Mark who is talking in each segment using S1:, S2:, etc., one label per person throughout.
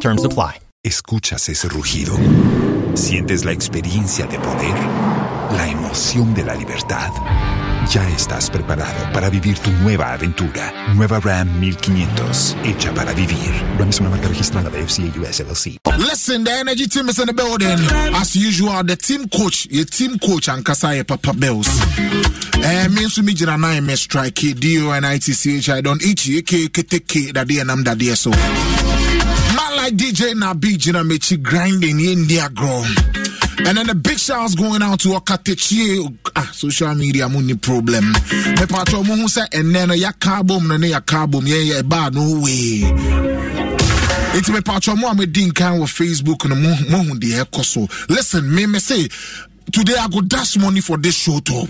S1: Terms apply.
S2: ¿Escuchas ese rugido? ¿Sientes la experiencia de poder? ¿La emoción de la libertad? Ya estás preparado para vivir tu nueva aventura. Nueva Ram 1500, hecha para vivir. Ram es una marca registrada de FCA US LLC.
S3: Listen, the energy team is in the building. As usual, the team coach, your team coach, and Kasaya Papa Bells. Eh, me nso me gyina nan me strike D O N I T C H I don't each ye ke ke that day and I'm that day so. DJ Nabi gyina me chi grinding in India grow. And then the big shouts going out to Okatechi. Ah, social media, money problem. Me patro mo say and then ya carbon no ya carbon yeah yeah bad no way. It's me patro mo am din kan with Facebook no mo mo hu the ɛkɔ so. Listen, me me say today I go dash money for this show top.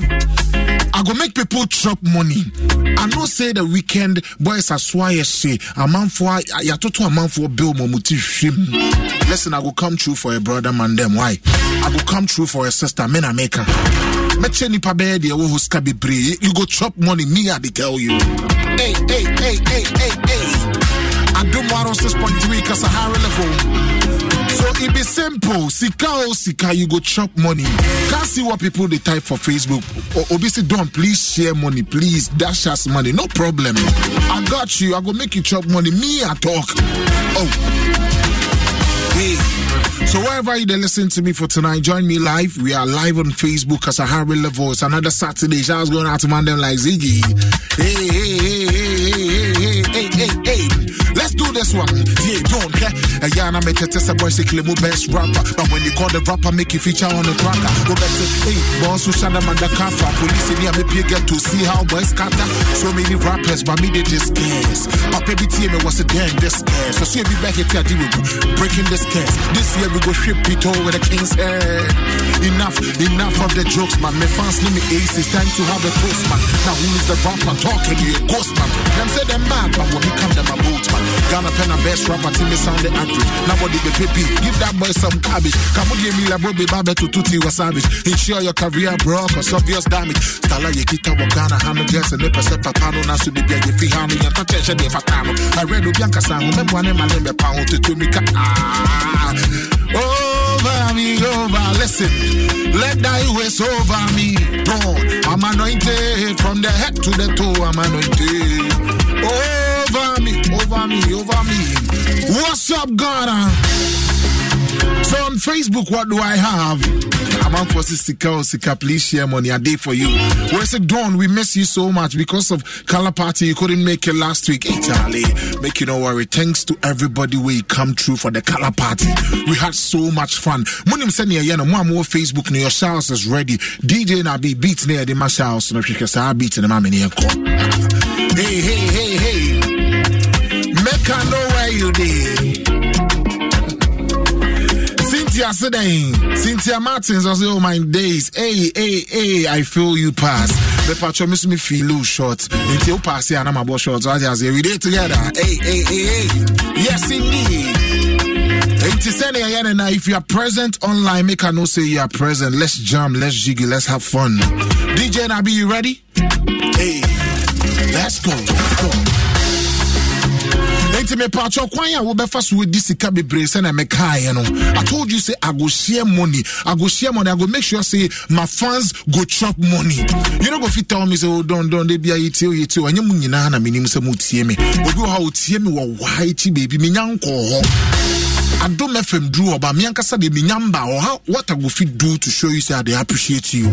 S3: I go make people chop money. I know say the weekend boys are swire say a man for ya toto a man for bill momuti shim. Listen, I go come true for a brother man them. Why? I go come true for a sister. Men I make her. Meche nipa bɛyɛ deɛ ɛwɔ hɔ sika bebree you go chop money me I dey tell you hey hey hey hey hey hey I do point three, cause 106.3 Kasahare level so it be simple. Sika o sika, you go chop money. Can't see what people they type for Facebook. O- don't please share money, please dash us money. No problem. I got you. I go make you chop money. Me I talk. Oh. Hey. So wherever you listen to me for tonight, join me live. We are live on Facebook as a Harry level. It's another Saturday. Shouts going out to man them like Ziggy. Hey, hey, hey, hey, hey, This one. Yeah, don't care. Eh, a yana make it a boy say claim best rapper. But when you call the rapper, make you feature on the tracker. Go back to hey, boss who shut them under kafa. Police in here, maybe get to see how boys scatter. So many rappers, but me they just scarce. Papa every team was a damn this. So see we back here deal with breaking this case. This year we go ship it over the king's head. Enough, enough of the jokes, man. My fans need me ace. It's time to have a toast, man. Now who is the rapper talking? To you a ghost, man. Them say them mad, but when he come, them a boat, man. Ghana pen a best rapper till me sound the average. Nobody be baby. Give that boy some cabbage. Come on, give me la Bobby Babe to tutti was savage. Ensure your career broke or obvious damage. Stala ye kita wa Ghana hano guess and nepa sepa pano na su bibia ye fi hano yan ta cheche de fatano. I read u bianca sa hu memwa ne malembe tutu mi ah. Over me, over, listen. Let thy ways over me. Don't. I'm anointed from the head to the toe. I'm anointed. Me, over me, over me. What's up, Ghana? So on Facebook, what do I have? I'm on for Sika Sika. Please share money a day for you. Where's it Dawn? We miss you so much because of color party. You couldn't make it last week. Italy, make you no worry. Thanks to everybody we come through for the color party. We had so much fun. Munim send you no more more Facebook. Your showers is ready. DJ na be beat near the showers. No, because I beat in the Hey hey hey hey. I know where you did. Cynthia Sedain, Cynthia Martins, I say, oh my days. Hey, hey, hey, I feel you pass. The patron miss me feel loose short. Until pass here, and I'm about short. So I just say, we did together. Hey, hey, hey, hey. Yes, indeed. If you are present online, make a no say you are present. Let's jam, let's jiggy, let's have fun. DJ Nabi, you ready? Hey, let's go, let's go nti mepatwɛ kwan a wobɛfa so wɔdi sika bebree sɛ mekaeɛ no i told you say i go share money. I go share money i go make sure say my fans go chop money. You no go fit tell me say oh don don de bia yɛtie o yɛtie o ɛnyɛ mu nyinaa na menim sɛ motie me. Obi wɔ ha otie me wɔ waa akyi baabi menya nkɔɔ hɔ adom fm duru ɔba me ankasa deɛ menya mba ɔha what i go fit do to show you say i dey appreciate you?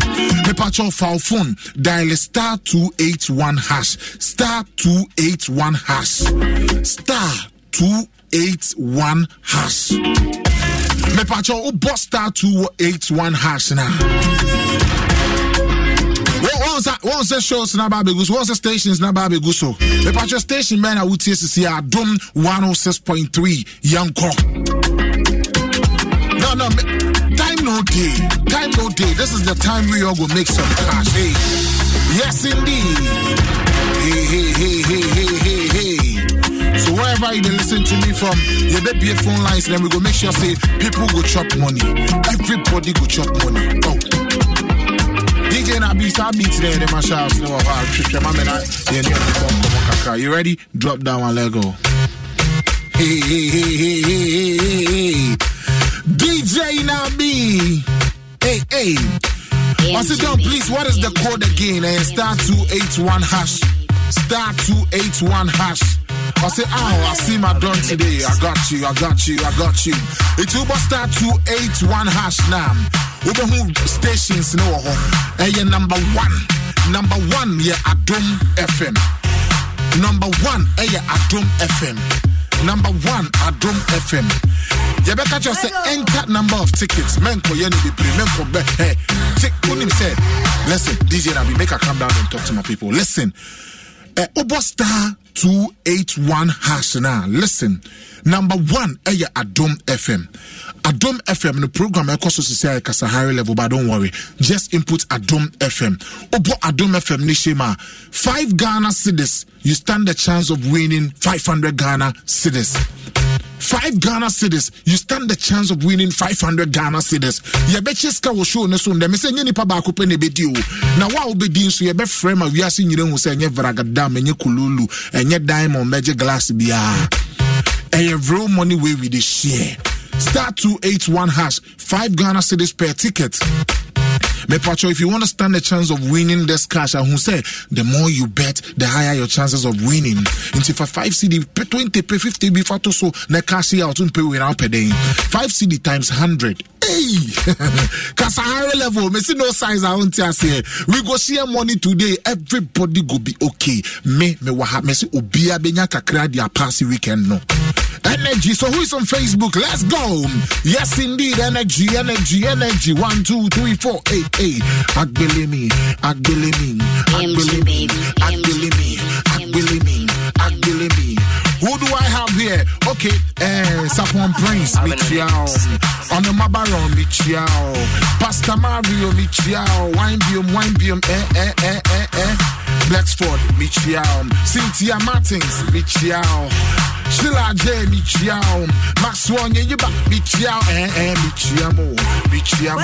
S3: Mepakyɛ file phone dial star 281 hash star 281 hash star 281 hash. Mepakyɛ wobɔ star 281 hash na wɔn sɛ shows na ba abegu so wɔn sɛ stations na ba abegu so mepakyɛ station bɛn na wotie sisi adom 106.3 yɛnkɔ no, no, time no day. Time no day. This is the time we all go make some cash. Hey, yes, indeed. Hey, hey, hey, hey, hey, hey. So wherever you listen to me from, you better be phone lines, then we go make sure say people go chop money. Everybody go chop money. Oh. DJ na beat, I beat there, them shout, uh, no, You ready? Drop down one let go. Hey, hey, hey, hey, hey, hey, hey. DJ Nabi. Hey, hey. Once again, please, what is the code again? And eh, star 281 hash. Star 281 hash. I say, oh, I see my done today. I got you, I got you, I got you. It's Uber star 281 hash now. Who stations no Hey, number one. Number one, yeah, Adom FM. Number one, eh, hey, Adom FM. Number one, Adom FM yɛbɛka kyerɛ sɛ enter number of tickets. Menkɔyɛ no bebree menkɔbɛ ɛ eh, tik wonim sɛ listen dj nabi make a come down and talk to my people. Listen uh, Obo star 281 hash now listen number one ɛyɛ adom fm adom fm the program ɛkɔ so sisi a higher level but don't worry. Just input adom fm Obo adom fm ne five ghana cedis you stand the chance of winning 500 ghana cedis five Ghana cedis, you stand the chance of winning 500 Ghana cedis. Yɛbɛkye sika wɔ show no so ndɛm sɛ nyɛ nipa baako pɛ na ɛbɛdi o. Na wa wobɛdi nso yɛbɛfrɛ ma wiase nyina hu sɛ ɛnyɛ vragadam ɛnyɛ kululu ɛnyɛ diamond bɛgye glass biara ɛyɛ real money wey we dey share star 281 hash 5 Ghana cedis per ticket Mepacho, if you want to stand a chance of winning this cash, I who say the more you bet, the higher your chances of winning. Into for five CD, pay 20, pay 50 before to so na cash out pay without paying. Five CD times hundred. Hey, cause a higher level, me see no size I want to say. We go share money today. Everybody go be okay. Me, me waha, me see obia benya kakra dia pass weekend no. Energy. So who is on Facebook? Let's go. Yes, indeed. Energy, energy, energy. One, two, three, four, eight, eight. Agbelemi, Agbelemi, Agbelemi, Agbelemi, Okay, eh, Sapon Prince, Michiao. On the Mabaron, Michiao. Pastor Mario, Michiao. Wine Bium, Wine Bium, eh, eh, eh, eh, eh. Blacksford, Michiao. Cynthia Martins, Michiao. Sheila J, Michiao. Maxwell, Yiba, Michiao, eh, eh, Michiamo. Michiamo,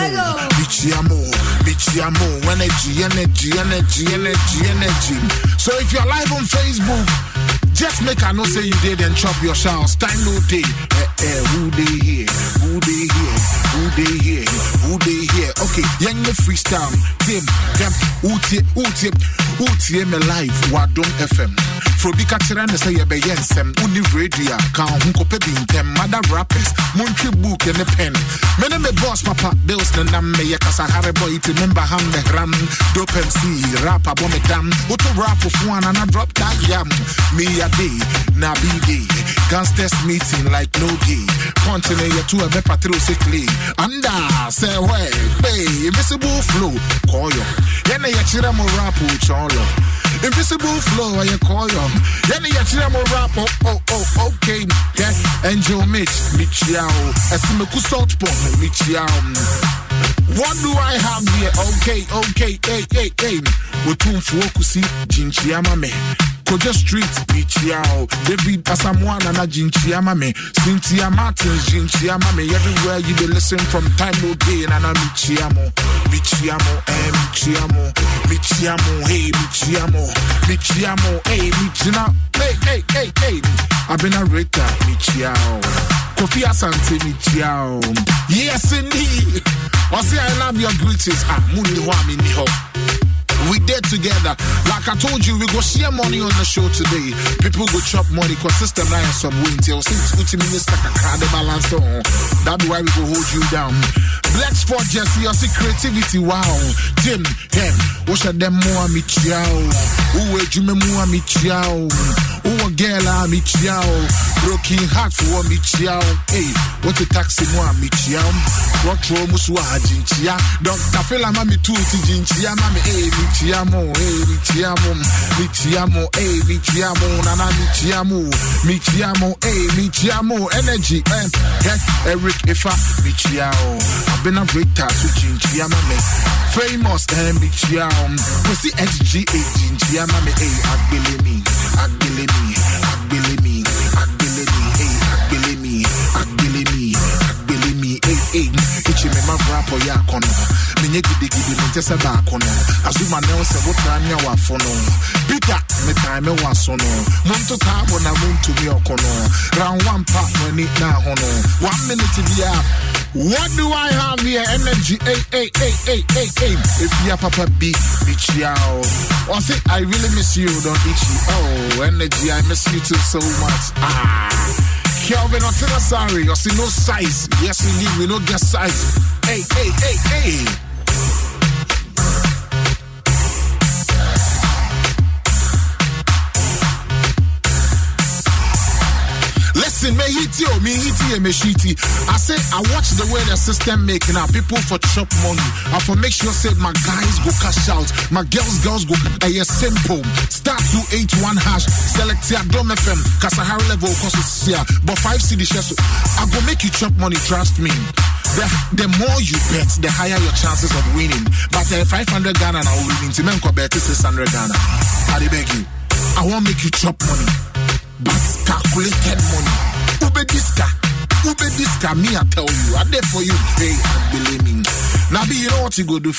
S3: Michiamo, Michiamo. Energy, energy, energy, energy, energy. So if you're live on Facebook, just make I know say you did and chop your showers. Time no day. Eh, eh, who they here? Who they here? Who they here? Who they here? Okay, yɛn ne freestyle game dem wotie wotie wotie me live wadom fm frobi ka kyerɛ ne sɛ yɛbɛyɛ nsɛm woni radio a ka ho nkɔpɛ bi ntɛm mada rappers montwe book ne pen me ne me boss papa bills ne nam meyɛ kasahare boy ti memba ham ne hram dope mc rap abɔ me dam woto rap fo anana drop that yam me a day na be day gangsters meeting like no gay continent yɛ to a me patro sickly anda sɛ hɔ hey invisible flow call kɔɔyɔ yɛne yɛkyerɛ mo rap oh, chɔlɔ invisible flow ɛyɛ kɔɔyɔ yɛne yɛkyerɛ mo rap oh, oh, oh, okay yeah. angel mitch mikyia o ɛsimeku salt mikyia o what do I have here? Okay, okay, hey, hey, hey. Otumfuo kusi jinchia mame. Koja Street, Michiao, David Asamoah, Nana Jinchia Mame, Cynthia Martins, Jinchia Mame, everywhere you be listen from time no day, Nana Michiamo, Michiamo, eh, Michiamo, Michiamo, hey, Michiamo, Michiamo, hey, Michina, hey, hey, hey, hey, I've been a Rita, Michiao, Kofi Asante, Michiao, yes, indeed. I say I love your greetings, ah, Mundi Wami Niho. We did together. Like I told you, we go share money on the show today. People go chop money because system nine some win till since uti minister the balance on. That's why we go hold you down. Black Sport Jesse, I see creativity. Wow. Tim, him, what's them more me chow? Who would you more me chow? Who a girl I me chow? Broken heart for chow. Hey, what a taxi me chow? What room was wajin chia? Dr. Fela mami tu ti jinchia mami hey me chiamo, eh, mi chiamo, mi chiamo, eh, mi chiamo, nana mi chiamo, mi chiamo, eh, mi chiamo, energy, eh, yeah, Eric Ifa, mi chiamo, I've been a greater to chinchiama me, famous, eh, mi chiamo, we see SGA chinchiama me, eh, agbele mi, agbele mi, me ma rapo ya kono, menye gidigidi sɛ baako no azuma ne wo sɛ wotra ne awafo no metae me no monto taabo na montumi ɔko no round one pa m'ani na ho no what do I have here? Energy, hey, hey, hey, hey, hey, hey. If you papa B, bitch, yow. Or say, I really miss you, don't itchy. Oh, energy, I miss you too so much. Ah. Kelvin Otina sorry, or see no size. Yes, indeed, we no get size. Hey, hey, hey, hey. Listen, me you, me you, me I say I watch the way the system making up people for chop money. I for make sure say my guys go cash out, my girls girls go a uh, simple. Start to eight one hash, select your dom FM, cause high level cost here, but five CD shares. I go make you chop money, trust me. The, the more you bet, the higher your chances of winning. But uh, 500 Ghana now winning, Timenko bet 600 Ghana. I beg you. I won't make you chop money but calculated money. Ube diska, ube diska, me I tell you, I there for you, hey, I believe me. Now be you know what you go do.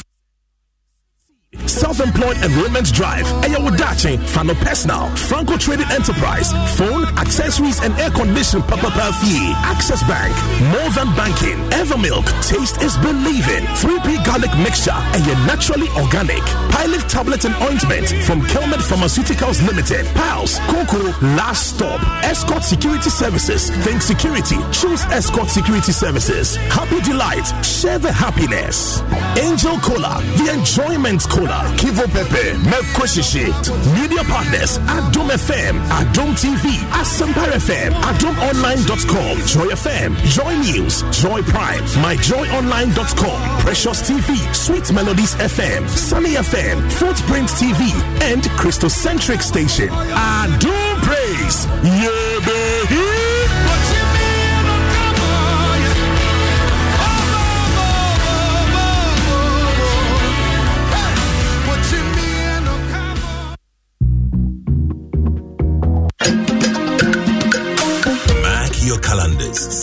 S4: Self-employed enrollment drive. Ayawadachi, Fano Personal, Franco Trading Enterprise, phone, accessories, and air conditioning papa fee. Access Bank, more than banking. Evermilk, taste is believing. 3P garlic mixture, and your naturally organic. Pilot tablet and ointment from Kelmed Pharmaceuticals Limited. Pals, Coco, last stop. Escort Security Services. Think security. Choose Escort Security Services. Happy delight. Share the happiness. Angel Cola, the enjoyment cola. Kivo Pepe, Mekoshishi, Media Partners, Adom FM, Adom TV, Asempa FM, AdomOnline.com, Joy FM, Joy News, Joy Prime, MyJoyOnline.com, Precious TV, Sweet Melodies FM, Sunny FM, Footprint TV, and Christocentric Station. Adom Praise, yeah, baby.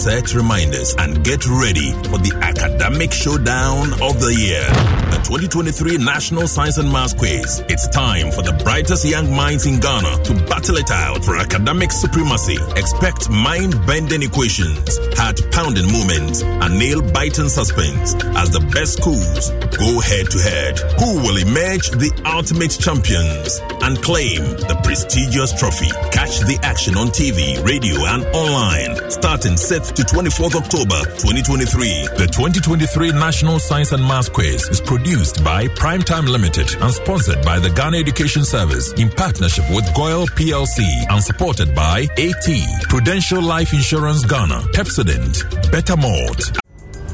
S5: Set reminders and get ready for the academic showdown of the year. The 2023 National Science and Maths Quiz. It's time for the brightest young minds in Ghana to battle it out for academic supremacy. Expect mind-bending equations, heart-pounding moments, and nail-biting suspense as the best schools go head-to-head. Who will emerge the ultimate champions and claim the prestigious trophy? Catch the action on TV, radio, and online starting 6th to 24th October 2023.
S6: The 2023 National Science and Maths Quiz is produced by Primetime Limited and sponsored by the Ghana Education Service in partnership with GOIL PLC and supported by AT, Prudential Life Insurance Ghana, Pepsodent, Better Malt.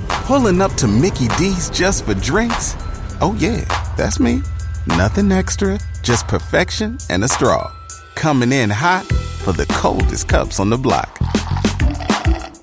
S7: Pulling up to Mickey D's just for drinks? Oh, yeah, that's me. Nothing extra, just perfection and a straw. Coming in hot for the coldest cups on the block.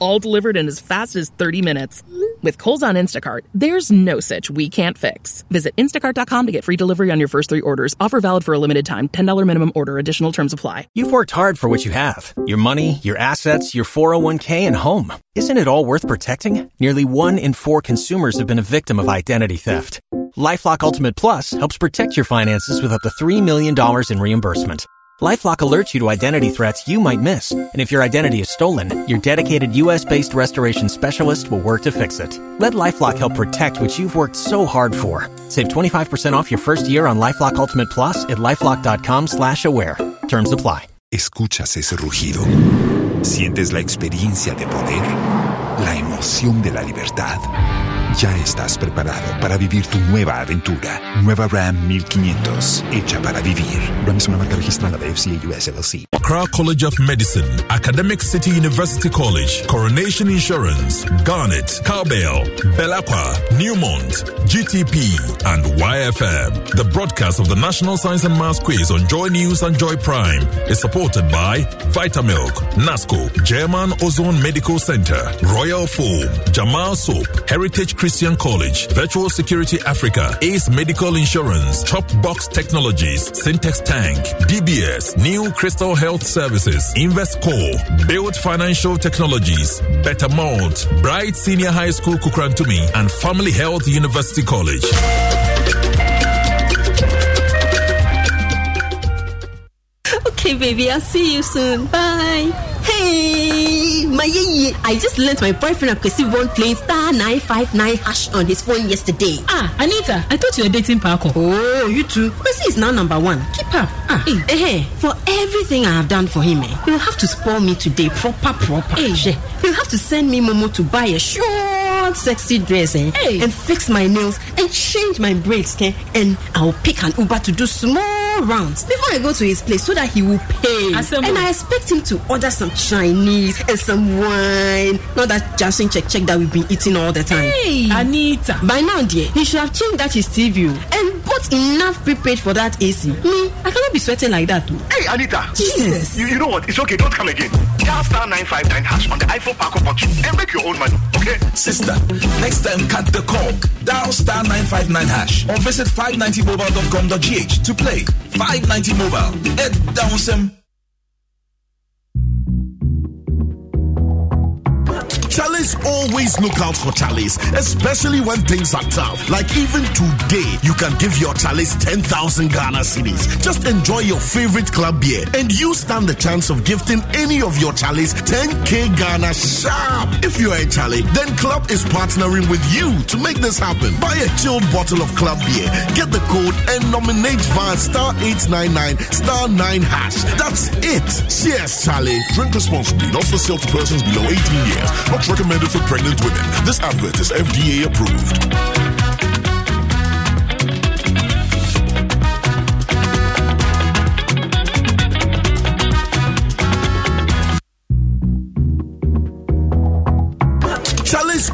S8: All delivered in as fast as 30 minutes. With Kohl's on Instacart, there's no such we can't fix. Visit instacart.com to get free delivery on your first three orders. Offer valid for a limited time. $10 minimum order. Additional terms apply.
S1: You've worked hard for what you have your money, your assets, your 401k, and home. Isn't it all worth protecting? Nearly one in four consumers have been a victim of identity theft. Lifelock Ultimate Plus helps protect your finances with up to $3 million in reimbursement. LifeLock alerts you to identity threats you might miss, and if your identity is stolen, your dedicated U.S.-based restoration specialist will work to fix it. Let LifeLock help protect what you've worked so hard for. Save 25% off your first year on LifeLock Ultimate Plus at lifeLock.com/slash-aware. Terms apply.
S2: Escuchas ese rugido. Sientes la experiencia de poder, la emoción de la libertad. Ya estás preparado para vivir tu nueva aventura. Nueva Ram 1500, hecha para vivir. Ram es una marca registrada de FCA US LLC.
S6: Accra College of Medicine, Academic City University College, Coronation Insurance, Garnet, Cowbell, Belacqua, Newmont, GTP, and YFM. The broadcast of the National Science and Maths Quiz on Joy News and Joy Prime is supported by Vitamilk, NASCO, German Ozone Medical Center, Royal Foam, Jamal Soap, Heritage Christian College, Virtual Security Africa, Ace Medical Insurance, Top Box Technologies, Syntex Tank, DBS, New Crystal Health Services, Invest Core, Build Financial Technologies, Better Malt, Bright Senior High School Kukrantumi, and Family Health University College.
S9: Okay, baby, I'll see you soon. Bye. Hey, my yeye. I just learnt my boyfriend Akwesi Von playing star 959 hash on his phone yesterday.
S10: Ah, Anita, I thought you were dating Paco.
S9: Oh, you too. Kwesi is now number one. Keep up. Ah, hey. eh, for everything I have done for him, eh, you'll have to spoil me today, proper, proper. Hey. You'll have to send me Momo to buy a short, sexy dress, eh,
S10: hey.
S9: and fix my nails and change my braids, okay? And I'll pick an Uber to do small rounds before I go to his place so that he will pay.
S10: Assemble.
S9: And I expect him to order some Chinese and some wine. Not that Jason check check that we've been eating all the time.
S10: Hey, Anita.
S9: By now, dear, he should have changed that his TV oh. and bought enough prepaid for that AC. Me, I cannot be sweating like that. Too.
S11: Hey, Anita.
S9: Jesus.
S11: You, you know what? It's okay. Don't come again. Dial star 959 hash on the iPhone Paco button and make your own money, okay?
S4: Sister, next time cut the call. Dial star 959 hash or visit 590mobile.com.gh to play. 590 mobile. Head down Charlie's always look out for Charlie's, especially when things are tough. Like even today, you can give your Charlie's 10,000 Ghana cedis. Just enjoy your favorite club beer, and you stand the chance of gifting any of your Charlie's 10k Ghana sharp. If you are a Charlie, then Club is partnering with you to make this happen. Buy a chilled bottle of club beer, get the code, and nominate via star 899 star 9 hash. That's it. Cheers, Charlie.
S6: Drink responsibly, not for sale to persons below 18 years. Not recommended for pregnant women. This advert is FDA approved.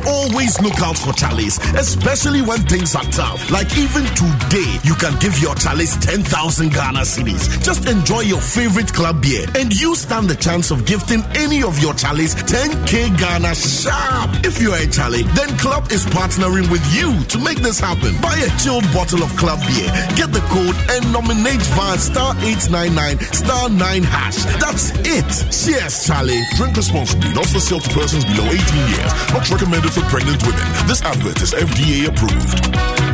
S4: Always look out for Charlie's, especially when things are tough. Like even today, you can give your Charlie's 10,000 Ghana cedis. Just enjoy your favorite club beer, and you stand the chance of gifting any of your Charlie's 10k Ghana sharp. If you are a Charlie, then Club is partnering with you to make this happen. Buy a chilled bottle of club beer, get the code, and nominate via star 899 star 9 hash. That's it. Cheers, Charlie.
S6: Drink responsibly, not for sale to persons below 18 years. Not recommended for pregnant women. This advert is FDA approved.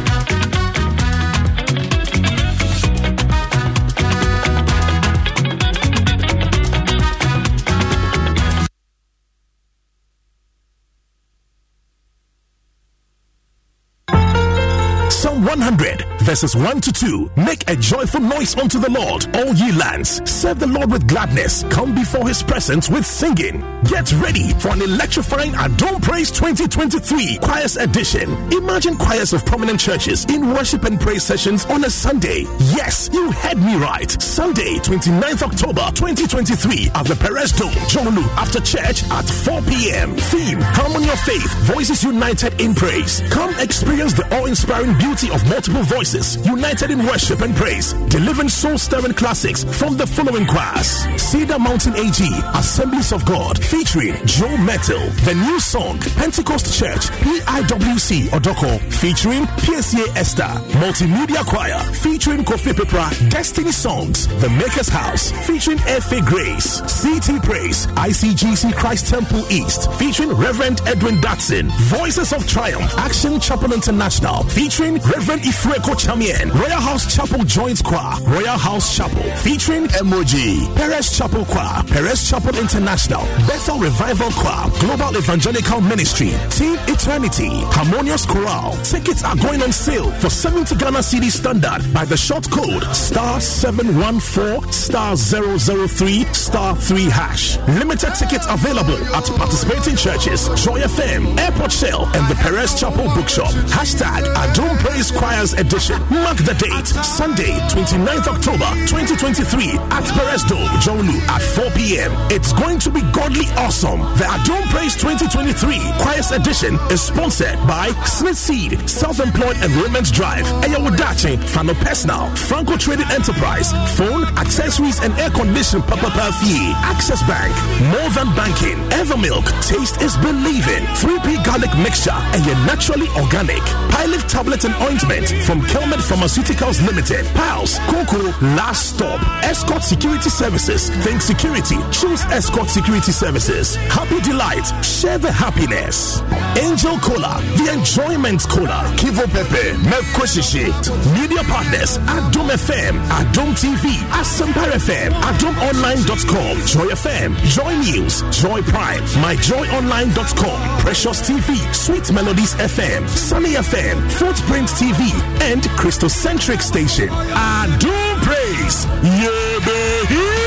S4: Verses 1 to 2. Make a joyful noise unto the Lord, all ye lands. Serve the Lord with gladness. Come before his presence with singing. Get ready for an electrifying Adom Praise 2023 Choirs Edition. Imagine choirs of prominent churches in worship and praise sessions on a Sunday. Yes, you heard me right. Sunday, 29th October 2023 at the Perez Dome, Jolu, after church at 4 p.m. Theme Harmony of Faith, Voices United in Praise. Come experience the awe inspiring beauty of multiple voices united in worship and praise, delivering soul stirring classics from the following choirs Cedar Mountain AG, Assemblies of God, featuring Joe Mettle, the new song Pentecost Church, PIWC Odorkor, featuring Piesie Esther, Multimedia Choir, featuring Kofi Pepra, Destiny Songs, The Maker's House, featuring F.A. Grace, CT Praise, ICGC Christ Temple East, featuring Reverend Edwin Dadson, Voices of Triumph, Action Chapel International, featuring Reverend Ifreko Chamien, Royal House Chapel Joint Choir, Royal House Chapel, featuring Emoji, Perez Chapel Choir, Perez Chapel International, Bethel Revival Choir, Global Evangelical Ministry, Team Eternity, Harmonious Chorale. Tickets are going on sale for 70 Ghana CD standard by the short code star 714 star 003 star 3 hash. Limited tickets available at participating churches, Joy FM, Airport Shell, and the Perez Chapel Bookshop. Hashtag Adom Praise Choirs Edition. Mark the date, Sunday, 29th October 2023 at Perez Dome, Jolu at 4 p.m. It's going to be godly awesome. The Adom Praise 2023 Choirs Edition is sponsored by Smith Seed, Self-Employed Enrollment Drive, Ayawadache, Fano Personal, Franco Trading Enterprise, Phone, Accessories and Air Condition Papa Fee, Access Bank, More Than Banking, Evermilk, Taste is Believing, 3P Garlic Mixture, and your naturally organic. Pilot Tablet and Ointment from Kelmed Pharmaceuticals Limited, Pals, Coco, Last Stop, Escort Security Services, Think Security, Choose Escort Security Services, Happy Delight, Share the Happiness, Angel Cola, The Enjoyment Cola, Kivo Pepe, Mekoshishi, Media Partners, Adom FM, Adom TV, Asempa FM, AdomOnline.com, Joy FM, Joy News, Joy Prime, MyJoyOnline.com, Precious TV, Sweet Melodies FM, Sunny FM, Footprint TV, and Christocentric Station. Adom Praise, yeah, baby.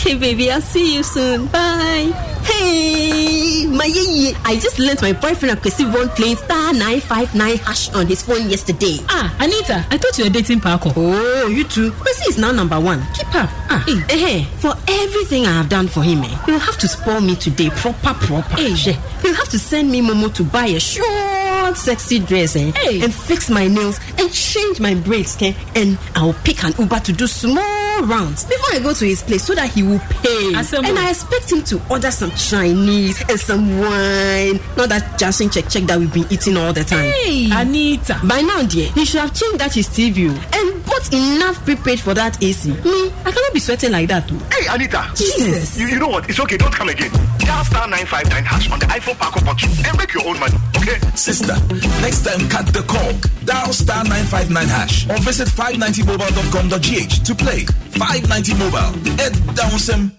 S9: Okay, baby, I'll see you soon. Bye. Hey, my yeye. I just learnt my boyfriend Akwesi Von playing star 959 hash on his phone yesterday.
S10: Ah, Anita, I thought you were dating Paco.
S9: Oh, you too. Kwesi is now number one. Keep up. Ah, hey. eh, for everything I have done for him, eh, he'll have to spoil me today, proper, proper. Hey. He'll have to send me Momo to buy a short, sexy dress, eh,
S10: hey.
S9: and fix my nails and change my braids, okay? And I'll pick an Uber to do small four rounds before I go to his place so that he will pay.
S10: Assemble.
S9: And I expect him to order some Chinese and some wine. Not that Johnson check check that we've been eating all the time.
S10: Hey, Anita.
S9: By now, dear, he should have changed that his TV and bought enough prepaid for that AC. Me, I cannot be sweating like that too.
S11: Hey, Anita.
S9: Jesus.
S11: You, you know what? It's okay. Don't come again. Dial star 959 hash on the iPhone Paco button and make your own money. Okay?
S6: Sister, next time cut the call. Dial star 959 hash or visit 590mobile.com.gh to play. 590 mobile. Head down some.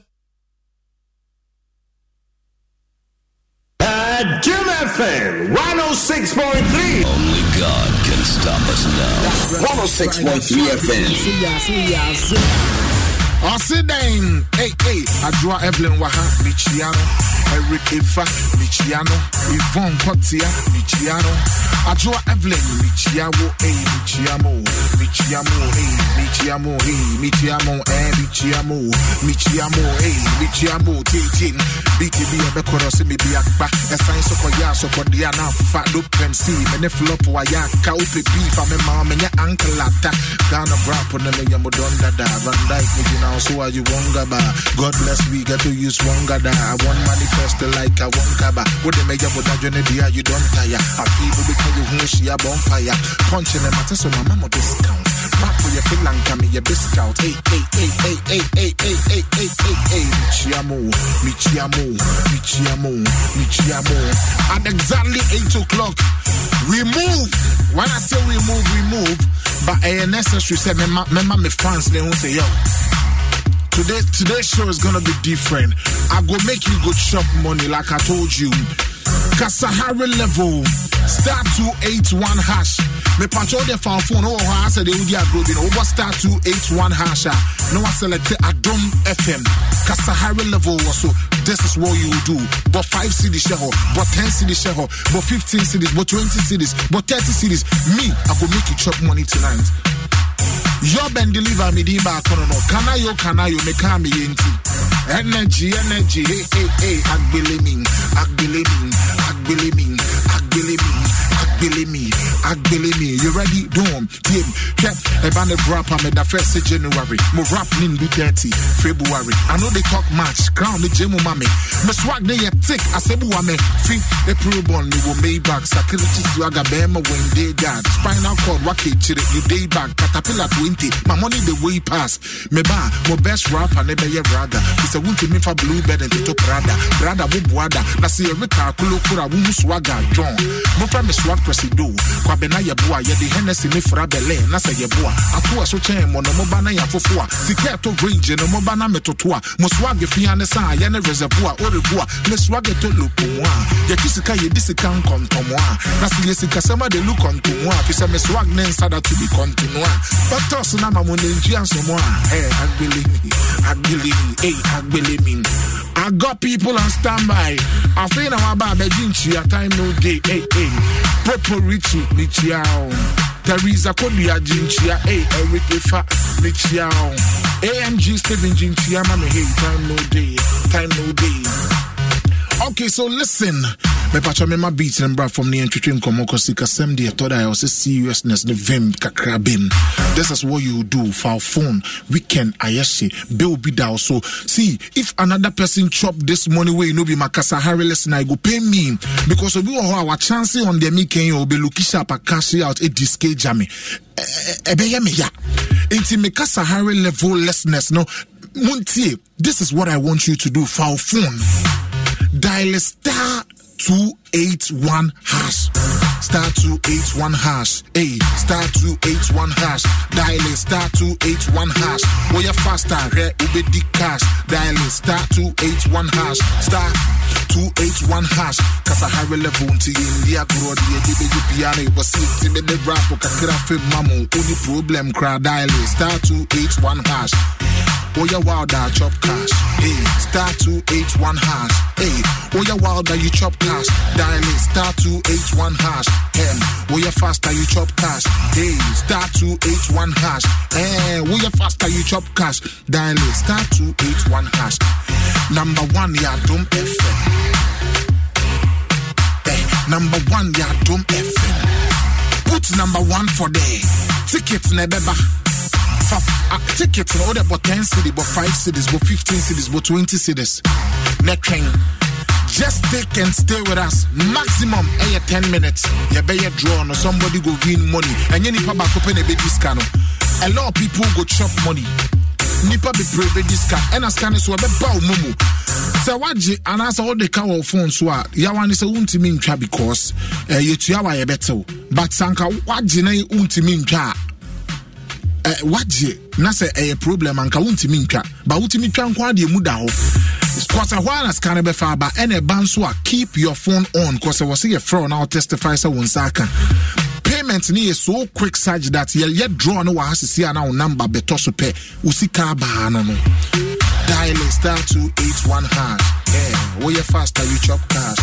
S12: Uh, Adom FM 106.3.
S13: Only God can stop us now. 106.3 FM.
S3: Ɔse ei ei adwoa Evelyn wɔ ha mekyia no Eric Eva mekyia no Yvonne Kotia mekyia no adwoa Evelyn mekyia wo ei mekyia mo mekyia mo ei mekyia mo ei mekyia mo eh mekyia mo mekyia mo ei mekyia mo tietien BTB ɛbɛkɔrɔ sɛ mebi akpa ɛsan so kɔyɛ asɔkɔdeɛ a na afa do pɛm si me ne flop wayɛ aka wopɛ beef a mema menyɛ ankelata Ghana brap no meyɛ mo dɔn dada Van Dyke megyina wo so a you wonga ba God bless we get to use wonga da I want manifest like I want kaba What they make up that journey dia you don't tire. I feel can you who she a bonfire. Punching them at so my mama discount. Map for your feel like me your biscout Hey hey hey hey hey hey hey hey hey hey hey. Michiamo Michiamo Michiamo Michiamo At exactly 8 o'clock we move. When I say we move we move. But a necessary say member me fans they won't say yo Today, today's show is gonna be different. I go make you go chop money like I told you. Kasahare level, star 281 hash. Me punch all the phone phone. Oh, I said they would be a group. Over star 281 hash. ah. No, I selected Adom FM. Kasahare level also. This is what you do. But 5 cedis share, but 10 cedis share, but 15 cedis, but 20 cedis, but 30 cedis. Me, I go make you chop money tonight. Yob and deliver me di back on no. Kana yo kana yo me kami yenti. Energy, energy, hey, hey, hey, agbele mi, agbele mi, agbele mi, agbele mi, agbele mi, agbele mi. You ready? Dome, team, kept a band of rap I'm the first January. Mo rap nin do 30 February. I know they talk much, crown the jemu mame. Me swag they tick, I say buwa me. Free a pro bond, me wo Maybach, security swagger, bema when they got. Spinal cord, wake chire, you day back, caterpillar 20. My money the way pass. Me ba, mo best rapper, ne be ye brother. It's a wound to me for bluebird and to Prada. Brother, wo buada. Na see a rika, kulo kura, wo swagger, John. Mo fra me swag presido kwabe na yɛboa yɛde hennessy ne fra bɛlɛ na sɛ yɛboa atoa so kyɛn mɔ no moba na yɛafofo a sika ɛtɔ range no moba na metoto a mosoa agefia ne sa a yɛne reservo a ɔrebo a mesoa getɔ lopomu a yɛkyi sika yɛdi sika nkɔntɔmo a na sɛ yɛ sikasɛm ade lu kɔntomu a fi sɛ mesoa ne nsa da to bi kɔntono a bɛtɔs na ma mo nantua nsomo a ɛ agbelemi agbelemi ei eh, agbelemi I got people on standby. I feel now about the time no day. Eh, hey, hey. Proper Richie ne teresa kodua gyenkyia eh, hey eric efa ne amg steven gyenkyia ma me time no day time no day. Okay, so listen. mepatwa mema beat no mbra from ne yɛntwitwe nkɔmmɔ kɔsi kasɛm deɛ ɛtɔ da a ɛwɔ sɛ seriousness no vim kakra bem this is what you do foul phone weekend ayɛhye bill bi da so see if another person chop this money wey no be makasa harry lesson i go pay me. Because obi wɔ hɔ a wachanse on deɛ mekɛn yɛ ɔbɛloki sharp a cash out ɛdiske gya me. Eh, eh, eh, Ɛbɛyɛ me ya nti meka sahare level lessness no. Montie this is what i want you to do foul phone dial star 281 hash. Star 281 hash. Hey, star 281 hash. Dial star 281 hash. Where you faster, re ubedi cash. Dial star 281 hash. Star 281 hash. Kasa hare level unti India grow the edibe you piano. Was see me the rap kakira fe mamu. Only problem cry dial star 281 hash. Oh, yeah, wilder, chop cash. Hey, star 281 hash. Hey, oh, yeah, wilder, you chop cash. Dial it, star 281 hash. Em, oh, yeah, faster, you chop cash. Hey, star 281 hash. Eh, oh, yeah, faster, you chop cash. Dial it, star 281 hash. Number one, yeah, Dom FM. Hey, number one, yeah, Dom FM. Put number one for there. Tickets, nebeba. Uh, tickets no wode bɔ 10 cedis bɔ 5 cedis bɔ 15 cedis bɔ 20 cedis na twɛn just take and stay with us. Maximum ɛyɛ 10 minutes. Yɛbɛyɛ draw no somebody go win money. Ɛnyɛ nipa baako pɛ na ɛbɛdi sika no. A lot of people go chop money. Nipa bebree bɛdi sika ɛna sika no so ɛbɛba wo mu mu sɛ woagye anaasɛ wode ka wɔ phone a yawa ne sɛ wontumi ntwa because yɛtua wa yɛbɛtew but sanka woagye na wontumi a uh, woagye na sɛ ɛyɛ problem anka wontumi ntwa. Ba wotumi twa nko adeɛ mu da hɔ. Kɔsa hɔ a na sika no bɛfa aba ɛna ɛba nso a keep your phone on. Kɔsɛ wɔ sɛ yɛfrɛ na wotestify sɛ wo nsa aka. Payment ni yɛ so quick such that yɛ draw no wɔ ha sisi a na wo number bɛtɔ so pɛ. Wo sika baa no no dial star 281 hash yeah woyɛ faster you chop cash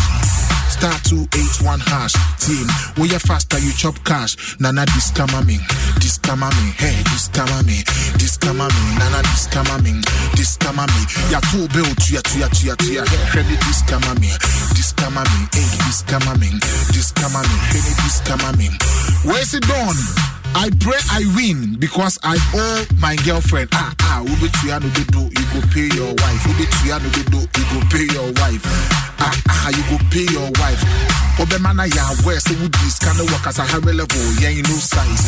S3: star 281 hash team woyɛ faster you chop cash nana discama me discama me hey discama me discama me nana discama me discama me yɛto bɛo tua tua tua tua hwɛ ne discama me discama me hey discama me discama me ne discama me where's it done I pray I win because I owe my girlfriend. Ah, ah, ube tuya no do, you go pay your wife. Ube tuya no do, you go pay your wife. Ah, ah, you go pay your wife. Obe mana ya so would this kind of work as a high level, yeah, you know size.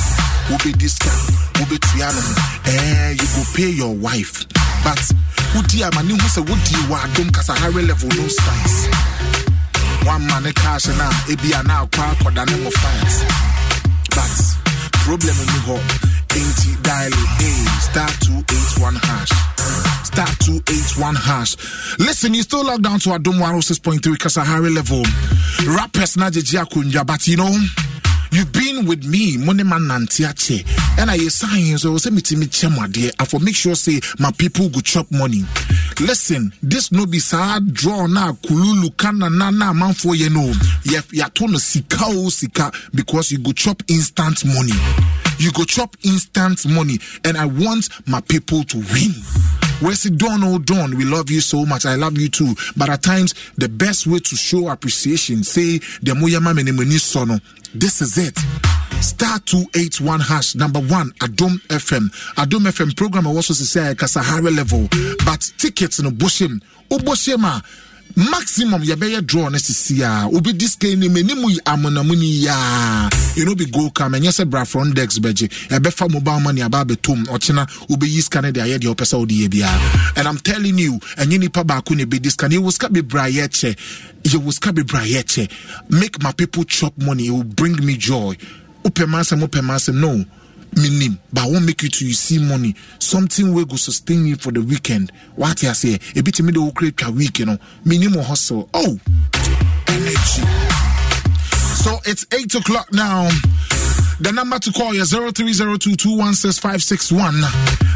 S3: Ube this kind, ube tuya no, eh, you go pay your wife. But, udi amani who say, you want them cause a high level, no size. One man cash and na, ebi ana kwa kwa dane mo fight. But, problem in the home. Ain't dial A star two eight one hash. Star two eight one hash. Listen, you still locked down to Adom 106.3 Kasahare level. Rappers na Akunja, but you know. You've been with me, money man nantiache, and I sign so say me me chemade. I for make sure say my people go chop money. Listen, this no be sad draw na kululu kana na na man for you know. Ya ya to sika o sika because you go chop instant money. You go chop instant money, and I want my people to win. It done? Oh, done. We love you so much. I love you too. But at times, the best way to show appreciation, say, the moyama menemoni sono. This is it. Star 281 hash number one Adom FM. Adom FM program was also to say Kasahare level. But tickets no bushim. Oboshema. Oh, ah. Maximum yɛbɛyɛ draw no sisi a wobɛdi sika no m'anim yi amonamu ni yaa ɛno bi go kam ɛnyɛ sɛ bra front dex bɛgye ɛbɛfa mobile money aba abɛtom ɔkyena wobɛyi sika no de ayɛ deɛ wopɛ sɛ wode yɛ biara and i'm telling you ɛnyɛ nipa baako ne bɛdi sika no yɛwɔ sika bebree a yɛkyɛ yɛwɔ sika bebree yɛkyɛ. Make my people chop money it will bring me joy. Wopɛ ma wopɛ ma no minim but I won't make you to you see money. Something will go sustain you for the weekend. What I say a bit me the create a week you know. Minimum hustle. Oh! Energy. So it's eight o'clock now the number to call is 0302216561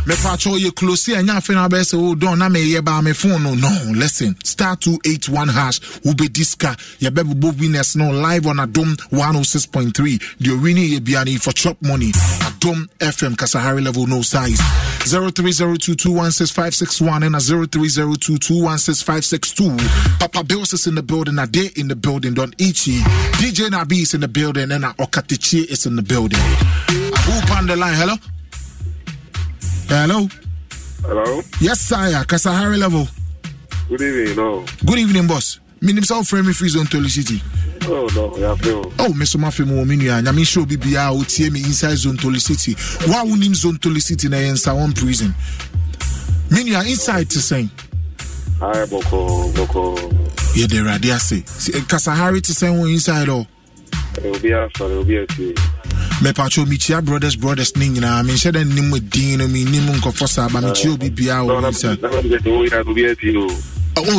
S3: mepacho ye close fe na be say oh don na me ye ba me phone no no. Listen star 281 hash will be diska ye be bo winners no live on adom 106.3 the winning ye biani for chop money. Adom fm kasahare level no size. 0302216561 and a 0302216562 papa bills is in the building a day in the building don ichi. Dj nabi is in the building and a okatichi is in the building who on the line hello Hello.
S14: Hello.
S3: Yes, sire. Kasahare level.
S14: Good evening. No.
S3: Good evening, boss. Me name is frame free zone Toli City.
S14: Oh no, yeah, feel.
S3: Oh, Mr. Mafi mo minu ya. Nyami show bibi ya o tie me inside zone Toli City. Wa unim zone Toli City na yensa one prison. Minu ya inside to say.
S14: Hi, boko boko.
S3: Yeah, the radia say. Kasahare to say one inside oh. Mepatwo mekyia brothers brothers ne nyinaa menhyɛ da nnim din no mennim nkɔfɔ saa ba mekyia obi biaa wɔ sɛ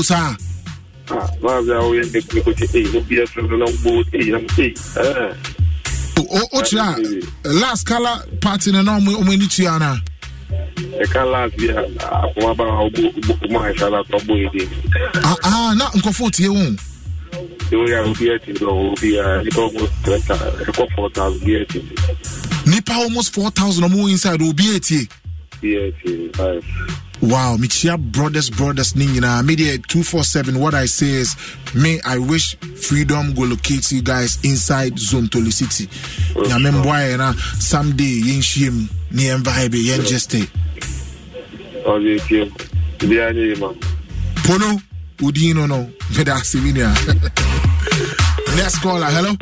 S3: saa wokyerɛ a last color party no na ɔmo ani tua no
S14: ɛka last bi akoma ba ɔmo ahɛsa la tɔbɔ yi de
S3: na nkɔfo tie wo nipa almost four thousand ɔmo inside obi etie. Wow, Michia brothers, brothers, Nina, media 247. What I say is, me, I wish freedom go locate you guys inside Zone Toli City. Nyamemboy, na someday, yin shim, ni vibe, yen just
S14: ma
S3: pono udin no no nea next caller hello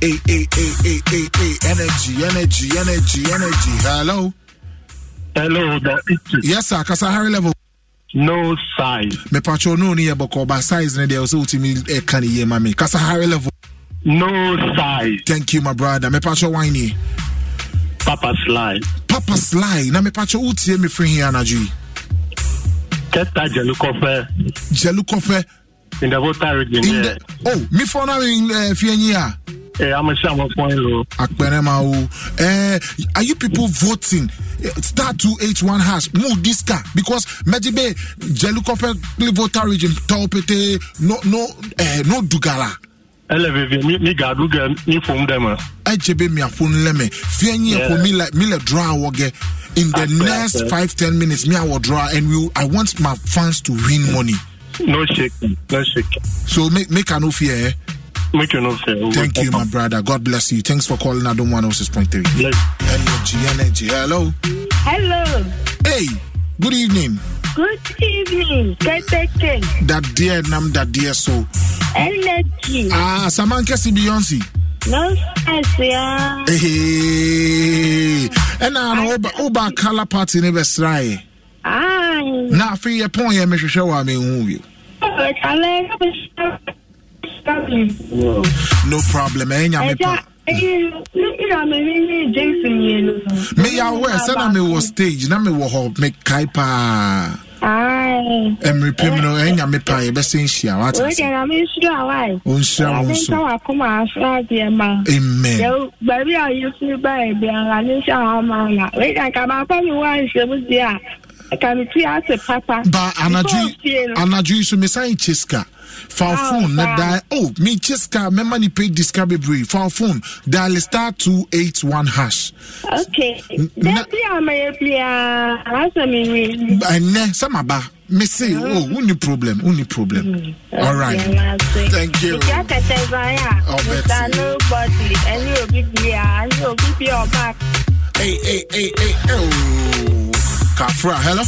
S3: Hey, hey, hey, hey, hey, hey, energy, energy, energy, energy. Hello.
S15: Hello, the
S3: Yes, sir. Kasa high level.
S15: No size.
S3: Me pacho no ni boko ba size ne there so utimi e kan ye ma me. Kasa high level.
S15: No size.
S3: Thank you, my brother. Me pacho whiny.
S15: Papa Sly.
S3: Papa Sly. Na me pacho utie me free here anaju.
S15: Keta Jelukofe.
S3: Jelukofe.
S15: In the Volta region.
S3: In
S15: yeah.
S3: the, oh, me for now in uh, Fienya.
S15: Hey, I'm a Shama Point Low.
S3: Akpenema uh, are you people voting? Eh, Star two eight one hash. Move this car because Medibe Jelukofe voter region Taupete no no uh, no Dugala.
S15: Eleveve mi mi gadu ge mi fom dem.
S3: Ejebe mi afun leme. Fienyi
S15: Yeah.
S3: for me like me le draw woge. In the
S15: Akpe,
S3: next
S15: akpe.
S3: five ten minutes, me I will draw and we I want my fans to win money.
S15: No shaking. No shaking.
S3: So make make no fear. Eh?
S15: Make you no fear.
S3: Thank you, my brother. God bless you. Thanks for calling Adom 106.3. Energy, energy. Hello.
S16: Hello.
S3: Hey, good evening.
S16: Good evening. Keteke.
S3: That dear nam that dear so.
S16: Energy.
S3: Ah, Samanka si Beyonce.
S16: No stress, yeah.
S3: Hey, and now oba oba color party ne besrai.
S16: Aye.
S3: Na afei yɛ pɔn yɛ mehwehwɛ wɔ a mehu bio. No problem, ɛyɛ nyame pa. meyɛ aware sɛ na mewɔ stage na mewɔ hɔ mekae paa ɛmmere pem no ɛyɛ nyame pa yɛbɛsɛ nhyia wate ase. Ɔnhyira wo nso. Amen.
S16: baabi a ɔyɛ baa biara ne nhyɛ hɔ ama na. Wei ka baakɔ me wɔ anhyɛmu di a ɛka me ase papa.
S3: Ba anadwo yi- anadwo yi so mesan kye sika
S16: Ah,
S3: phone na dial. Oh mekye sika mɛma ne pay disika bebree wo phone. Dial star 281 hash.
S16: Okay. Dabi a mayɛ biara asɛ mewie
S3: ɛnɛ sɛ maba mese oh wonni problem? Wonni problem? Alright thank you.
S16: Ìjà kẹ̀kẹ́ Zaya,
S3: Ọbẹ̀
S16: Mr.
S3: tí.
S16: Nobody, ẹni òbí bí i à, ẹni òbí bí ọba.
S3: Hey, hey, hey, hey, oh. Kafra, hello?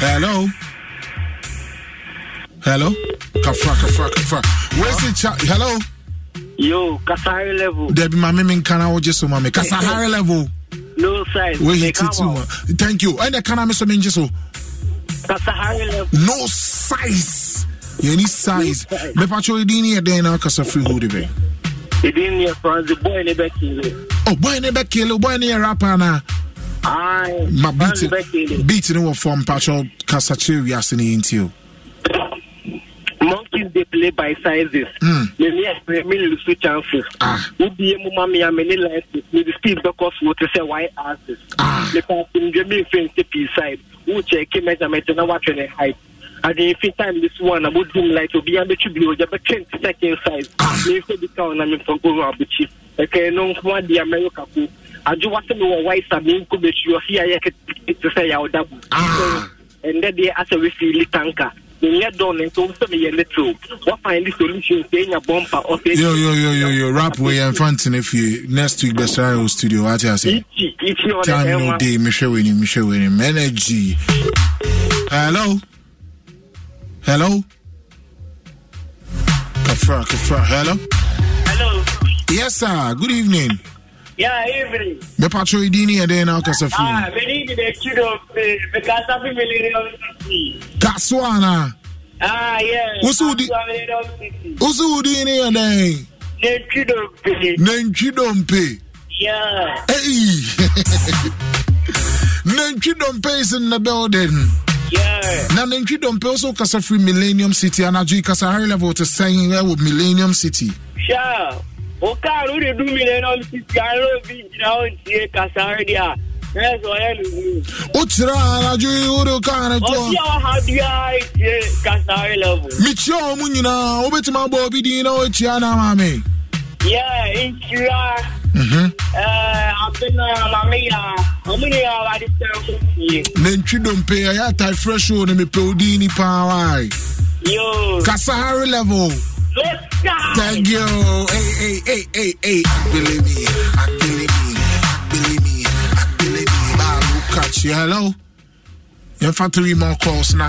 S3: Hello? Hello? Kafra, Kafra, Kafra. Where's the chat? Hello?
S17: Yo, Kasahare level.
S3: Debbie, my mimi kana oje so mami. Kasa high level.
S17: No size.
S3: We hit it too. Thank you. And the kana me so minji so.
S17: Kasahare level.
S3: No size. You need size. Me pacho idini e den na kasa free hood be.
S17: Ìdí ni ẹ̀fọ́ the boy ní bẹ́ẹ̀ kiri.
S3: Oh, boy ne be kill, boy ne rapper na.
S17: Aye.
S3: Ma beat
S17: Boy ní bẹ́ẹ̀ kiri.
S3: beat ne wo form pacho kasa che wiase ne intio.
S17: Monkeys dey play by sizes.
S3: Mm.
S17: Mèmí ẹ̀fọ́ mi lè so chances. Wúbi emu ma mi àmì ní lenses. Mi di speed bẹ́kọ̀ fún o ti sẹ́ wáyé asses. Nípa ǹjẹ́ mi nfẹ̀ ń tẹ́pì side. Wú kyẹ̀ kí measurement náà wá twẹ̀ ní height. Adi nfi time this one na mo doom light obi ya bɛtwi bi o jɛ bɛ twenty second size. Mi nfɛ bi ka o na mi nfa nkoro abukyi. Ɛkɛ no nko adi amɛyo kako. Adwo wa sɛ mi wɔ white sa mi nko bɛtwi ɔsi ayɛ kete te sɛ yaw dabu. Ɛndɛ deɛ asɛ we fili tanka. Nyɛ dɔn ne nso sɛ mi yɛ little. Wa find the solution sɛ enya bumper ɔsɛ.
S3: Yo, yo, yo, yo, yo, rap way and fancy if you next week best radio studio. What I say?
S17: Ichi ichi ɔdɛ
S3: Time no
S17: ɛma.
S3: day, Michelle winning, Michelle winning. Energy. Hello? Hello? Kafra, Kafra, hello?
S17: Hello.
S3: Yes, sir. Good evening.
S17: Yeah, evening.
S3: Me patro idini and then I'll kasa
S17: Ah,
S3: free.
S17: many di de chido pe because of the millennium city.
S3: Kaswana.
S17: Ah, yeah.
S3: Usu di- Usu udini and then.
S17: Ne chido pe.
S3: Nentwi dompe.
S17: Yeah.
S3: Hey. Nentwi dompe is in the building.
S17: Yeah.
S3: na nantwi dɔmpɛ also kasa firi millennium city anadwo yi kasa high level te sɛn ɛwɔ millennium city
S17: Sure. O karu de du millennium city aro bi jina o tie kasare dia. Yes, o ye lu.
S3: wokyerɛ a anadwo yi wode kaa ne
S17: O
S3: toɔ
S17: ti o ha dia tie kasare level.
S3: mekyia ɔ mu nyinaa wobɛtumi abɔ obi din na woakyia no ama me
S17: Yeah, insira.
S3: Mhm.
S17: Eh, abena mamia. Omuni ya wa di tie.
S3: nantwi dompe ɛyɛ atae fresh o ne mepɛ wo din ni paa wae
S17: Yo.
S3: kasa high level Thank you. Hey, hey, hey, hey, hey. Believe me. I believe me. Believe me. I believe me. I'll catch you. Hello. You're fat to more calls now.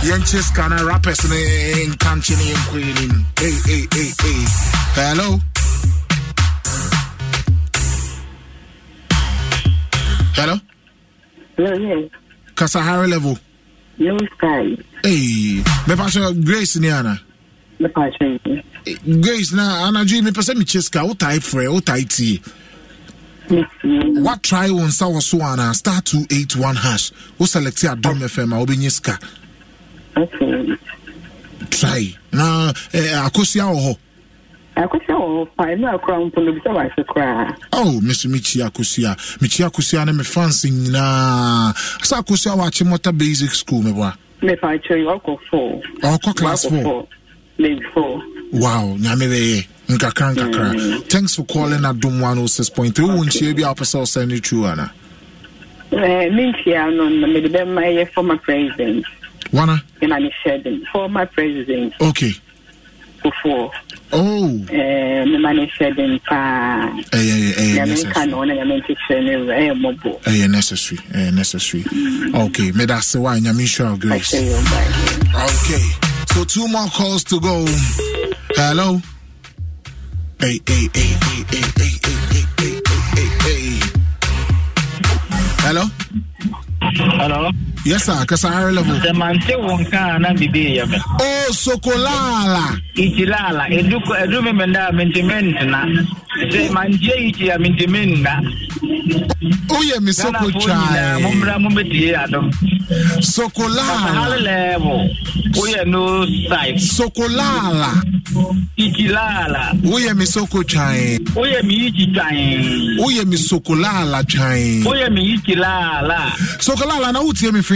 S3: Yenche scanner rappers in country and Queen. Hey, hey, hey, hey. Hello. Hello.
S18: Yeah,
S3: yeah. Kasahare level.
S18: Yo, Sky.
S3: Hey, me pass your
S18: grace, Niana.
S3: grace na anadwo yi mepɛ sɛ mekye sika wotae frɛ wotae tie watrae wo nsa wɔ so anaa star 281 hash wo select adom fm a wobɛnya sika try na eh, akosia wɔ hɔ Oh, Mr. Michi Akusia. Michi Akusia ne me fancy nyinaa. Sa Akusia wa Chimota Basic School me
S18: bwa. Me pa chiri, ọkọ four.
S3: Ọkọ class
S18: four.
S3: 4
S18: maybe four.
S3: Wow nyame bɛyɛ nkakra nkakra mm. thanks for calling adom 106.3 wowɔ nkyia bi a wopɛ sɛ wosɛ no true ana
S18: Eh, me nkyia no no mede bɛma yɛ eh, former president.
S3: Wana
S18: ɛna ne hyɛ den former president.
S3: Okay.
S18: Fofoɔ
S3: oh.
S18: Eh, mema ne hyɛ den paa
S3: ɛyɛ ɛyɛ
S18: nyame
S3: necessary.
S18: nka no na nyame nkyekyerɛ no wura ɛyɛ mmɔbɔ
S3: ɛyɛ necessary ɛyɛ necessary. Mm. Okay meda ase wa nyame nhyira wo grace okay so two more calls to go hello hey hey hey hey hey hey hey hey hey hey hey hello
S19: Hello.
S3: Yes, sir. Kasa higher level.
S19: The man say one can and be there.
S3: Oh, sokolala.
S19: Edu edu me menda mentiment na. Se manje ichi ya na. Oh
S3: yeah, me soko
S19: chai.
S3: Mumra
S19: mumeti ya do.
S3: Sokolala.
S19: Higher level. Oh yeah, no side.
S3: Sokolala.
S19: Ichilala.
S3: Oh yeah, me soko
S19: chai. Oh
S3: yeah, me
S19: ichi
S3: chai. Oh yeah, me sokolala
S19: chai. Oh yeah, me ichilala.
S3: Sokolala na utie me
S19: fi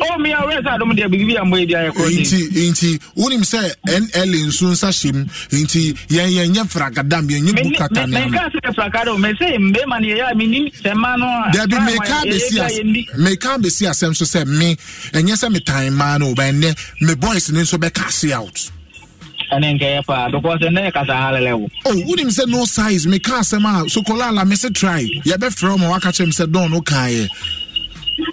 S19: omi awurẹ sá àdọm díẹ̀ bíbí àmọ èdè ayẹ kọ ní.
S3: nti nti wúnim sẹ nl nsu nsa ṣe nti yẹn frakadam yẹn nyẹ bukata
S19: ní. mẹka sẹ frakadam mẹ sẹ mbẹẹma ni ẹyà mi
S3: ní sẹmá nù. dẹbi mẹka abesi mẹka so sẹ mi ẹnyẹ sẹ mi maa nù ọba ẹnẹ boys ni nso bẹ kasi out.
S19: ɛne nkɛyɛ paa because ɛnɛ yɛ kasa halelɛ wo
S3: oh, o wonim sɛ no size meka asɛm a sokola ala me se try yɛbɛfrɛ ma waka kyerɛ m sɛ no kaeɛ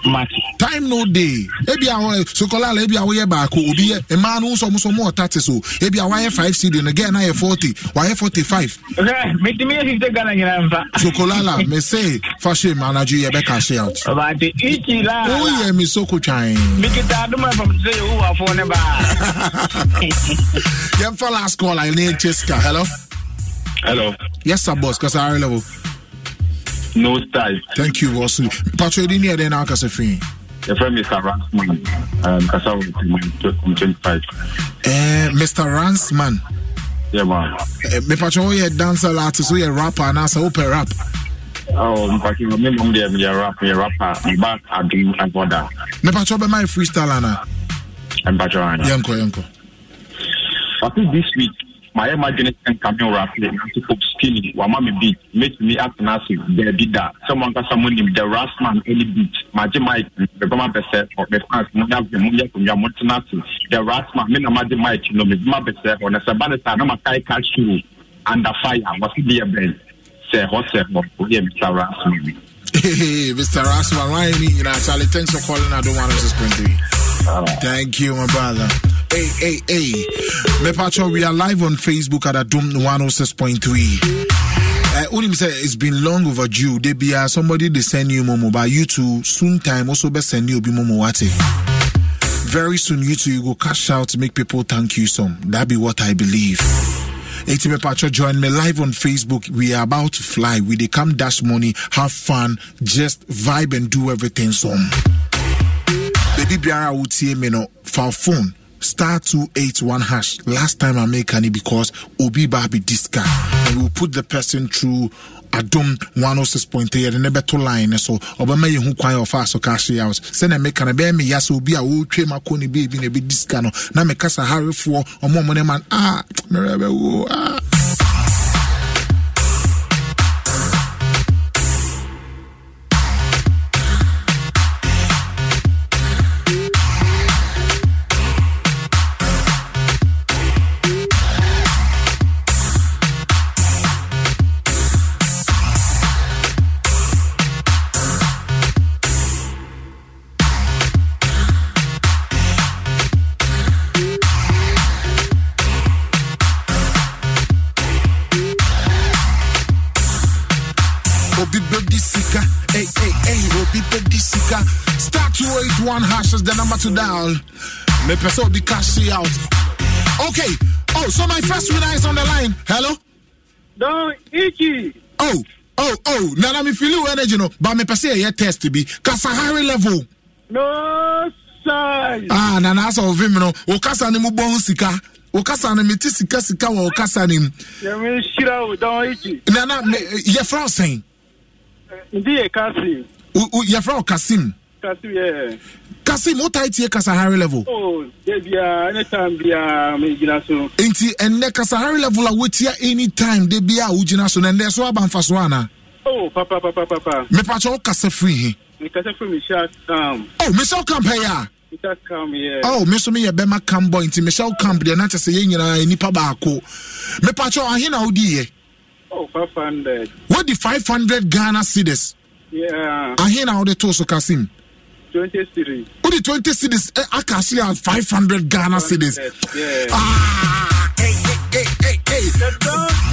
S3: match. time no dey ebi àwọn sokolala ebi àwọn yẹ baako obi yẹ mmaa no nsọ muso mu ọta ti so ebi àwọn ayẹ five cd no gẹ́ẹ̀ na yẹ forty Wa yẹ forty five.
S19: ṣe mi ti mi yẹ fifty ghana nyina nfa.
S3: sokolala mi se fashe manaju yẹ bẹ cash out.
S19: ọba àti ìkì la.
S3: ó yẹ mi soko twan.
S19: mi kìtà àdúmọ̀ ẹ̀fọ̀ mi ti sẹ́
S3: yòówù wà fún ọ fa last call I need ẹ̀ hello.
S14: hello.
S3: yes sir boss kasa are level
S14: no style.
S3: Thank you, Wasu. Patrick, you need now, Kasafin. The
S14: friend Mr. Ransman, um, Kasawa, I'm 25.
S3: Uh, Mr. Ransman.
S14: Yeah, man.
S3: Uh, me Patrick, oh, you're a dancer, artist, oh, you're oh, a rapper, and I'm open rap.
S14: Oh, mpaki mi mum me mi rap mi rapper mi back adu
S3: aboda. Me patro be my freestyle ana.
S14: Me patro ana.
S3: Yanko yanko.
S14: I think this week my mayɛ m'adwene nkame wrafle nanso pop skinny wama me beat mɛtumi atena ase baabi that?" Someone mo ankasa monim the rasman any beat My magye mike mebɛma bɛsɛ hɔ mefans monyɛ adwe money, akonnwa montena ase the rasman me na my mike no mebɛma bɛsɛ hɔ na sɛ ba ne saa na makae ka e suro under fire wɔse deɛ bɛn sɛ hɔ sɛ hɔ woyɛ mr rasman
S3: Hey, Mr. Rasman, why are you in Charlie? Thanks for calling. I don't want to spend you. Thank you, my brother. Hey, hey, hey. Me Pacho, we are live on Facebook at Adom 106.3. Uh, say it's been long overdue. They be uh, somebody they send you momo, but you too soon time also be send you be momo wate. Very soon you two you go cash out make people thank you some. That be what I believe. Etime Pacho, join me live on Facebook. We are about to fly. We they come dash money, have fun, just vibe and do everything some. Baby Biara see me no for phone. Star 281 hash. Last time I make any because Obi this guy. And we'll put the person through adom 106.3 yɛde ne bɛto line ne so ɔbɛma yɛ hu kwan a ɔfa so cash out sɛnea meka no bɛyɛ meya sɛ obi a wɔretwa mu akɔ ne baabi na ɛbɛdi sika no na meka sa harefoɔ ɔmo ɔmo ma ah merɛ bɛwo ah to dial. Me person be cash out. Okay. Oh, so my first winner is on the line. Hello?
S17: Don Ichi.
S3: Oh, oh, oh. Nana me feel energy no. But me person here test be. Kasahari level.
S17: No size.
S3: Ah, nana asa of him no. O kasa ni mu bon sika. O kasa ni meti sika sika wa o kasa ni.
S17: Yẹmi ṣíra o Don Ichi.
S3: Nana, me, ye fra saying.
S17: Ndi yẹ Kasim.
S3: Ye fra Kasim.
S17: Kasim yẹ.
S3: Kasim, what I tie Kasahare level?
S17: O de bia anytime bia mi gyina so.
S3: nti ɛnnɛ kasahare level a wotia anytime de bia a wogyina so na ɛndɛ so aba mfa so ana
S17: O papa papa papa.
S3: mepakyɛ wokasa firi he
S17: Mi kasa fún mi ṣá kam.
S3: oh Michel Camp ɛyɛ a
S17: Mi ṣá kam yẹ.
S3: oh me so meyɛ bɛma camp boy nti Michel Camp deɛ na kyɛ sɛ yɛn nyinaa nnipa baako mepakyɛ ahe na wodiiɛ
S17: O five hundred.
S3: wodi 500 Ghana cedis
S17: Yeah.
S3: ahe na wode too so kasim
S17: Twenty three.
S3: wode 20 cities eh, aka ahyere a 500 ghana cities
S17: Yeah.
S3: Ah.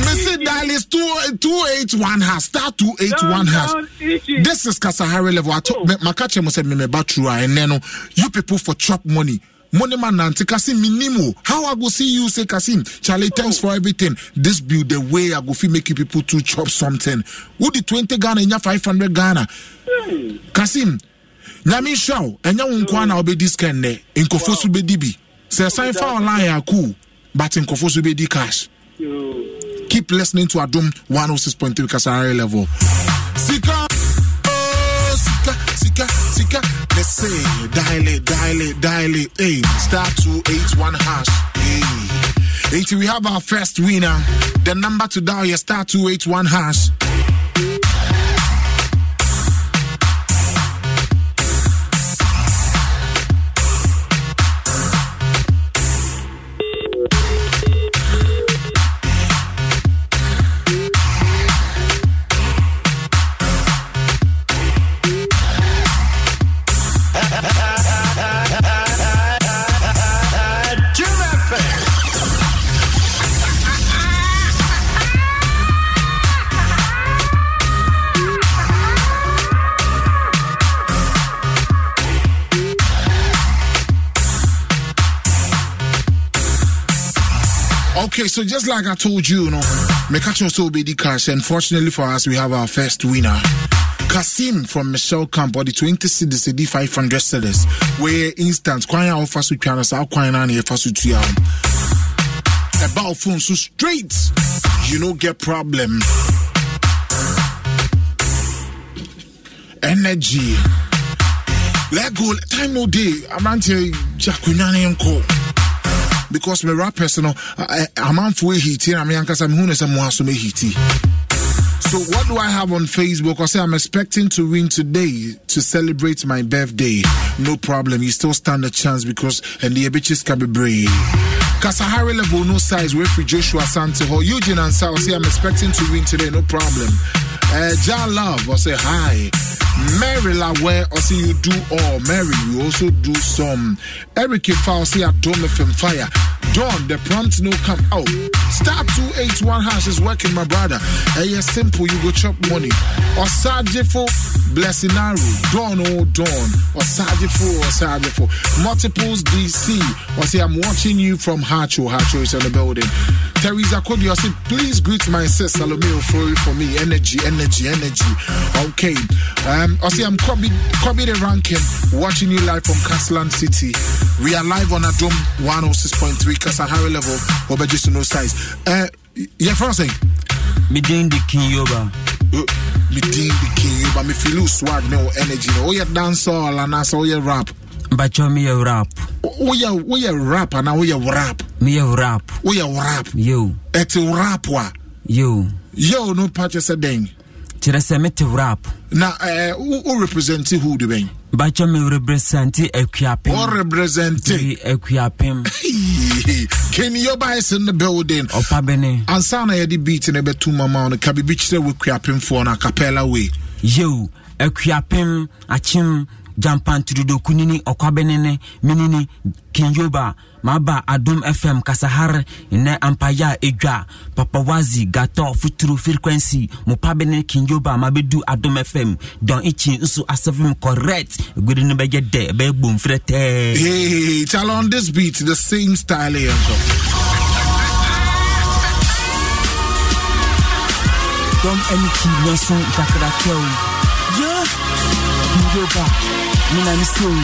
S3: Missy dial is two two eight one hash star two eight one hash. This is Kasahari level. I told my catcher must have me true and then you people for chop money. Money man nanti Kasim minimo. How I go see you say Kasim? Charlie, thanks for everything. This build the way I go feel make you people to chop something. Would the 20 Ghana and 500 Ghana? Kasim, nyame nhyira wo ɛnyɛ wo nko a na wobɛdi sika nnɛ nkɔfo so bɛdi bi. Sɛ ɛsan fa online a cool but nkɔfo so bɛdi cash. Keep listening to adom 106.3 kasarare level. Sika oh, sika sika sika. Let's say dial it dial it dial it. Hey star 281 hash. Hey. Until we have our first winner the number to dial is star 281 hash Okay, so just like I told you, you know, Mekacho the cash. Unfortunately for us, we have our first winner. Kasim from Michel Camp or the 20 cedis, the 500 sellers. Where instant, kwanya offer su piano, sa kwanya na offer su tuya. About phone so straight, you know, get problem. Energy. Let go. Time no day. I'm not here. Jakunyani and because me rappers no amanfo ehiti na me ankasa me hu ne sɛ mo aso me hiti so what do I have on Facebook? I say I'm expecting to win today to celebrate my birthday. No problem. You still stand a chance because and the bitches can be brave. Kasahare level no size. For Joshua Santiho, Eugene and Sal. Say I'm expecting to win today. No problem. Uh, John Love. I say hi. Mary Lawe. I see you do all. Mary, you also do some. Eric Ifao. Say I don't from fire. John, the prompt no come out. Star 281 hash is working, my brother. Hey, yes, simple, you go chop money. Or Osajifo, Blessinaru, Dawn, oh, Dawn. Osajifo, Osajifo. Multiples DC. Or say, I'm watching you from Hacho. Hacho is in the building. Teresa Kodi, I say, please greet my sis, Salomeo Furry for me. Energy, energy, energy. Energy. Okay. Um, I see I'm Kobe, Kobe the ranking, watching you live from Castle City. We are live on Adom 106.3 Kasahare level, Obejisu no size. Uh, yeah, thing.
S20: Midin the King Yoba.
S3: me din de king you but me feel you swag no energy no woyɛ dancehall anaasɛ woyɛ rap
S20: But you me meyɛ rap
S3: woyɛ woyɛ rap and now you woyɛ rap Me
S20: meyɛ rap
S3: woyɛ rap
S20: yo
S3: ɛte rap a
S20: yo
S3: yo no pa kyɛ sɛ dɛn
S20: kyerɛ sɛ mete rap
S3: na eh, wo represent who de bɛn
S20: bakyɛ me represente akuapem
S3: wo represente
S20: akuapem
S3: Yoba is in building.
S20: Opa bene.
S3: Ansa na yɛde beat no bɛto mama no ka biribi kyerɛ wɔ akuapemfoɔ no acapella way.
S20: Yo akuapem akyem jampanturudokunini ɔkwabɛnene menini kinyoba maba adom fm kasahar nnɛ ampaya a ɛdwa papawazi gato futuro frequency mopabene kinyoba mabɛdu adom fm dɔn ikyi nso asɛfem correct ɛgude no bɛgye dɛ ɛbɛyɛ bomfrɛ tɛɛ
S3: Hey, tell on this beat the same style here. So.
S20: dɔm ani kyi nɛso ntakrakɛw yɛ kinyoba mena ne sei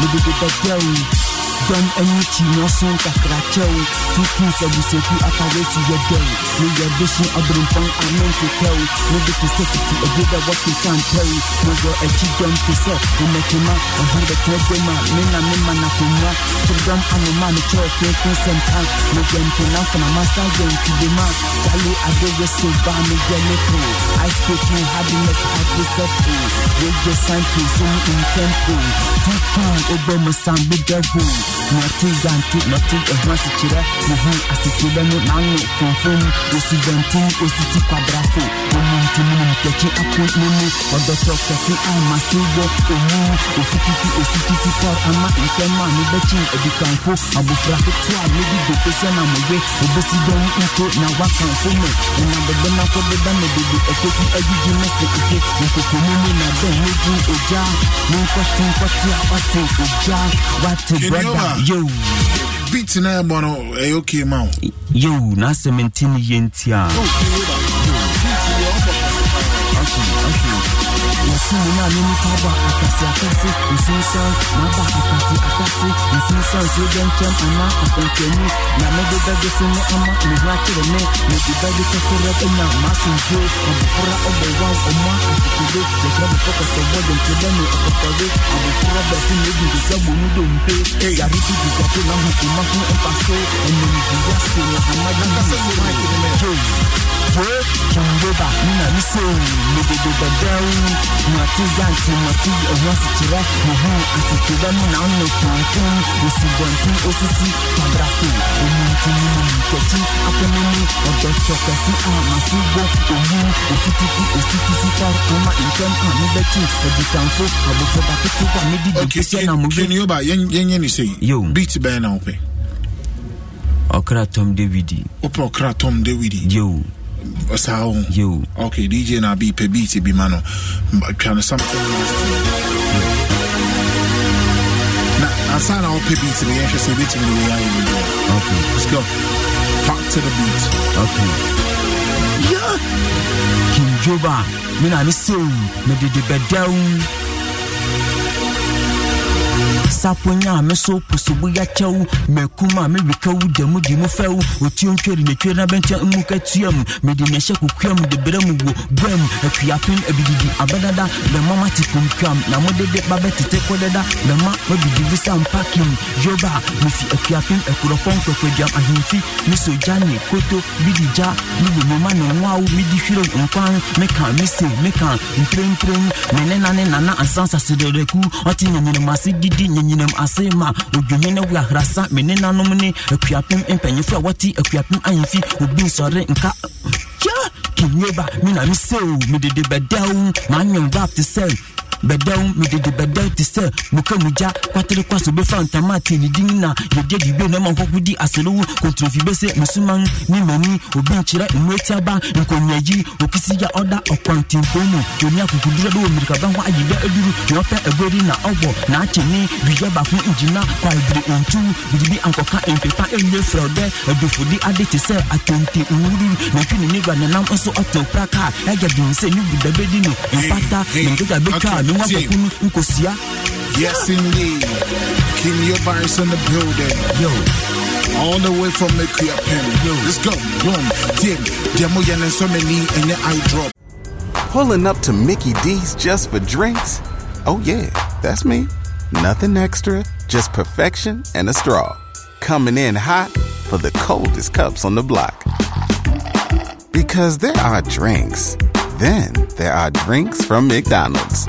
S20: medede bɛdɛw dɔm ani kyi nɛso ntakrakyɛw tukins abusuaku akawasi yɛdɛw meyɛ dehye aberempɔn amentetɛw mede te sɛ titi ɛdeda wɔte sampɛw mewɔ akyi dɔm te sɛ womatema ɔhare bɛtena dwam a mena mema nakomua kyerdɔm anoma mekyerɛ kronkron sɛmpa meyɛ mpena mfanamasa yɛ ntidema sale adewɛ so ba meyɛ lepo icecoating happiness hypercepto weyɛ santo so mu intempo tukan obɔ mu san bedavo nɔte gante nɔte ɛho asekyerɛ ne ho asekyerɛ no n'ano fonfom osubɛnten osisi kwadrafo omuntimunum kɛkye apo mu ɔdɔtɔ kɛse a mase wɔ omu ofititi ositisi kɔr ama ntɛm a mebɛkye adikanfo abofra ketewa a medi dope sɛ na moyɛ obɛsi dɛn mpo na wakamfo me ɛnabɛbɛ na kɔbɛda na dede ɛkɔsi agyigyi me se ese nkokomu mu na dɛn megyu ogya menkɔte nkɔte a ɔse ogya wate brɔda yo.
S3: Beat na ɛbɔ no ɛyɛ okay ma wo
S20: yo nti ne yɛ nti a yɛsene no a ne nipa bɔ akase akase maba na na na na Mati yantu mati ɛho asekyerɛ Maho asekyerɛ mu na ɔno pɔnten Osibɔnten osisi pabrafo Omuntini mu nkɛkyi mu Ɔdɔtɔ kɛse a maso bɔ omu Ositiki osikisi far koma ntɛm a mebɛkyi Adikanfo abofra bakete wa medi dɔkisɛ na mo
S3: Kini yoba yɛnyɛ ne sɛ
S20: Yo.
S3: Beat bɛn na wopɛ
S20: Ɔkra Tom David.
S3: Wopɛ ɔkra Tom David.
S20: Yo.
S3: Saa wo
S20: Yo.
S3: Okay dj na bi pɛ beat bi ma no Mba- twa no something last na ansa na wopɛ beat no yɛhwɛ sɛ ɛbɛtumi ne wei ayɛ bi
S20: Okay.
S3: Let's go. Back to the beat.
S20: Okay. Yeah. King Joba, mina mi se me de de bedau. Saponya a me so posobo ya me weka wo da mu di mu fɛw. Otuo ntwari ne twari na bɛnkyɛ mu ka tuam mede ne hyɛ kokuam de berɛ mu wo guam. Akuapem abididi abɛdada bɛma mate komtwam na modede babɛtete kɔdada bɛma mabidi visa mpakim yoba mefi akuapem akurɔpɔn nkɔkwaduam ahemfi. Me so gya ne koto bidi gya. Mede moma ne nwaw medi hwere nkwan. Meka mese meka mprempren me ne na ne nana ansansa sedɛdɛku ɔte nyanyinam ase didi nyanyinam ase ma odwonye ne wo ahrasa me ne nanom ne akuapem mpanyimfo a wɔte akuapem ahemfi obi nsɔre nka ya kinyoba me na me sɛ o medede bɛdaw maanwem rap te sɛ bɛdaw medede bɛdaw te sɛ muka mugya kwatere kwa so bɛfa ntama ate ne din na yɛdeɛ dibio na ma nkɔko di aselewo kontromfi bɛsɛ mesuman ne mani obi nkyerɛ mmuati aba nkonnwayi okisi ya ɔda ɔkwantempo mu ɔni akokudura de wɔ mmirikaba ho ayibɛ aduru na ɔpɛ aguadi na ɔbɔ na akyene biriya baako ngyina kwaebere ntu biribi ankɔka mpepa ɛnyɛ frɛwdɛ adufodi ade te sɛ atonte nwuru na twi ne negua nenam nso ɔtew praka ɛgya den sɛ ne buda bɛdi no mpata ne nkagya bɛtwa a ne wa bɔko
S3: Yes, indeed. King Yoba is in the building.
S20: Yo.
S3: All the way from Mekuya Pen. Yo. Let's go. Boom. Tim. Demo Yen and so many and your eye drop.
S7: Pulling up to Mickey D's just for drinks? Oh, yeah, that's me. Nothing extra, just perfection and a straw. Coming in hot for the coldest cups on the block. Because there are drinks, then there are drinks from McDonald's.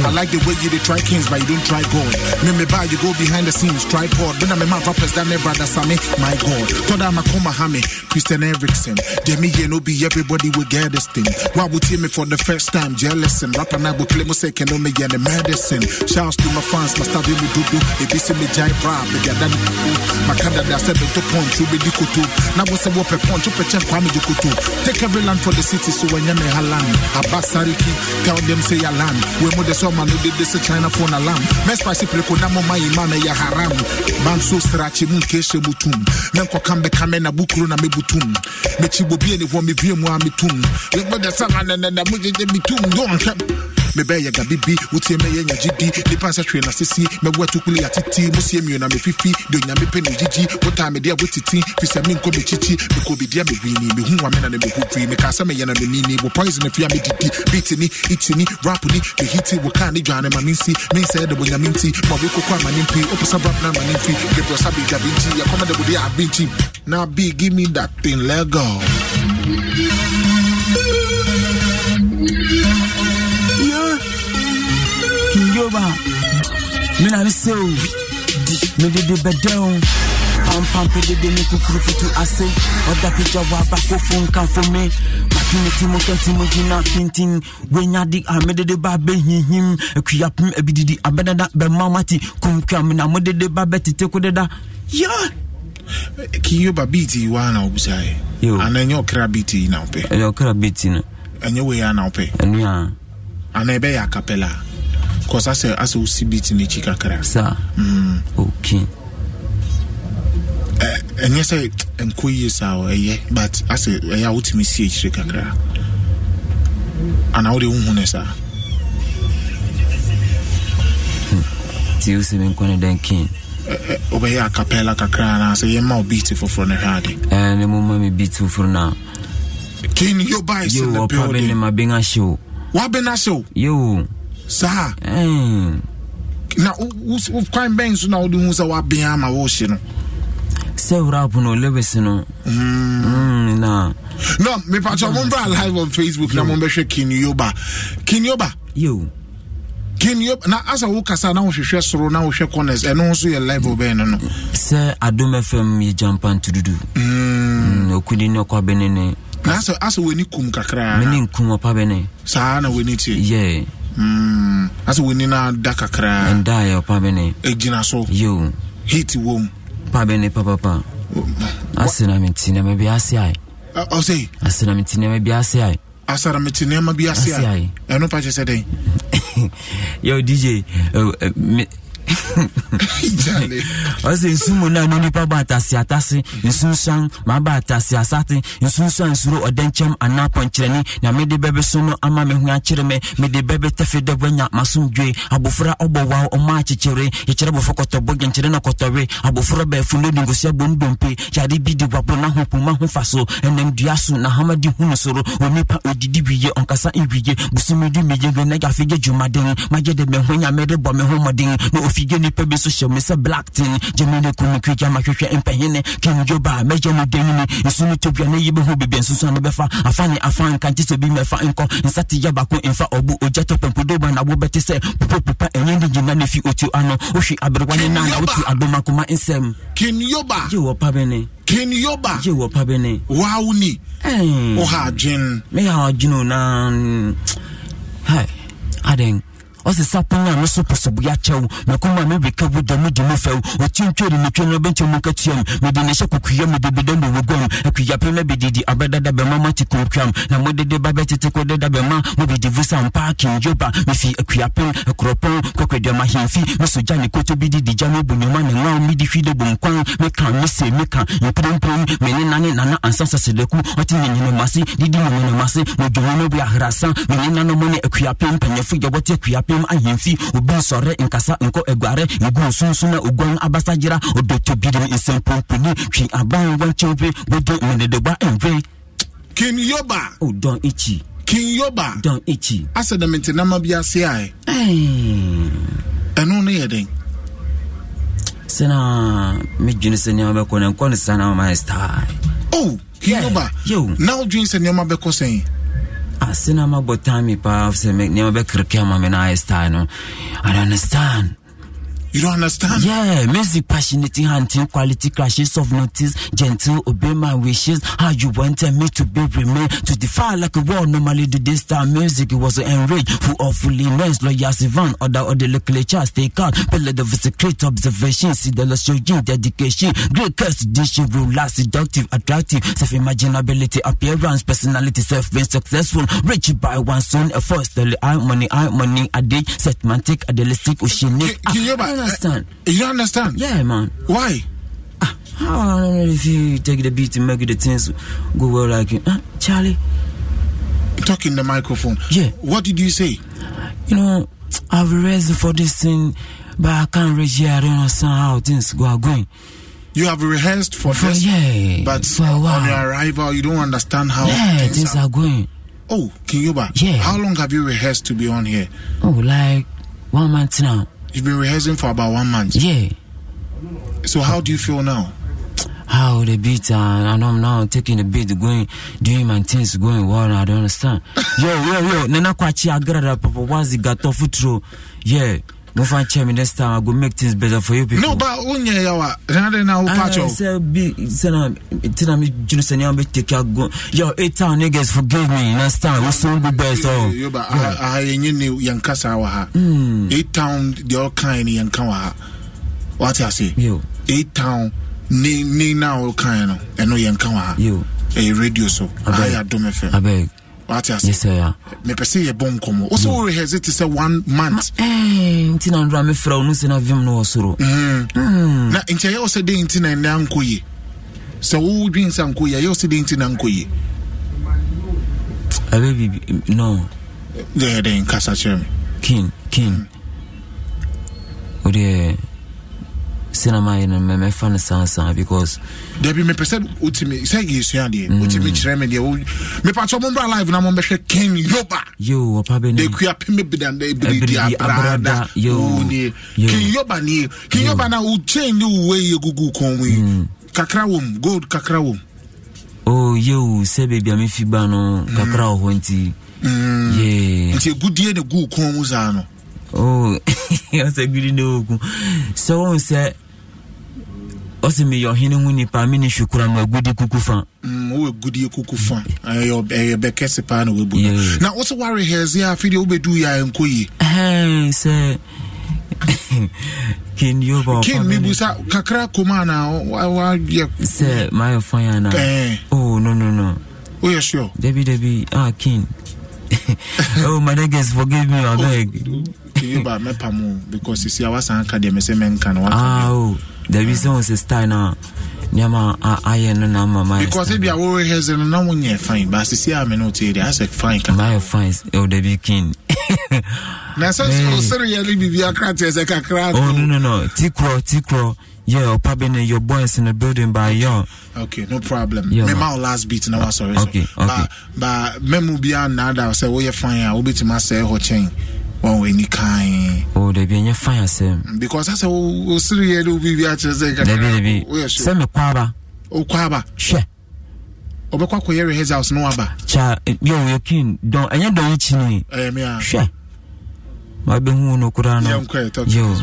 S3: I like the way you try kings, but you don't try God. Me me buy you go behind the scenes, tripod. When I'm a man rappers that never brother Sammy, my God. Toda Makoma Hame, Christian Eriksen. Demi ye no be everybody will get this thing. Why would you me for the first time? Jealous and rapper now will play me second on me and the medicine. Shouts to my fans, my stab me dudu. If you see me jai bra, me get that My kada da said to punch, you be the kutu. Now what's a whoop a punch, you check kwame the kutu. Take every land for the city, so when you me halan. Abasariki, tell them say a land. We mo summer no did this China phone alarm. Spicy preko na mo my imam ya haram. Man so strachi mun keshe butum. Men ko kambe kame na bukuru na me butum. Me chibo bi ni ho me bi mu amitum. Le mo the sama na na na mebɛyɛ ga bibi wotie mɛyɛ nya gyidi nipa nsɛ hwee na sisi mɛboa tukuli atiti mosie mmienu na mefifi de onyame pɛ ne gyigyi wotaa mede a wotiti fi sɛ menkɔ mekyikyi mekɔ bidia mewini mehu wa me me na ne mehu firi mekaa sɛ meyɛ na menini wo poison afia medidi beatini itini rapni mehiti wo kaa ne dwane ma mensi mensɛɛ de bonyame nti ma wobɛkɔkɔ ama ne mpi wopɛ sɛ brap na ama ne mfi gebrɛ sa begyabe nti yɛkɔma de bode abe nti na be give me that thing let go
S20: yoba mina mese o medede bɛdɛ o pampam pedede me kukurukutu ase ɔda pagya wɔ abakofo nkamfo me. Matwene ti mu kɛnti mu gyina pintin wenyade a medede ba bɛhihim akuapem abididi abɛdada bɛma mate kumkam na modede ba bɛtete kodeda ya
S3: kiyoba beat yi waa na wobusaɛ ana ɛnyɛ ɔkra beat yi na wopɛ
S20: ɛyɛ ɔkra beat no.
S3: Ɛnyɛ wei a na wopɛ
S20: ɛno a
S3: ana ɛbɛyɛ akapela cause asɛ asɛ wosi beat no akyi kakra
S20: saa okay
S3: ɛnyɛ sɛ nkɔ yie saa o ɛyɛ but asɛ ɛyɛ a wotumi si akyire kakra ana wode wohu no saa
S20: nti wo sɛ menkɔ ne dɛn kin.
S3: Wobɛyɛ acapella kakra anaasɛ yɛma wo beat foforɔ no hwɛ ade
S20: ne moma me beat foforɔ no a
S3: kin yoba is in the
S20: ɔpa bɛ ne
S3: building
S20: ma bɛn ahyew
S3: wabɛna hyew
S20: yo
S3: saa. Na wo- wo- kwan bɛn so na wode hu sɛ woabea ama wohye no?
S20: Sɛ wrap no lewis no. Mm, na.
S3: No mepakyɛ mombra live on facebook na mombɛhwɛ kin yoba. Kin yoba?
S20: Yo.
S3: Kin yoba na asɛ wokasa na wohwehwɛ soro na wohwɛ corners ɛno nso yɛ level bɛn no no?
S20: Sɛ adom fm yɛ gyampa ntodudu okudi ne ɔkɔ bɛne ne.
S3: Na asɛ w'ani kum kakraa.
S20: Mene nkum ɔpa bɛne
S3: saa na w'ani tie. Mm, asɛ w'ani no ada kakraa
S20: ɛndaeɛ ɔpa bɛne
S3: ɛgyina so.
S20: Yo.
S3: Heat wom
S20: pa bɛne papapa ase na menti nɛma bi ase ae
S3: ɔsɛ
S20: ase na menti nɛma bi ase ae
S3: asara mete nneɛma bi ase
S20: ae.
S3: ɛno pa kyɛ sɛ dɛn
S20: yo dj uh, uh, me ɔsɛ nsu mu no no nipa ba atase atase nsunsuan maaba atase asate nsunsuan nsuro ɔdɛnkyɛm anaa pɔnkyerɛne na mede bɛbɛ so no ama me ho akyere me mede bɛbɛ tɛfe dɛ woanya masomdwe abofra ɔbɔ waw ɔma akyekyere yɛkyerɛ bɔfo kɔtɔbɔ gyenkyerɛ na kɔtɔwe abofra bɛɛfo no de bom dompe yade bi de waboro na ho poma ho fa so ɛnam dua so na hama di hunu soro onipa odidi wiye ɔnkasa nwiye busumidi miye wɛnɛ yafegye dwumaden magye de me ho nyame de bɔ me ho mmɔden na ofigye nipa bi so hyɛ me sɛ black tin. Gyemene kum kwigya mahwehwɛ mpɛhene kenyoba mɛgye no danyini nsu no tobua na yi bɛho bebia nsusu ne bɛfa afa ne afa nka nte sɛ bi mɛfa nkɔ. Nsateyɛ baako mfa ɔbo ogya tɔ pɛmpodoba na wobɛte sɛ pupapupa ɛnyɛ ne gyina ne fi otuo ano. Wohwe aberewa ne na na wote adomakoma nsɛm.
S3: Kin yoba
S20: gye wɔ pa bɛne
S3: kin yoba
S20: gye wɔ pa bɛne
S3: waawo ni. Woha adwen.
S20: Meyɛ adwene na hai aden ɔsɛ sapon a meso pɔsɔboya kyɛw. Makoma mebɛka wo da mede mu fɛw. Ɔtwintwere ne twa no bɛnkyɛ mu katuam mede ne hyɛ kokua mede beda mu wɔguam akuyape ma bɛdidi abɛdada bɛma mate kontwam na modede ba bɛtete kɔdeda bɛma mobɛdi vu sa mpa kenyoba mefi akuapem akuropɔn kɔkɔdama hemfi mesogya ne koto bi didi gya me bonyoma ne ŋaw mede hwi de bom kwan meka mese meka mprempren mene nane nana ansa sɛsɛdaku ɔte nyanyinamase didi nyanyinamase modwoho no bi ahrasa mene nanom ne akuapem mpanyɛfo yɛwɔte akuapem apem ahemfi obi nsɔre nkasa nkɔ aguare ngu nsonso na oguan abasa gyera ɔdɔtɔ birim nsɛmpomponi twi aban wode menedegba ɛmve
S3: kin yoba.
S20: Don ichi.
S3: Kin yoba.
S20: Don ichi.
S3: Asɛ dɛ mente nama bi ase aɛ ɛno no yɛ den.
S20: Sɛna medwene sɛ nneɛma bɛkɔ no nkɔ no sa na mama style
S3: oh kin yoba. na wodwen sɛ nneɛma bɛkɔ sɛn
S20: sɛ nneɛma me na ayɛ style no i don't understand
S3: You don't understand?
S20: Yeah, music passionate, hunting, quality crashes of notice, gentle, obey my wishes. How you wanted me to be remain, to defy like a wall. Normally, do this style music, it was enraged, full of fulliness, loyal Sivan, other other local charts, take out, pillar the secret observation, see the your dedication, great curse, dish, rule, last, seductive, attractive, self imaginability, appearance, personality, self being successful, rich by one son, a first, the eye money, eye money, a day, setmantic, idealistic, oceanic. Understand.
S3: Eh, you don't understand?
S20: Yeah, man.
S3: Why?
S20: Ah, how I don't know if you take the beat and make the things go well like it. Huh? Ah, Charlie.
S3: Talk in the microphone.
S20: Yeah.
S3: What did you say?
S20: You know, I've reason for this thing, but I can't reach here. I don't understand how things go are going.
S3: You have rehearsed for,
S20: For-
S3: this,
S20: yeah,
S3: but
S20: for
S3: on your arrival, you don't understand how
S20: yeah,
S3: things,
S20: things
S3: are.
S20: are going.
S3: Oh, Kinyoba.
S20: Yeah.
S3: How long have you rehearsed to be on here?
S20: Oh, like one month now.
S3: You've been rehearsing for about one month.
S20: Yeah.
S3: So how do you feel now?
S20: How the beat uh, and I'm now taking the beat, going, doing my things, going well. I don't understand. yo, yo, yo. Nana kwachi agrada papa wazi gato futuro. Yeah. Move on, check me next time. I go make things better for you people.
S3: No, but unye yawa. Rade na upacho.
S20: sɛ bi sɛna ntina medwene sɛ nneɛma bɛtake ago yo eight town niggas forgive me next time wosom good boy so
S3: Yoba, aha aha, yenye ne yankasa wa ha.
S20: Mm.
S3: Eight town the all kind yanka wa ha. What I say?
S20: Yo.
S3: Eight town ni ni na all kind no. Eno yanka wa ha.
S20: Yo.
S3: Eh radio so. Aha ya dom FM.
S20: abeg
S3: Mepɛ sɛ yɛbɔ nkɔmmɔ wo sɛ worehɛse te sɛ one month.
S20: Eh, nti na ndra mefrɛ wo no sɛ no vim no wɔ soro.
S3: Na nti ɛyɛ wo sɛ dɛn nti na ɛnɛ ankɔ ye? Sɛ wodwen sɛ ankɔ ye ɛyɛ wo sɛ dɛn nti na ankɔ ye?
S20: Ɛbɛ bibi no.
S3: Dɛ dɛn kasa kyerɛ me.
S20: Kin kin. Wodeɛ sɛna mayɛ no mɛ- mɛfa no sansan because
S3: dabi mepɛ sɛ wotumi sɛ yɛsua deɛ
S20: Mm.
S3: wotumi kyerɛ me deɛ mepatɔ mombra live na mombɛhwɛ ken yoba.
S20: Yo ɔpa bɛ ne
S3: kua peme bedanda ebiridi
S20: Ebiridi
S3: abrada nie ken yoba nie ken yoba na wo chain ne wo wei gugu kɔn mu yi kakra wom gold kakra wom.
S20: Oh yo sɛ baabi a mefi ba no kakra wɔ hɔ nti
S3: nti egudie ne gu kɔn mu saa no
S20: ɔsɛ gbiri ne oku sɛ wohu sɛ ɔsɛ meyɛ ɔhene ho nipa mene hwekura ma agudi kuku fa
S3: wowɛ gudie kuku fa ɛyɛ bɛkɛse paa na wabu no na wo sɛ woarehɛse a afei deɛ wobɛdu yɛ ɛnkɔ yi
S20: sɛ
S3: ken mebusa kakra koma na wayɛ
S20: sɛ mayɛ fan ana
S3: Eh.
S20: oh no no no.
S3: Woyɛ sure.
S20: Dabi dabi ah king. oh my niggas forgive me abeg
S3: keyeba mɛpa mo? Because sisi a wasan ka deɛ mesɛ mɛnka no waka
S20: ah oh. Dabi sɛ wo sɛ style no a nneɛma a- ayɛ no na ama mayɛ
S3: because ebia worehɛse no na wonyɛ fine but sisi a me no wotie deɛ asɛ fine ka
S20: mayɛ fine. Oh dabi king
S3: na sɛ
S20: Hey.
S3: ɔsereyɛ ne biribi akra teɛ sɛ kakra
S20: oh no no no. Tikro tikro yeah ɔpa bɛ ne your boys in the building by yo
S3: okay no problem.
S20: Yeah,
S3: mema
S20: man.
S3: wo last beat na wasɔre so
S20: Okay,
S3: Ba-
S20: okay.
S3: ba mɛmu biaa nnaada wo sɛ woyɛ fine a wobɛtumi asɛe hɔ kyɛn wɔn w'ani kae
S20: oh dabi ɛnyɛ fine asɛm
S3: because asɛ wosereyɛ ne wo biribi akyerɛ sɛ
S20: dabi
S3: kakra
S20: dabi
S3: woyɛ sure.
S20: Sɛ mekɔ aba
S3: wokɔ aba
S20: hwɛ
S3: ɔbɛkɔ akɔyɛ rehearse house na waba
S20: cha yo yo king dɔn ɛnyɛ dɔn yi kyi ni
S3: ɛyɛ me a
S20: hwɛ mabɛhu wo no koraa no.
S3: Yɛnkɔ yɛ, talk to
S20: yo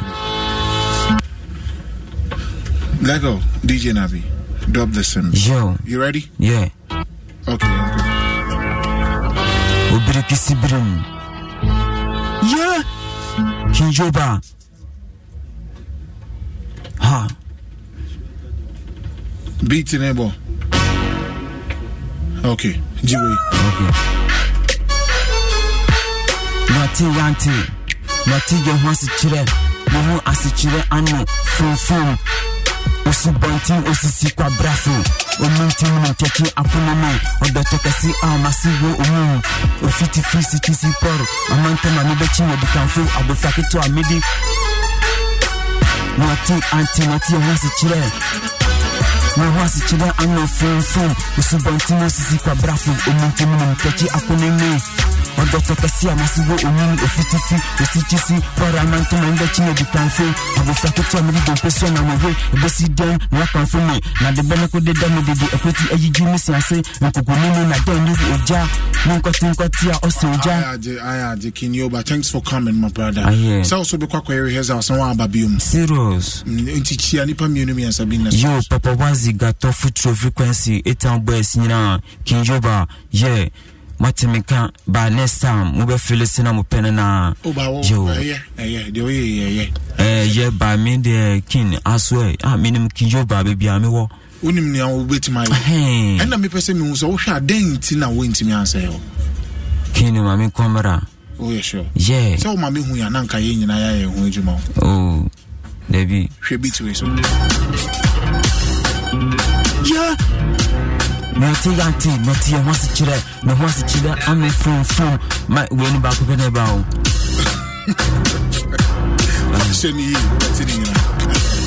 S3: us. lego dj nabi. Drop the sim
S20: yo.
S3: You ready?
S20: Yeah.
S3: Okay yɛnkɔ.
S20: obirikisi birim. Yeah kinjoba. Ha.
S3: Beat ne bɔ okay jiwe
S20: okay. Nate yante nate yɛ ho asekyerɛ ne ho asekyerɛ ano fomfom osubɔnten osisi kwabrafo omintim no nkyɛkye apono no ɔdɔtɔ kɛse a mase wo omu ofiti firi sikisi pɔr amantam a mebɛkyi wɔ dikamfo abɔfra ketewa mede na ɔte ante na ɔte ɛho asekyerɛ na ho asekyerɛ ano fomfom osubɔnten osisi kwabrafo omintim no nkyɛkye apono mu ɔdɔtɔ kɛse a mase wo omu ofitifi osikyisi pɔr amantam a mebɛkyi wɔ dikamfo abɔfra ketewa mede dompe so na mɔhwe ɛbɛsi dɛn na wakamfo me na de bɛne ko deda me dede ɛkɔti ayigyi me si ase nkokoni na dɛn ne ogya ne nkɔtenkɔte a ɔsɛ ogya
S3: Kinyoba. Thanks for coming, my brother.
S20: Aye.
S3: Sɛ also bɛkɔ akɔyɛ rehearsal sɛ woaba biom.
S20: serious
S3: Nti kyia nipa mmienu mmiɛnsa bi na
S20: yo papa wazi gatɔ foturo frequency ɛtan boys nyinaa kinyoba yɛ mate meka ba next time mobɛfele se na mopɛ no na
S3: yɛ ɛyɛ.
S20: Eh, yɛ ba me deɛ kin aso ɛ a menim kinyoba baabia mewɔ
S3: wonim nea wobɛtumi ayɛ ɛna mepɛ sɛ mehu sɛ wohwɛ a dɛn nti na wontumi ansɛe hɔ
S20: kin ma me kɔmmra
S3: woyɛ sure.
S20: Yeah.
S3: sɛ woma mehu yɛ na nka yɛ nyinaa yɛayɛ ho adwuma wo
S20: dabi
S3: hwɛ bi tiwei so
S20: Yeah. Mɛte yɛnte mɛte yɛ ho asekyerɛ ne ho asekyerɛ ame fomfom ma wei no baako pɛ ne ba o.
S3: Hyɛ ne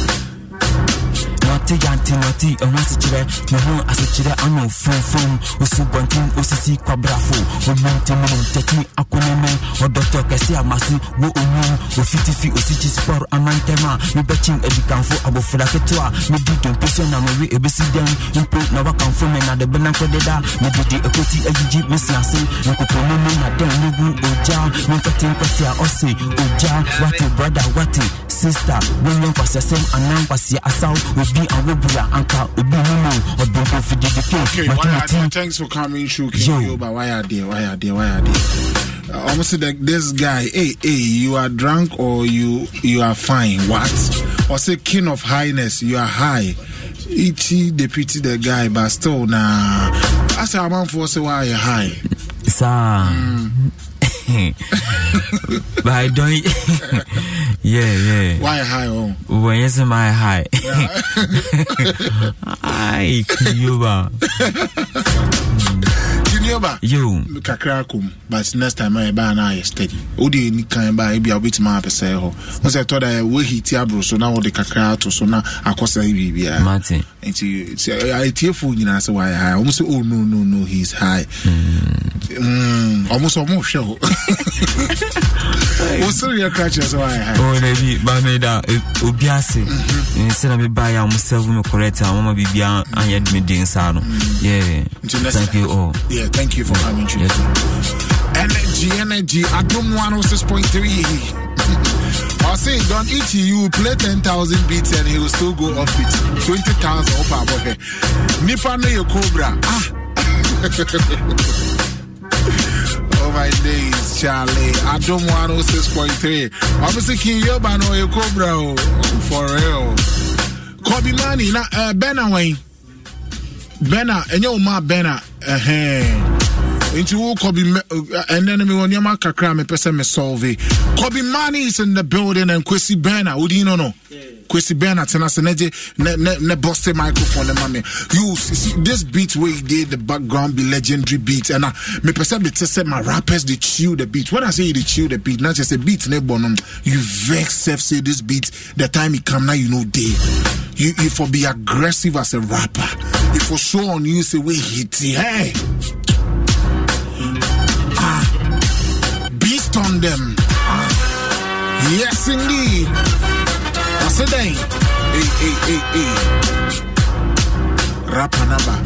S20: nɔte yante nɔte ɛho asekyerɛ ne ho asekyerɛ ano fomfom osubɔnten osisi kwabrafo omunte mu nom tɛki akonome ɔdɔtɔ kɛse a mase wo onum ofitifi osikyi spɔr amantɛm a mebɛkyen adikamfo abɔfra ketewa medi dompe so na mewe ɛbɛsi dɛn mpo na wakamfo me na de bɛnankɔ deda. Medede ɛkɔti agyigyi mesi ase nkoponomu na dɛn ne gu ogya menkɔtenkɔte a ɔse ogya wate brother wate sister. Wonyɛ nkwasiasɛm anaa nkwasia asaw. Obi awobua anka obi mu mu ɔdɔnkɔ fididike
S3: Okay, why are thanks for coming through Kinyoba. Why are there? Why are there? Why are there? Uh, almost like this guy, hey, hey, you are drunk or you you are fine. What? Or say king of highness, you are high. E.T. they pity the guy, but still. I say I'm on for say why you high.
S20: saa but I don't yeah yeah.
S3: Why high oh?
S20: when you say my high. Ai kiyoba
S3: Kinyoba.
S20: yo.
S3: Kakra kom but next time I buy na ayɛ steady. Wode ani kan ba ebi a wobɛtumi apɛsɛe hɔ. Wo sɛ ɛtɔ da wohiti aboro so na wode kakra ato so na akɔsɛe biribiaa
S20: mate.
S3: Nti atiefoɔ nyinaa sɛ wayɛ high. Ɔmo sɛ oh no no no he is high. Mm, ɔmo sɛ ɔmo hwɛ ho wo sereɛ kra kyerɛ sɛ wayɛ high.
S20: Oh, dabi ba me da e- obi ase. Eh, sɛna mebaeɛ a mo serve me correct a mama biribia anyɛ me den saa no. Yeah.
S3: Until next
S20: thank you all.
S3: Yeah thank you for coming through energy energy adom 106.3 I say, don't eat you, play 10,000 beats and he will still go off it. 20,000 up above here. Nipa no your cobra. Ah. oh my days, Charlie. Adom 106.3. Obviously, King Yoba no your cobra. oh. For real. Kobe Mani, na uh, Bena Wayne. Bena, and your ma Bena. Uh-huh. Nti wo kɔbi uh, ɛnɛ no mewɔ nneɛma kakra mepɛ sɛ me solve kɔbi money is in the building and kwesi bɛna wodi no no? Kwesi bɛna tena se ne gye ne ne ne bɔste microphone ne ma me. You see this beat wey dey the background be legendary beat ɛna uh, mepɛ sɛ mete sɛ my rappers dey chew the beat. When i say you chew the beat na kyerɛ sɛ beat ne you vex sef say this beat the time e come na you no dey you you for be aggressive as a rapper. You for show on you say wey hit hey on them. Yes, indeed. That's said, hey, hey, hey, hey, hey. Rapanaba.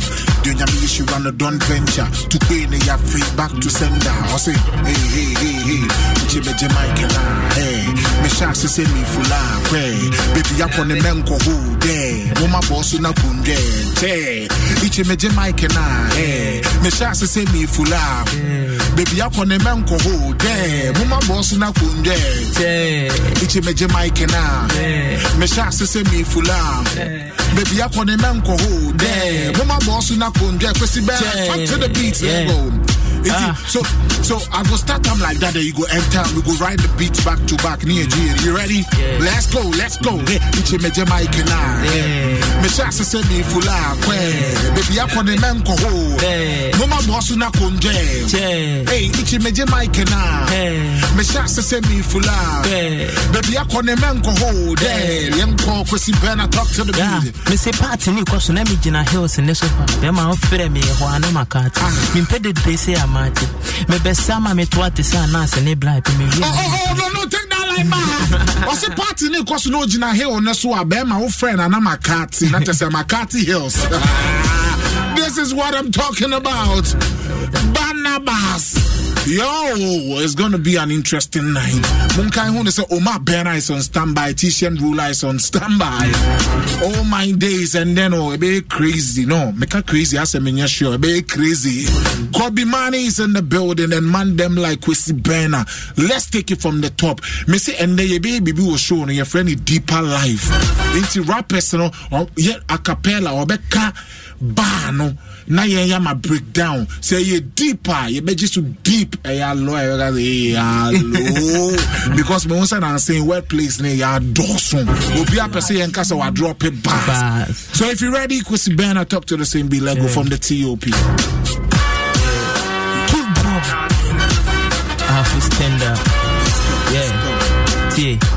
S3: Dunyami issue run the don't venture to pay the ya free back to sender. I say, hey, hey, hey, hey. Jimmy Jamaica, ah, hey. Me shacks to send me fula, ah, hey. Baby, up on the menko who there. Mama boss na kunde, ah, hey. Me Jamaica, hey. Me shacks to send me fula, Baby, up on the menko who there. Mama boss na kunde, hey. Ichi me Jamaica, me shacks to send me fula. Baby, up on the menko who there. Mama boss na kunde, kwesi bad. Talk to the beats,
S20: Yeah.
S3: Yeah. go. Is
S21: Ah.
S3: it, so so I go start time like that. Then you go enter. We go ride the beats back to back. Near G. You ready?
S21: Yeah.
S3: Let's go. Let's go. Hey, ichi me jema ikena.
S21: Yeah.
S3: Me sha se se me fula kwe. Baby up on the man ko ho.
S21: Yeah.
S3: Mama boss na konje. Hey, ichi me jema ikena.
S21: Yeah.
S3: Me sha se se me fula. Baby up on the man ko ho. Yem ko kwesi bena talk to the beat.
S21: mese party ne kɔ so na megyina hills ne so hɔ bɛma wofrɛ me hɔ a na maka ate mempɛ dedere sɛ amate mebɛsa ma metoa te sɛ anaase ne bla pɛ mewie
S3: Oh, oh, oh, no, no, take that line back. Ɔse party ne kɔ so na ogyina hill ne so a bɛrima wo frɛ na na makati na kyɛ sɛ makati hills. This is what i'm talking about. Barnabas Yo, it's gonna be an interesting night. Munkai Hun say oh, Omar Bena is on standby, Tishan Rula is on standby. All my days, and then oh, a bit crazy. No, make a crazy. I say, me sure, a bit crazy. Kobe Mani is in the building, and man them like Kwesi Bena. Let's take it from the top. Me say, and then your baby was showing your friend deeper life. Into rappers, no, or yet a cappella or beka bar no na yɛn yɛ ma break down sɛ yɛ deep a yɛbɛgye so deep. Ɛyɛ alɔ a yɛbɛka sɛ alo. Because mehu sɛ nansɛn word place ne yɛ adɔɔso. Obi apɛ sɛ yɛnka sɛ wadrop it bars so if you ready Kwesi Ben I talk to the same be lego from the TOP
S21: afo stand up yeah. Tie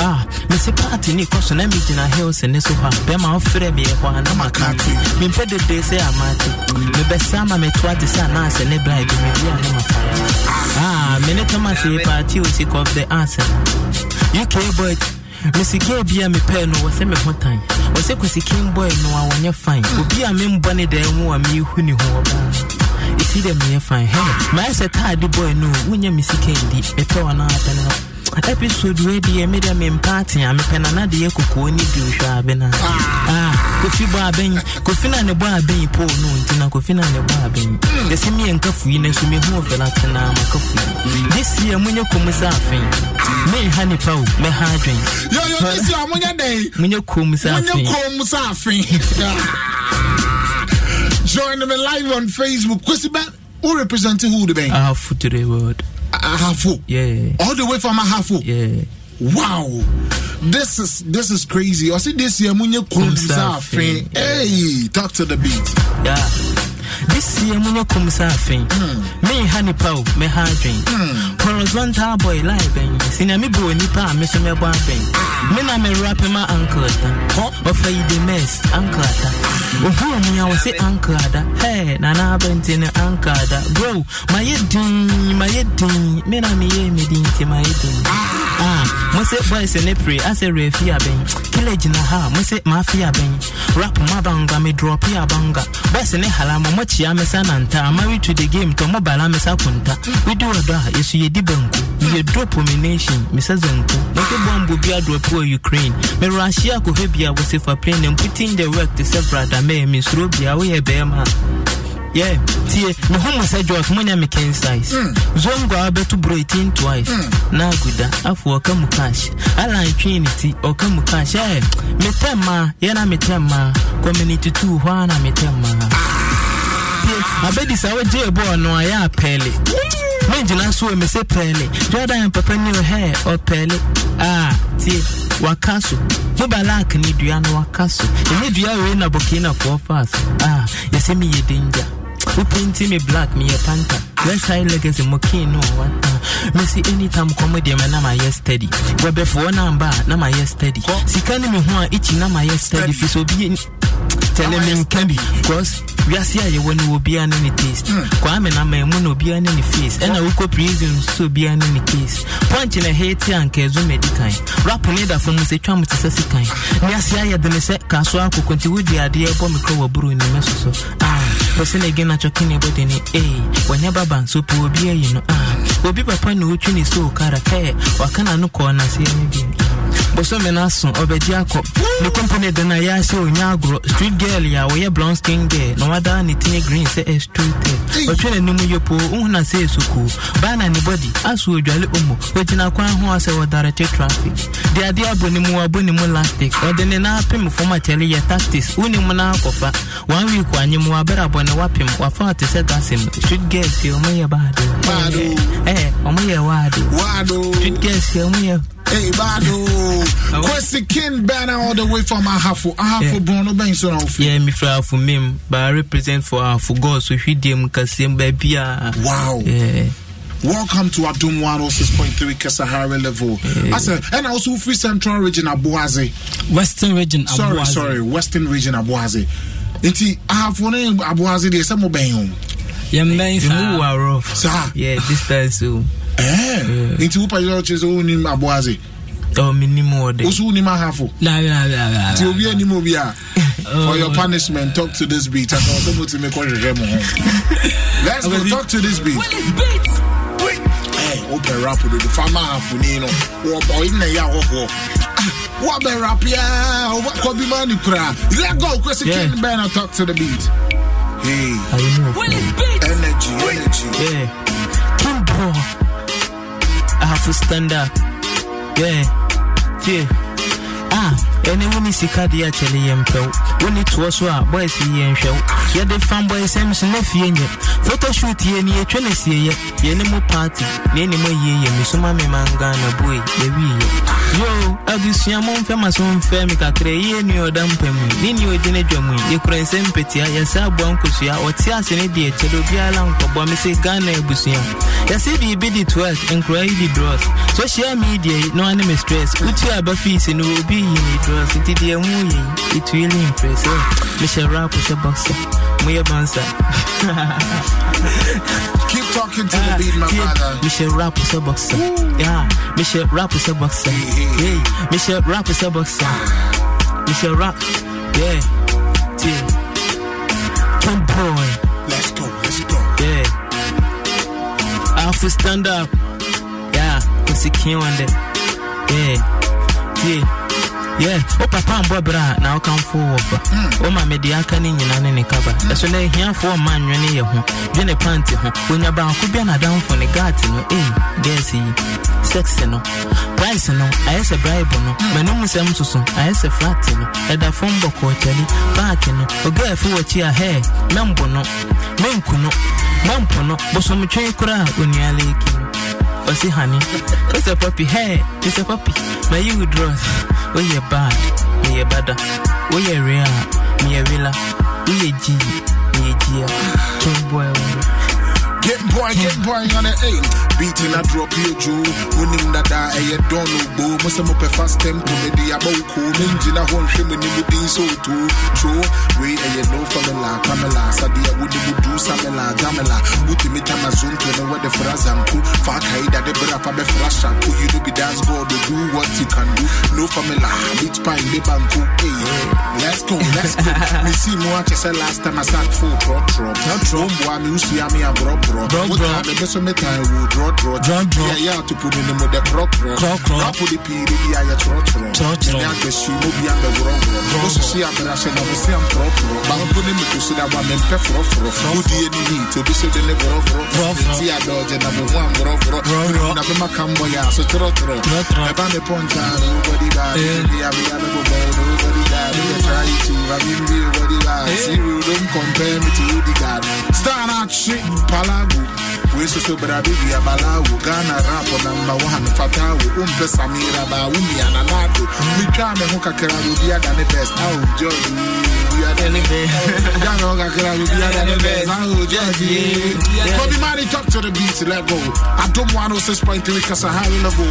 S21: ah mese party ne kɔ so na megyina hills ne so hɔ a bɛma wofrɛ me hɔ a na maka ate mempɛ dedere sɛ amate mebɛsa ma metoa te sɛ anaasɛ ne bla bi mewie a na ah mene thomas yɛ party osik of the answer uk boy mesike bi a mepɛɛ no wɔ sɛ me ho tan wɔ sɛ kwasikin boy no a wɔnyɛ fine. Obi a membɔ ne daa mu a mehu ne ho ɔbaa ɛsi dɛ meyɛ fine hɛ maayɛ sɛ taade boy no wonya me sika ndi mepɛ wɔ no apɛ no episode wei deɛ mede mempa ate a mepɛ nana deɛ kokoɔ ne bi wohwɛ abena ah. ah, kofi bɔ abɛn kofi na ne bɔ abɛn po no nti na kofi na ne bɔ abɛn hmm. yɛ sɛ meyɛnka fui no nso mehu ɔfɛla tena maka fui hmm. this year monyɛ kom sɛ afei hmm. menha nipa o mɛha adwen.
S3: Yo yo this year monyɛ
S21: kom sɛ
S3: monyɛ
S21: afei
S3: kom sɛ afei ah. join me live on Facebook. Kwesi Ben who representing who the bank
S21: ahafo to the world
S3: Ahafo
S21: yeah.
S3: All the way from Ahafo
S21: yeah.
S3: Wow. This is this is crazy. I see this year munye kumsafe eh? hey talk to the beat.
S21: Yeah this year monyɛ kom sɛ afei menha nipa o mɛha adwen horizontal boy lie bɛn sɛnea mebɔ nipa a me so mɛbɔ abɛn me na merape ma uncle ta ɔfa yi de mes uncle ata ohuu me a wɔ se uncle ada. Hɛ nana abɛnti ne uncle ada. Bro mayɛ din mayɛ din me na meyɛ me din nti mayɛ din ah. Mo se boys ne pre asɛ refi abɛn kila gyina ha mo se maafi abɛn rap mabanga me drop abanga boys ne hala mo kyia me sa nanta married to the game to mo bala me sa kunta we do ɔdɔ a yesu yɛdi banku yɛ drop nomination me sa zanku mo ke bombo bi adrop po ukraine me rashi akɔhwɛ bi a wɔse fa plane and putting the work to sɛ brada me me suro bi a woyɛ bɛɛma yeah tie me ho mo sɛ jos monya me ken size. Zongo a wobɛto bro 18 twice. Na aguda afo ɔka mu cash alan twe ne ti ɔka mu cash ɛ metɛ mmaa yɛna metɛ mmaa community two hɔ a na metɛ mmaa tie abɛdi sa wogye bɔɔ no a yɛ apɛɛle mengyina so wɔ me sɛ pɛɛle jordan papa ne ɔhɛ ɔpɛɛle a tie waka so mobalak ne dua no waka so ɛnyɛ dua wei na burkinafoɔ faa so a yɛsɛ meyɛ danger wopenti me black me meyɛ panta west high legacy mɔkii no ɔwata mesi anytime kɔmɔ deɛ mɛ na mayɛ steady. Wɔbɛfoɔ no amba a na mayɛ steady. Sika ne me ho a ikyi na mayɛ steady. Fi so obi tɛlɛ me nka bi cause wiase a yɛwɔ no obiara ne ne taste. Kwame na mamu na obiara ne ne face. Ɛna wokɔ prison so obiara ne ne case. Punch na hate anka ɛzo madi kan rap ne da fam sɛ twa mo te sɛ sekan ne ase ayɛ de ne sɛ kaso akoko nti wodi adeɛ bɔ me kɔ wɔ buro ne mɛso so ah pɛsɛ na ɛgɛ na twɔke ne bɔde ne ee wɔnyɛ baba nso po obi ayi no ah obi papa na wotwi ne so kara kɛ waka na no kɔɔ na se ne bi bosome no aso ɔbɛgye akɔ ne company de no yɛ sɛ ɔnya agorɔ street girl a wɔyɛ brown skin girl na wadaa ne tine green sɛ ɛstraight ɔtwe n'anim yɛ po wohu na sɛ ɛsukuu baa na ne body aso odwale omo ɔgyina kwan ho a sɛ wɔdarete traffic. De adeɛ abɔ ne mu wabɔ ne mu lastic ɔde ne na apem fam akyɛle yɛ tactics. Wonim no akɔfa one week wanyem wabɛrɛ abɔ ne wapem wafa te sɛ dasem street girls yɛ ɔmɔyɛ baado ɔmɔyɛ waado
S3: Wado.
S21: street girls yɛ ɔmɔyɛ
S3: Hey, Bado. Kwesi King banner all the way from Ahafo. Ahafo
S21: Yeah.
S3: Bono Ben so now.
S21: Yeah, me for mem, but I represent for for God, so hwi dem kasem baby.
S3: Wow.
S21: Yeah.
S3: Welcome to Adum 106.3 Kasahara level. I said, and also free central region Abuaze.
S22: Western region
S3: Sorry,
S22: Abuaze.
S3: sorry, western region Abuaze. Nti Ahafo ne Abuaze de sɛ mo bɛn ho.
S22: Yɛmbɛn
S21: saa. Mu wa rough.
S3: Saa.
S21: Yeah, distance so.
S3: Eh. Nti wo pa yɛ ɔkyerɛ sɛ wonim Abuaze.
S21: Oh, minimum order.
S3: Wo so wonim Ahafo.
S22: La la la la.
S3: Nti obi anim obi a. For your punishment, talk to this beat. And also, mo ti me kɔ hwehwɛ mo ho. Let's go talk to this beat. Hey, open rap with the farmer afuni no. Wo boy na ya ho Wo be rap ya, wo ko bi man kura. Let go, Chris
S21: Yeah.
S3: King Ben and talk to the beat. Hey,
S21: I know.
S3: energy, energy.
S21: Yeah. Have to stand up. Yeah. Yeah. Ah, ɛne wo ne sika deɛ akyɛle yɛ mpɛw wo ne toɔ so. A boys yi yɛ nhwɛw yɛde fan boys ɛm so na fie nyɛ photoshoot yɛ ni yɛtwa ne sieyɛ yɛne mu party. Ne anim ayie yɛ mesoma me manga na boe yɛwieyɛ yo abusua momfɛ ma so mfɛ me kakra yie ne ɔda mpa mu. Ne ne ɔgyina dwa mu yɛkura nsɛm mpatia yɛsɛ aboa nkosua ɔte ase ne deɛ kyɛdɛ obiara nkɔbɔ me sɛ ghana abusua yɛsɛ biribi de twerk nkora yi de dros. Social media yi na wane me stress wotu aba fees no obi yi ne dros. Nti deɛ mu yɛ it really impress eh. mehyɛ rap hyɛ boxer moyɛ bansa
S3: talking to the ah, beat, my brother.
S21: mehyɛ rap hyɛ boxer. Mm. Yeah mehyɛ rap hyɛ boxer. Hey mehyɛ rap hyɛ boxer. Mehyɛ rap yeah tie Tom boy.
S3: Let's go, let's go.
S21: yeah. I have to stand up. Yeah cause you can't one day yeah. tie yeah. Wo papa mbɔ berɛ a na wokamfo wɔ ba woma mede aka ne nyina ne ne kaba. Ɛso na ahiafoɔ ma nnwene yɛ ho. Dwene panty ho. Onya baako bia nadamfo ne gat no ei gas yi. Sex no. Price no. Ayɛ sɛ bribe no. M'anom nsɛm soso. Ayɛ sɛ flat no. Ɛda fam bɔkɔɔ kyale baake no. Ɔgaafo wɔkyi a hɛ mɛmbo no. Menku no. Mampo no. Bosomtwe koraa onua leeki no ɔsi honey it's a puppy. Hey it's a puppy. My you draws woyɛ bad? Meyɛ bada woyɛ real? Meyɛ wila woyɛ g? Meyɛ gia tomboy wɔ
S3: Get boy, get boy on the eight. Beating a drop your Joe. Winning that I a don't know. Must have a fast tempo. Maybe a bow cool. Engine a home shim in the din so too. True. We a you know from the la Pamela. Sadia would you do Samela Jamela. Muti me Tamazun to know what the Frazanku. Fuck Haida the Brapa be Frasha. You do be dance go to do what you can do. No famila. Beach pine the banku. Hey, let's go, let's go. Me see more I last time I sat full trot trot. Trot trot. Boy, me see me a bro. time the best of me time will draw draw.
S22: Draw, draw.
S3: Yeah, yeah, to put in the mother croc croc.
S22: Croc, croc.
S3: Rap with the P, the yeah, yeah, trot trot.
S22: Trot, trot.
S3: And the she will be on the bro bro.
S22: Bro,
S3: Most see I'm gonna say, I'm see I'm pro pro. But I'm putting me to see that one and pep fro fro. Who do you need to be so the bro bro?
S22: Bro, bro.
S3: See I dodge and I'm one bro bro.
S22: Bro, bro.
S3: Na be makambo ya so trot. Trot,
S22: trot.
S3: I ban the punch and nobody.
S22: Eh.
S3: Yeah, me and go bad. Nobody bad. Me try to. I mean, me nobody bad. See, you don't compare me to the god. Star out shit, palago. We so so bra baby abalawo Ghana rap on number one fatawo umpe Samira ba umi ananado mi twa me ho kakra do bia da ne best how George we are the best Ghana ho kakra do bia da ne best how George Bobby Mari talk to the beat let go I don't want to 6.3 cause I high level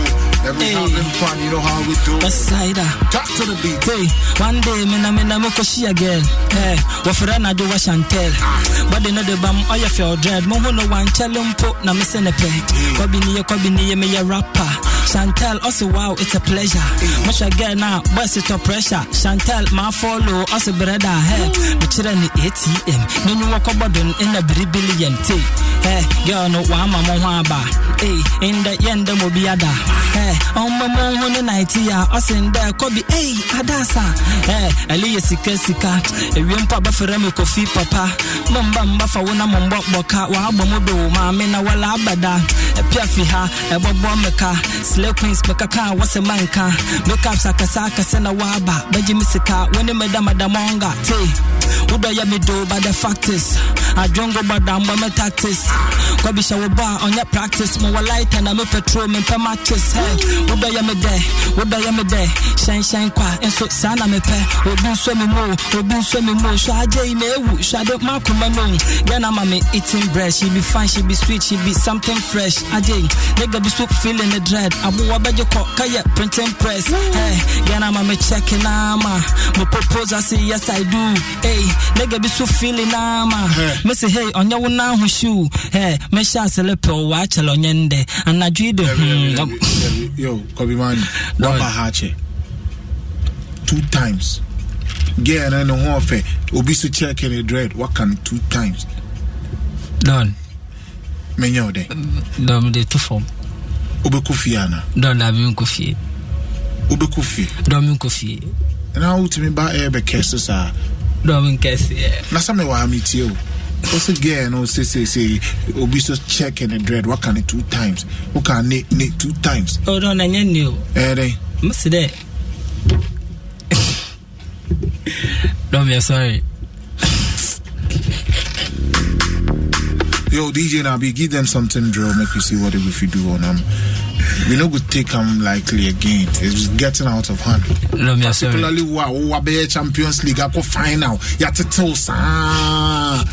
S3: and we
S22: Hey.
S3: having fun you know how we do
S22: West Sider.
S3: talk to the beat
S22: Hey, one day me na me na me koshi again. Eh, hey, wafra na do wa chantel. Ah. But they know the bam oh, oya feel dread. Mo ho no one chelo mpo na me se ne pe. Kobi ni ye kobi ni ye me ye rapper. Chantel, also wow, it's a pleasure. Much again now, boys it up pressure. Chantel, my follow, also brother, hey. Me chira ni ATM. No you walk about in a billion tea. Hey, girl, no one mama waba. Hey, in the end, the mobiada. Hey, on my mom on the night here, us in there, Kobe, hey, Adasa. Hey, Aliya Sika Sika, a wimpa buffer kofi papa. Mamba mbafa wona mombo boka, wa abomodo, ma mena wala abada. A piafi ha, a bobo meka, slay queens meka ka, what's a man ka. Make up sakasaka, sena waba, beji misika, when you madam adamonga, te. Uda ya me do, but the fact is, I don't go but down my tactics. Kwabi shawo bar on your practice, mo wa light and I'm a petrol, me pe matches. Hey, uda ya me there, uda ya me there, shine shine kwa, and so sana me pe. Obi so me mo, obi so me mo. So I jay me ewu, so I. Then I'm a me eating bread, she be fine, she be sweet, she be something fresh. I jay, nigga be so feeling the dread. Abu wabaje ko kaya printing press. Hey, then I'm me checking ama, me propose I say yes I do. Hey, nigga be so feeling ama. Me say hey, on your na ho shoe. Hey, me sha selepe o wa chelo nyende. Anadwi de hmm.
S3: Yo, Kobe Mani, Wamba Hache. Two times. Girl, I know how fair. Obi so check in the dread. What can two times?
S22: Don.
S3: Menyo de.
S22: Don de two form.
S3: Obi kufiana.
S22: Don na bi nkofie.
S3: Obi kufi.
S22: Don mi nkofie.
S3: Na ultimi ba ebe kese sa.
S22: Don mi nkese.
S3: Na some wa mi tie o. What's again? No, say say say. Obi so check in the dread. What can it two times? What can it it two times?
S22: Oh, don na nye ni o.
S3: Eh, dey.
S22: Must de. Don me sorry.
S3: Yo, DJ Nabi, give them something drill, make you see what if you do on them. We no good take them likely again. It's getting out of hand.
S22: No, me sorry.
S3: Particularly wow, wow, be Champions League, I go final. Ya to tell sa.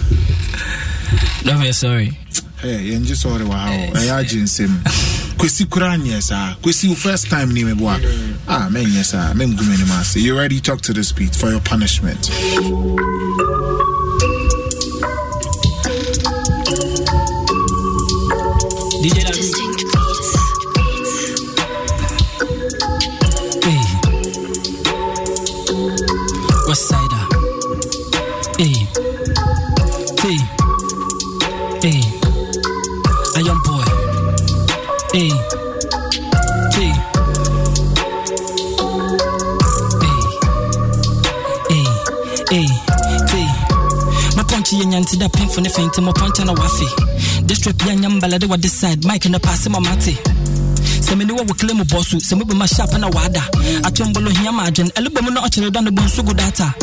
S22: No, me sorry.
S3: Hey, you just sorry wow. Hey, agency. Kwesi kura nyɛ saa kwesi first time ni meboa ah menyɛ saa mengu m'anim ase you ready talk to the speed for your punishment
S22: DJ My punch yɛ nyante da pemfo ne fenti mo pɔnkyɛ na wafe district yɛ nyam balade wɔ side mike no paase ma mate sɛ mene wɔ wo kle mu bɔ so sɛ mobu ma sharp na waada atombolo hia ma adwen ɛlebɔ mu na ɔkyerɛ da no bɔ nso gu data.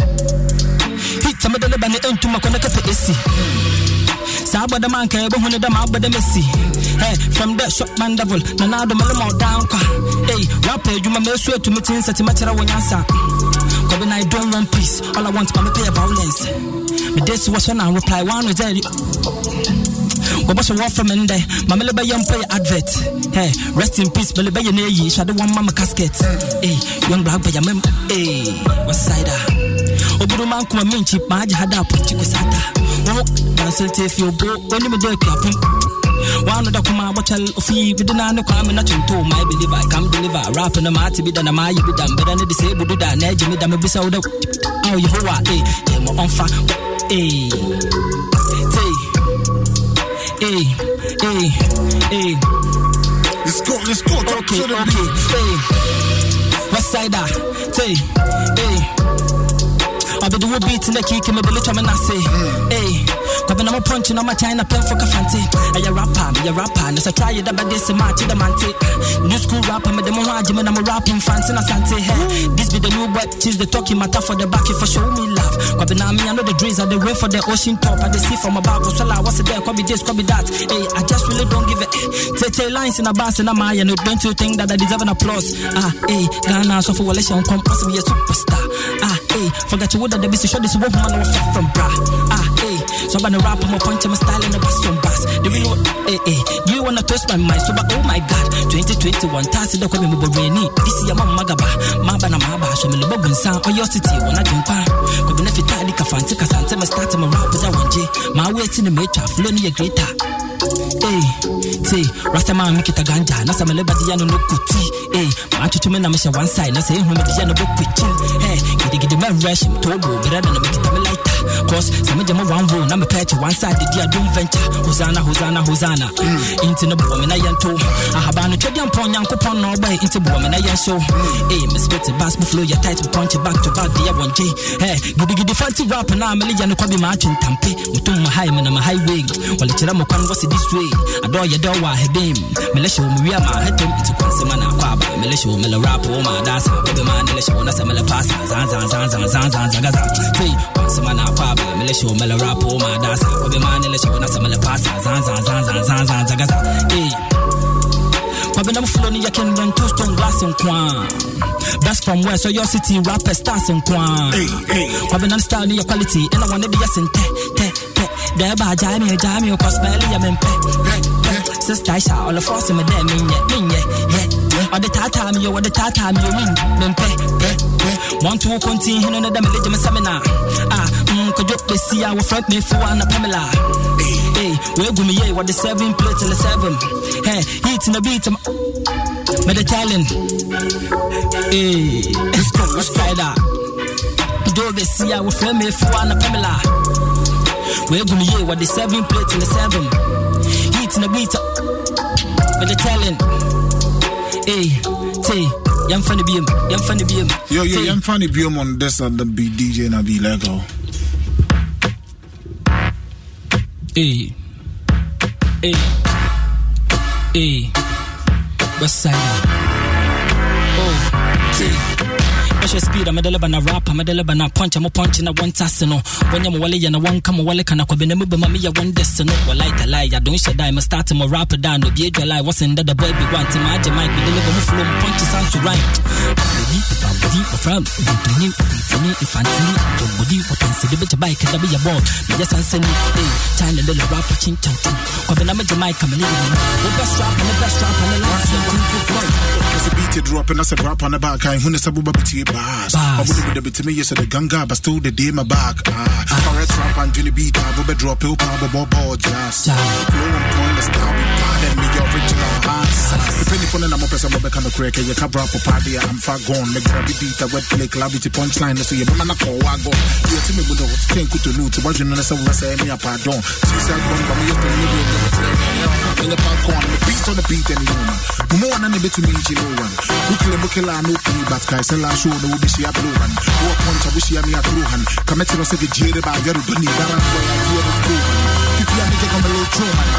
S22: Hit sɛ mede leba ne ɛntuma kɔ ne kɛpɛ ɛsi saa abɔda ma anka yɛbɛhu ne da ma abɔda mɛsi Hey, from the shop man devil. Na na do mele ma down kwa. Hey rap adwuma ma esu atumi tin sɛ ti makyerɛ wo nyansa Kobe I don't want peace all I want me pay violence. Me desi when I reply one with that wɔbɛhyɛ wɔ from ndɛ ma mele bɛyɛ mpo yɛ advert. Hey rest in peace mele bɛyɛ na ayi hyɛde wɔn ma me casket? Hey young brag bɛyɛ mem hey wɔsaida oburu ma nkoma menkyi maagye hada apɔnkyi kosata wo bansɛlte fi obo onim dɛ akuapem One of the kuma watchal ofi with the nano kwame na chunto my believer I come deliver. Rap na mati bi da na my bi da mbeda ne disabled da na eji mi da me bisa wo da. Aw yehowa eh je mo onfa eh eh eh eh
S3: let's go let's go talk
S22: okay
S3: to the
S22: okay eh. West side ah tay Abedi wo beat na kiki me bele chama na say eh Kwabe na mo punch na ma China pen for kafante Aya rapper me ya rapper. Na say try it about this match da mante New school rapper me dem ho agye me na mo rapping fancy na sante hey. This be the new boy choose the talking matter for the back for show me love. Kwabe na me I know the dreams are the way for the ocean top. I the see from above so la what's there kwabe this kwabe that. Hey I just really don't give it Tete lines in a bass in a maya no don't you think that I deserve an applause. Ah hey Ghana so for shon come possibly a superstar. Ah hey forget you would that the busy show this woman from bra so I'm gonna rap my punch my style in the bass from bass the real one hey do you wanna twist my mind so but oh my god 2021 tasi da kwame mo rainy this year mama magaba maba na maba so me lobo gunsa oyo city wana jumpa ko bi na fitali ka fanti ka sante me start my rap da wanje ma wait ni me twa flow ni ye greater Hey, say, Rastaman make it a ganja, Nasa Melebadiano no kuti. Hey, Machu me Namisha one side, Nasa Humediano book with chill. Hey, get get the man rush, Tobo, better than a make it a lighter. Cause some of them are one room, I'm a patch one side, the dear doom venture. Hosanna, Hosanna, Hosanna. Into the woman I am too. I have an Italian pon, Yanko pon, no way into woman I am so. Hey, Miss Betty Bass, flow your tight punch back to back, the one J. Hey, giddy giddy fancy rap, and I'm a million Kobe Martin Tampe, Mutum High, man, I'm a highway. Well, it's a Mokan was this way. adɔ yɛ dɛ wɔ ahebem mele hyɛ wo mu wia ma hetom nti kwanse ma na akɔ aba mele hyɛ wo mele rap wo ma dasa bɛbɛ ma nele hyɛ wo na sɛ mele pasa zanzanzanzanzanzagaza sei kwanse ma na akɔ aba mele hyɛ wo mele rap wo ma dasa. Bɛbɛ ma nele hyɛ wo na sɛ mele pasa. Zanzanzanzanzanzagaza ei kwabenam flow ni yɛkɛ ndɛn two stone glass nkwa best from west so your city rapper stars nkwa kwabenam style ni yɛ quality ɛna wɔne de yɛ sentɛ tɛ tɛ dɛɛba agyae me agyae me ɔkɔ smell yɛ mempɛ sister Aisha all the force me there minye minye yeah ɔde taataa me yo ɔde taataa me yo min mempɛ one two continue hino na dɛm legye me seminar. Ah mm kodwo besi a wɔ front me fo na Pamela Hey, we go me yeah, what the seven plate till the seven. Hey, in the beat. Um, me the talent. Hey, let's go, let's try that. Do the see I will frame me for Anna Pamela. We go me yeah, what the seven plate till the seven. In the beat. Um, me the talent. Hey, say. Yam funny beam, yam funny beam.
S3: Yo, yo, yam funny beam on this and the be DJ and I be Lego.
S22: Hey. Hey. Hey. West side. Oh. Special speed, I'm a delibana rap, I'm a delibana punch, I'm a punch in a one tassino. When you're wally and a one come wally can I in the mummy, one destiny. Well, like a lie, I don't shed I'm a start to my rapper down, no be a lie, what's in that the baby want to my mic, be deliver my flow, punches sound to right. Be. Yes, I'm saying, hey, China, the rapper, chin chan. Come in, I'm a Jamaica, I'm a living. The best rap and the best rap and the last one.
S3: As a beat drop and as a rap on the back, I want to sabu baby bars. I would have been to me, yes, the ganga, but still the day my back. Ah, correct rap and Jimmy beat, I will be drop, you pop, bob, bob, jazz. Flow on point, the style, be and me, your original hearts. Depending on the number of person, I'm a crack, you can rap up party, I'm far gone, make grab beat, I wet play, clavity punchline, so you man, I call, I go. You tell me, but the thing could to loot, what you know, so I say, me, I pardon. She said, one, but me, you tell me, in the park on the beat on the beat any woman. More than a bit to me, you know one. Ukile mukila no pi but kai sela show no bi shia blow one. Wo poncha wo shia mi atru han. Kameti no se ge jere ba yaru doni bara ko ya tu no ko. Pipi ya nike come low true man.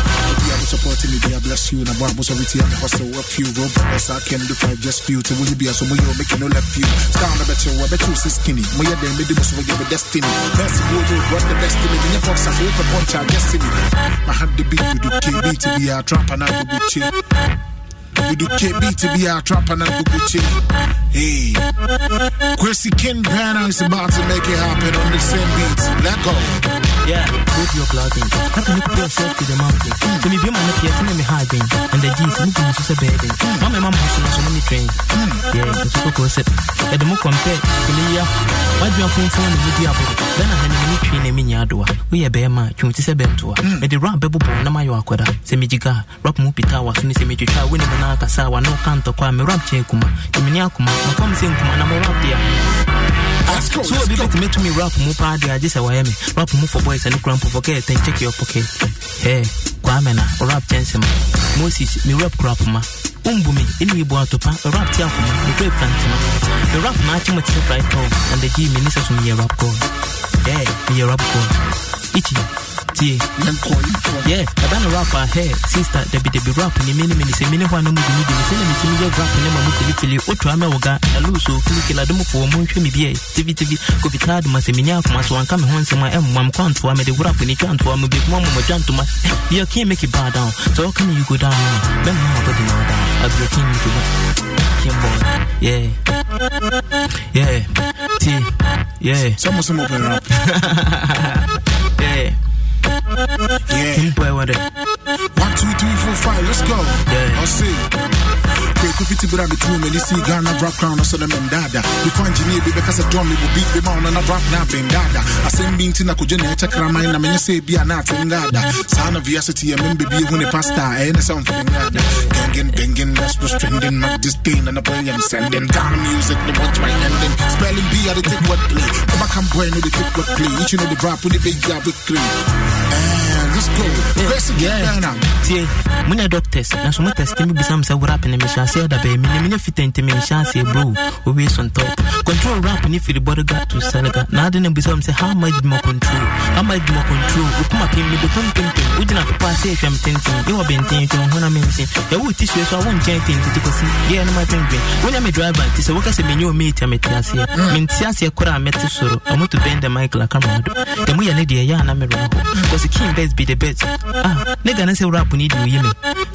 S3: Be able supporting me, be bless you. Na babo so viti and hustle up few rob. Yes I can do five just few. To will you be so mo yo make no left few. Stand a better, I bet you so skinny. Mo ya dem be the most of your destiny. Best road road what the destiny. Me fox a hope a punch I me. I had the beat with the KB to be a trap and I go go chill. We do KB to be our trap and I go chill. Hey, Chrissy Ken Banner is about to make it happen on the same beat. Let go.
S21: Yeah, go to your clothing. How can you put yourself to the mountain? So me be my neck here, me hard thing. And the jeans, me can use a bed. Mama, mama, so many train. Yeah, it's so cool. At the more compare, Kulia, why do you phone phone with the apple? Then I had a train in Minyadua. We are bear man, you to say Bentua. And hmm. the rap bebo na mayo aquada. Semijiga, rap mupita was in the cemetery. Winning an akasawa, no canto, kwame rap chekuma. Yimiakuma, na come sing kuma, na mo rap there. So obi bɛtumi tumi rap mu paa de agye sɛ wɔyɛ me rap mu for boys ɛne kora mpo forget and check your pocket. Hey, kwame na rap kyɛnse ma moses me rap crap ma. Umbu me ɛne yɛbu ato pa rap te akoma mekɔ ɛfrantema me rap na akye mo te sɛ fried tɔn and the gye me ne sɛ so meyɛ rap god yeah meyɛ rap god ichi tie yeah ɛba ne rap a rapper. hey sister dabi dabi rap ne mene mene sɛ mene hɔ a na mu dumi dumi sɛ na metumi yɛ rap ne ma mu filifili wotoa mɛ wo ga aluso filikila de mofoɔ mo nhwɛ me biɛ tivitivi kofitaa de ma sɛ menya akoma so anka me ho nsɛm a ɛmmoa me kwantoa mede rap ne twantoa mu bɛkuma mmɔ madwa ntoma you can't make it bow down so how you go down bɛma ma body now down I be your king to king boy yeah yeah T yeah
S3: some some open
S21: yeah
S3: Yeah.
S21: King boy, what it?
S3: One, two, three, four, five. Let's go.
S21: Yeah.
S3: I'll see. Quick, if you ti bra me tu me ni si Ghana rap crown so na men dada before engineer be because I drum me will beat be ma on na rap na ben dada asem bi nti na ko jene echa kraman na menye say bia na atengada sana viacity ya membe bi hu ne pasta e na sound for ngada gangin bangin that's what's trending my thing and I play I'm sending down music the watch my ending spelling B I dey take what play come back and boy no dey take what play each you know the rap with the big guy with clean
S21: tie monya doctors na so mo test me bisa me sɛ ne mehyɛ aseɛ da bɛɛ mene menya fita nti menhyɛ aseɛ bro owie so ntɔp control rap ne firi bodyguard to saliga na ade ne bisa me sɛ how much do control? How much do ma control? Wokuma pem mede kom pempem wogyina pepa sɛ ɛhwɛ me tenten yɛwɔ bɛnten twɛn ho na mense yɛwo tisue so a wonkyɛn tentete kɔsi yɛɛ no madwendwen wonya me driver nti sɛ woka sɛ menyɛ ɔmɛti a mete aseɛ mente aseɛ korɔ a mɛte soro. Ɔmo to bɛn the mic la camera do dɛ moyɛ ne deɛ ɛyɛ a na merɛ ho cause king best be the best. Ah nigga ne sɛ rap ne de me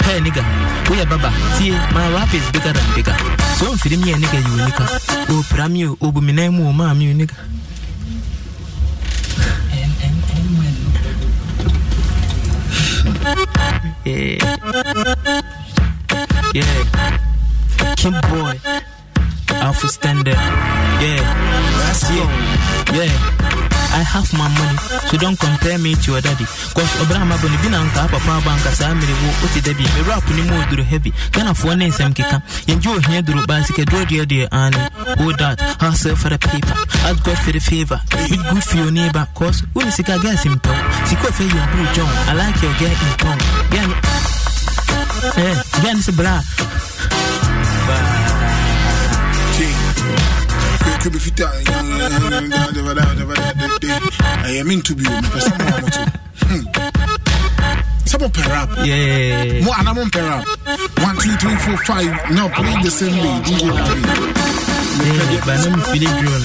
S21: hey nigga woyɛ baba. Tie my rap is bigger than bigger. So mfiri mi yɛ nigga yi onika ɔpira mi o mi nan mu o maa mi nigga. Yeah. Yeah. Kim boy Alpha standard. Yeah. Yeah yeah I have my money, so don't compare me to your daddy. Cause Obrama Boni Binanka, Papa Banka, Samiri, Oti Debbie, me rap ni more duro heavy. Can afford name some kika. Enjoy here duro bicycle, do dear dear Annie. Oh, that, hustle for the paper. Ask God for the favor. Be good for your neighbor. Cause when sika gas in town, Siko for your blue John. I like your girl in town. Gan is a bra.
S3: could be fit ɛyɛ me bio mepɛ sɛ moa sɛ mopɛ rap mo ana mompɛ rap 1 2 3 4 5 now play the same way.
S21: Yeah, but let me feel it drill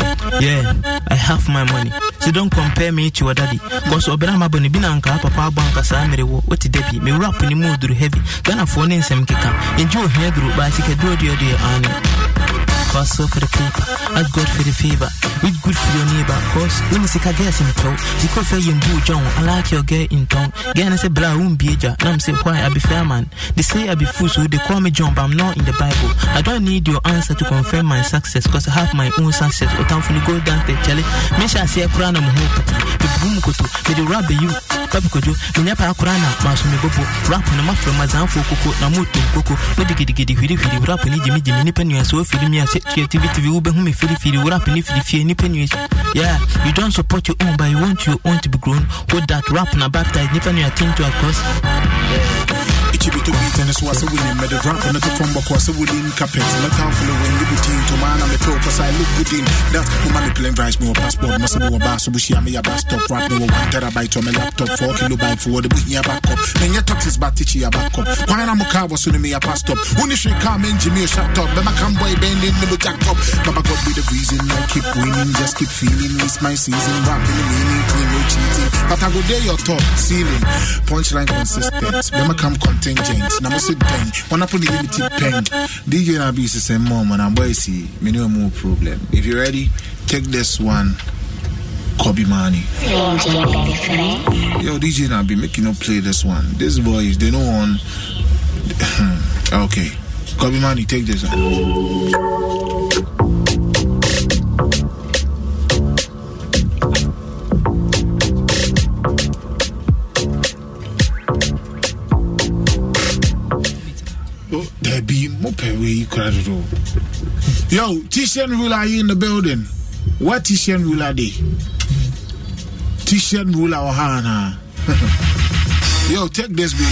S21: now.
S3: Whoop, hey, whoop, feel it.
S21: Okay.
S3: Where, girl?
S21: Yeah. Yeah. Yeah. Yeah, I have my money. So don't compare me to your daddy. Cause obera maboni binanka papa banka sa mere wo what debi me rap ni mu duru heavy. Gana for ne nsem keka. Enjoy here duru ba sike do do do ani. So for the paper, ask God for the favor. With good for your neighbor. Cause when you sika gas in tow, siko fe yin boo John. I like your girl in town. Gana say bla won't be ja. Nam say why I be fair man. They say I be fool so they call me John, but I'm not in the Bible. I don't need your answer to confirm my success. Cause I have my own success. O time for the go down te chale. Me sha say kura na mo ho puti. Me bum koto. Me the rap you. Papi kojo. Me nya pa kura na maso me bobo. Rap na ma from mazanfo koko na mo tum koko. Me digi digi hwiri hwiri rap ni jimi jimi ni penu so firi mi creativity we ube hu me firi firi rap ni firi fie ni penu Yeah, you don't support your own but you want your own to be grown. Hold that rap na baptize ni penu attain to across.
S3: Ichibito beat and so I say winning me the rap and the from back was a wooden carpet. Me can't follow when liberty to man I'm a pro cause I look good in that woman me playing rice me a passport must be a bass so bushi me a bass top rap me one terabyte on my laptop four kilobyte for the bushi a backup. Then your talk is back teach you a backup. Why I'm a car was soon me a pass stop. When you should come in Jimmy shut up. Then I come boy bending the jack up. Baba God be the reason I keep winning just keep feeling it's my season rapping meaning clean no cheating. But I go there your top ceiling punchline consistent. Then I come contingent. Now I sit down. When I put the limited pen, DJ Nabi be the same mom and I'm boy see me no more problem. If you're ready, take this one. Kobe Mani. Yo, DJ Nabi, make you not play this one. This boys, they know on. okay. Kobe Mani, take this. Yo, Tishan Rule, are you in the building? What Tishan Rule are they? Tishan Rule, our Hana. Yo, take this, be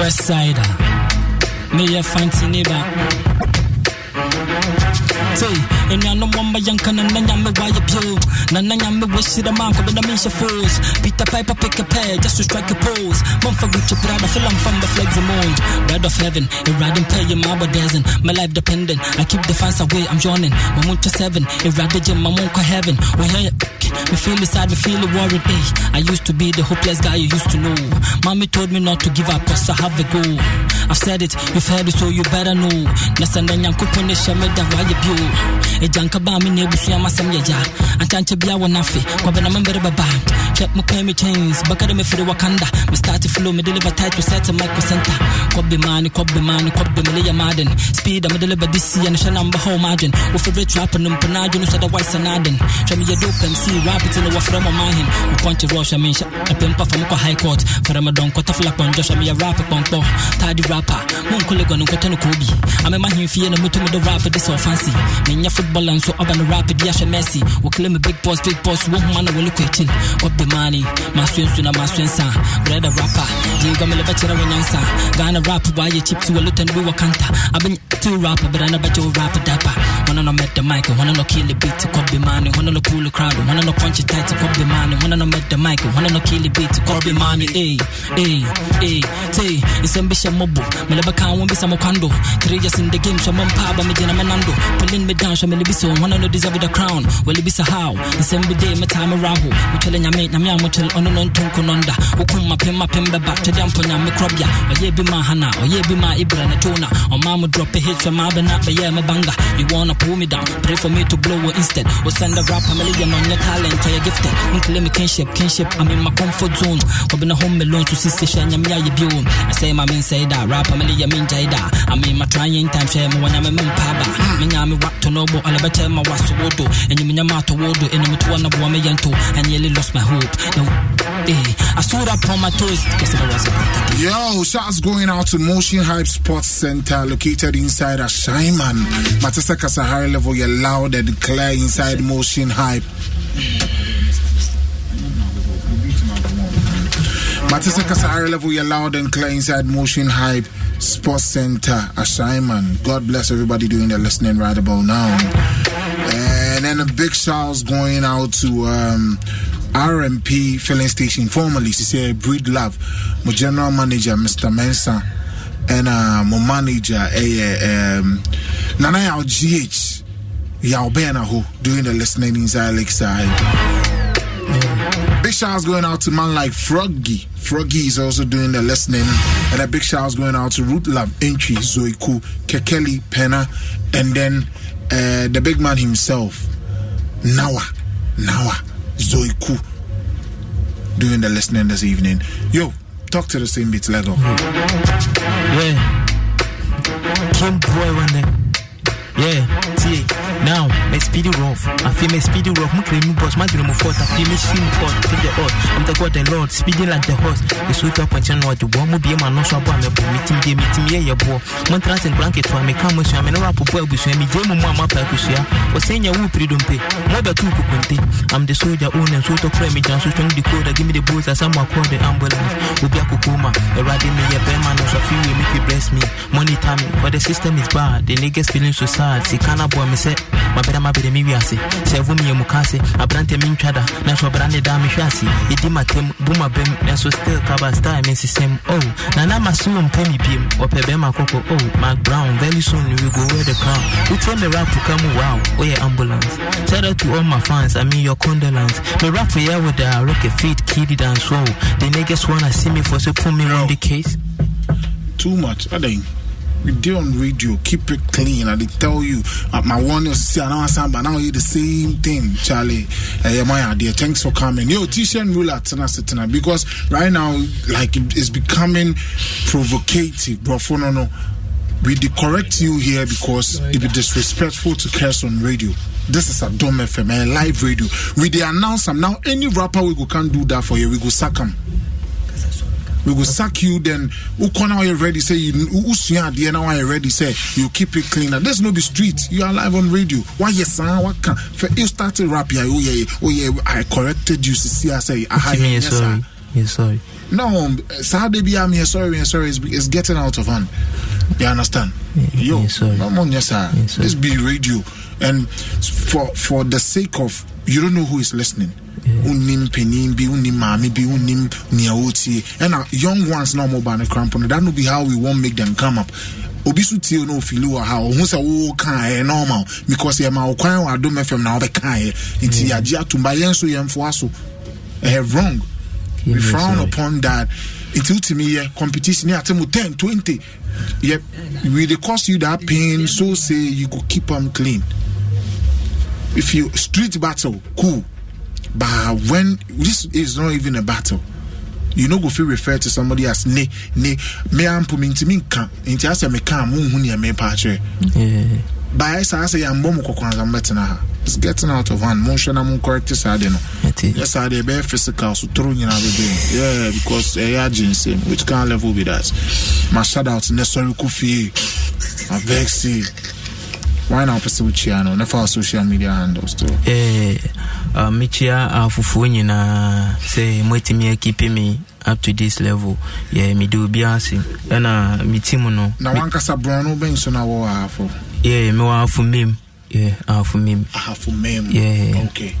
S22: West Sider, me a fancy neighbor. Say, and ya no mamba yanka na na nyame why you pure. Na na nyame wish the man ko na misha fools. Peter Piper pick a pair just to strike a pose. Man for Gucci Prada feel I'm from the flags of moon. Bread of heaven, a riding pay your mama doesn't. My life dependent. I keep the fans away, I'm joining. My moon to seven, a rather gym, my moon heaven. Yeah, me feel sad, me feel worried. Hey, I used to be the hopeless guy you used to know. Mommy told me not to give up, cause I have a goal. I've said it, you've heard it, so you better know. Nasanda nyankopon ne hyɛ me da wayɛ bio. Agyanka ba me na abusua masɛm yɛ gya. Ankyɛnkyɛ bia wɔ n'afe, kwabɛ na membere baba. Hwɛ mo kwan me chains, bakada me firi Wakanda. Me start to flow, me deliver tight to set to micro center. Kɔbe mani, kɔbe mani, kɔbe me leya madden. Speed, I'm deliver this year, and hyɛ number home margin. Wo favorite rapper, no mpanadjo, no sɛ da white sanaden. Hwɛ me yɛ dope MC, rap it in the wafrɛ mo mahin. Me punch it rush, I mean, a pimpa from high court. For me don kɔtɔ flap on Josh, I me a rapper pɔnkɔ. Tidy rapper, mon kolego no kɔtɔ no kobi. I'm a man fie na rapper this so fancy. Me nya football and so aba no rapper di ahwɛ Messi. Wo claim me big boss, big boss, wo huma na wo look chill. Kɔbe mani, ma swensu na ma swensa. Brother rapper, go me le bɛkyerɛ wo. Ghana rap wayɛ chip to a lutan bi wakanta. Abɛn two rapper, but I never jo rapper dapper. Wanna no met the mic, wanna no kill the beat, kɔbe mani, wanna no pull the crowd, wanna no punch tight, mani, wanna no met the mic, wanna no kill the beat, kɔbe mani, eh, eh, eh, tay, nsɛm bi hyɛ mɔbo, mele bɛka wɔn bisa mo kwando, three years in the game, hyɛ mo mpa aba me gyina me nando, pulling me down, me libi so, wanna no deserve the crown, well libi sa how, nsɛm bi day, me time raho, me twɛle nyame, nyame a mo twɛle, ɔno no ntonko nonda, wokum mapem mapem bɛba, twɛde ampo nyame krɔbia, ɔyɛ bi ma hana, ɔyɛ bi ma ibra na tona, oh, ɔma mo drop a hit from my bena, bɛyɛ me banga, you wanna pull me down, pray for me to blow it instead, or send a rap, a million on your talent, or your gifted, won't claim me kinship, kinship, I'm in my comfort zone, Wabina home alone to see station, yam ya you I say my men say that, rap, a million min jaida, I'm in my trying time, share me when I'm a paba, minyami rap to nobo, alabata ma wasu wodo, and you minyamato wodo, and you to one of one yanto, and nearly lost my hope. No, eh, I stood up on my toes, because I was a birthday.
S3: Yo, shouts going out to Motion Hype Sports Center located inside Ashaiman. Matesa Kasahare level, you're loud and clear inside Motion Hype. Matisa Kasahare level, you're loud and clear inside Motion Hype Sports Center, Ashaiman. God bless everybody doing the listening right about now. And then a big shouts going out to um, RMP filling station, formerly, she said Breed Love, my general manager, Mr. Mensa, and uh, my manager, eh, um, Nana GH, Yao Benaho, doing the listening inside Lakeside. Big shouts going out to man like Froggy. Froggy is also doing the listening. And a big shouts going out to Root Love Entry, Zoiku, Kekeli, Penna, and then uh, the big man himself, Nawa. Nawa. Zoiku. Doing the listening this evening. Yo, talk to the same beats, Lego.
S21: Yeah. Kim Boy. Yeah, see, now, my speedy rough. I feel my speedy rough. My creamy boss, my dream of. I feel me swim pot, feel the earth. I'm the God, the Lord, speeding like the horse. The sweet up and channel, the one will be a man, no so about me, meeting game, meeting me, yeah, boy. One trans and blanket to me come. I'm in a rap we swim me, Jim, mamma, Pacusia, or saying you will don't pay. More than two kunti. I'm the soldier owner, so to pray me, John, so strong the code, give me the booze as I'm call the ambulance. Ubia Kukuma, a riding me, a feel we make you bless me. Money time, but the system is bad. The niggas feeling so sad. See, can I boy me say, my better my better me wiase. Say, Vumi Mukase, a brand me chada, Naso branded dame shasi. It did my tem, boom bem, and so still cover star, Mrs. Sam. Oh, Nana Masum penny pim, or Pebema Coco. Oh, Mark Brown, very soon we go wear the crown. We tell me rap to come wow, oh yeah, ambulance. Shout out to all my fans, I mean your condolence. Me rap for ya with the rocket feet, kiddie and so. The niggas wanna see me for so put me on the case.
S3: Too much, I think. we dey on radio keep it clean. I dey tell you uh, my one is see sound but now you the same thing charlie. Uh, my idea. Thanks for coming. Yo t-shirt rule at tena because right now like it's becoming provocative bro. For no no. We correct you here because it be disrespectful to curse on radio. This is Adom FM a live radio. We dey announce am now any rapper we go can't do that for you. We go sack am we will sack you then who now you ready say you adeɛ now you ready say you keep it clean. There's no be street. You are live on radio. Why yes sir what can for you started rap yeah oh yeah oh yeah I corrected you see I say aha
S21: yes sorry. Yes sorry.
S3: No um, Saturday be I'm here sorry I'm sorry it's, it's getting out of hand. You understand? Yo
S21: yes, sorry.
S3: no more yes sir.
S21: Yes,
S3: this be radio. And for for the sake of you don't know who is listening. Wonim panin bi wonim maame bi wonim nea wɔtie ɛna young ones na ɔmɔba no cramp no that no be how we won't make them come up. Obi so tie no ofili wɔ ha ɔho sɛ wokaa ɛ normal. Because yɛma wo kwan wɔ adom fm na wobɛkaeɛ nti yɛagye atom ba yɛn so yɛmfoa so. Ɛyɛ wrong. We frown upon that. Nti wotumi yɛ competition ne ate mu 10 20 yɛ we dey cost you that pain so say you go keep am clean if you street battle cool. But when this is not even a battle. You no go fit refer to somebody as ne ne me ampo me ntimi nka nti asɛ meka a monhu nea mepa akyerɛ baɛ saa sɛ yɛmbɔ mo kɔkɔ ansa mbɛtena ha. It's getting out of hand. Monhwɛ na monkɔrɛte saa de no. Yɛ saa de ɛbɛyɛ physical so toro nyinaa bɛbɛ yeah because ɛyɛ agye nsɛm which kind of level be that. Ma shout out ne sɔre kɔ fie avexi why na wopɛ sɛ wokyia no na fa social media handles to
S21: Eh, uh, mekyia afoforɔ nyinaa sɛ moatumi akipe me up to this level. Yɛ mede obi ase ɛna me team no.
S3: Na wankasa borɔ no wobɛn so no wɔ wɔ ahafo
S21: yɛ mewɔ ahafo mem Yeah, afo mem
S3: ahafo mem
S21: Yeah.
S3: okay.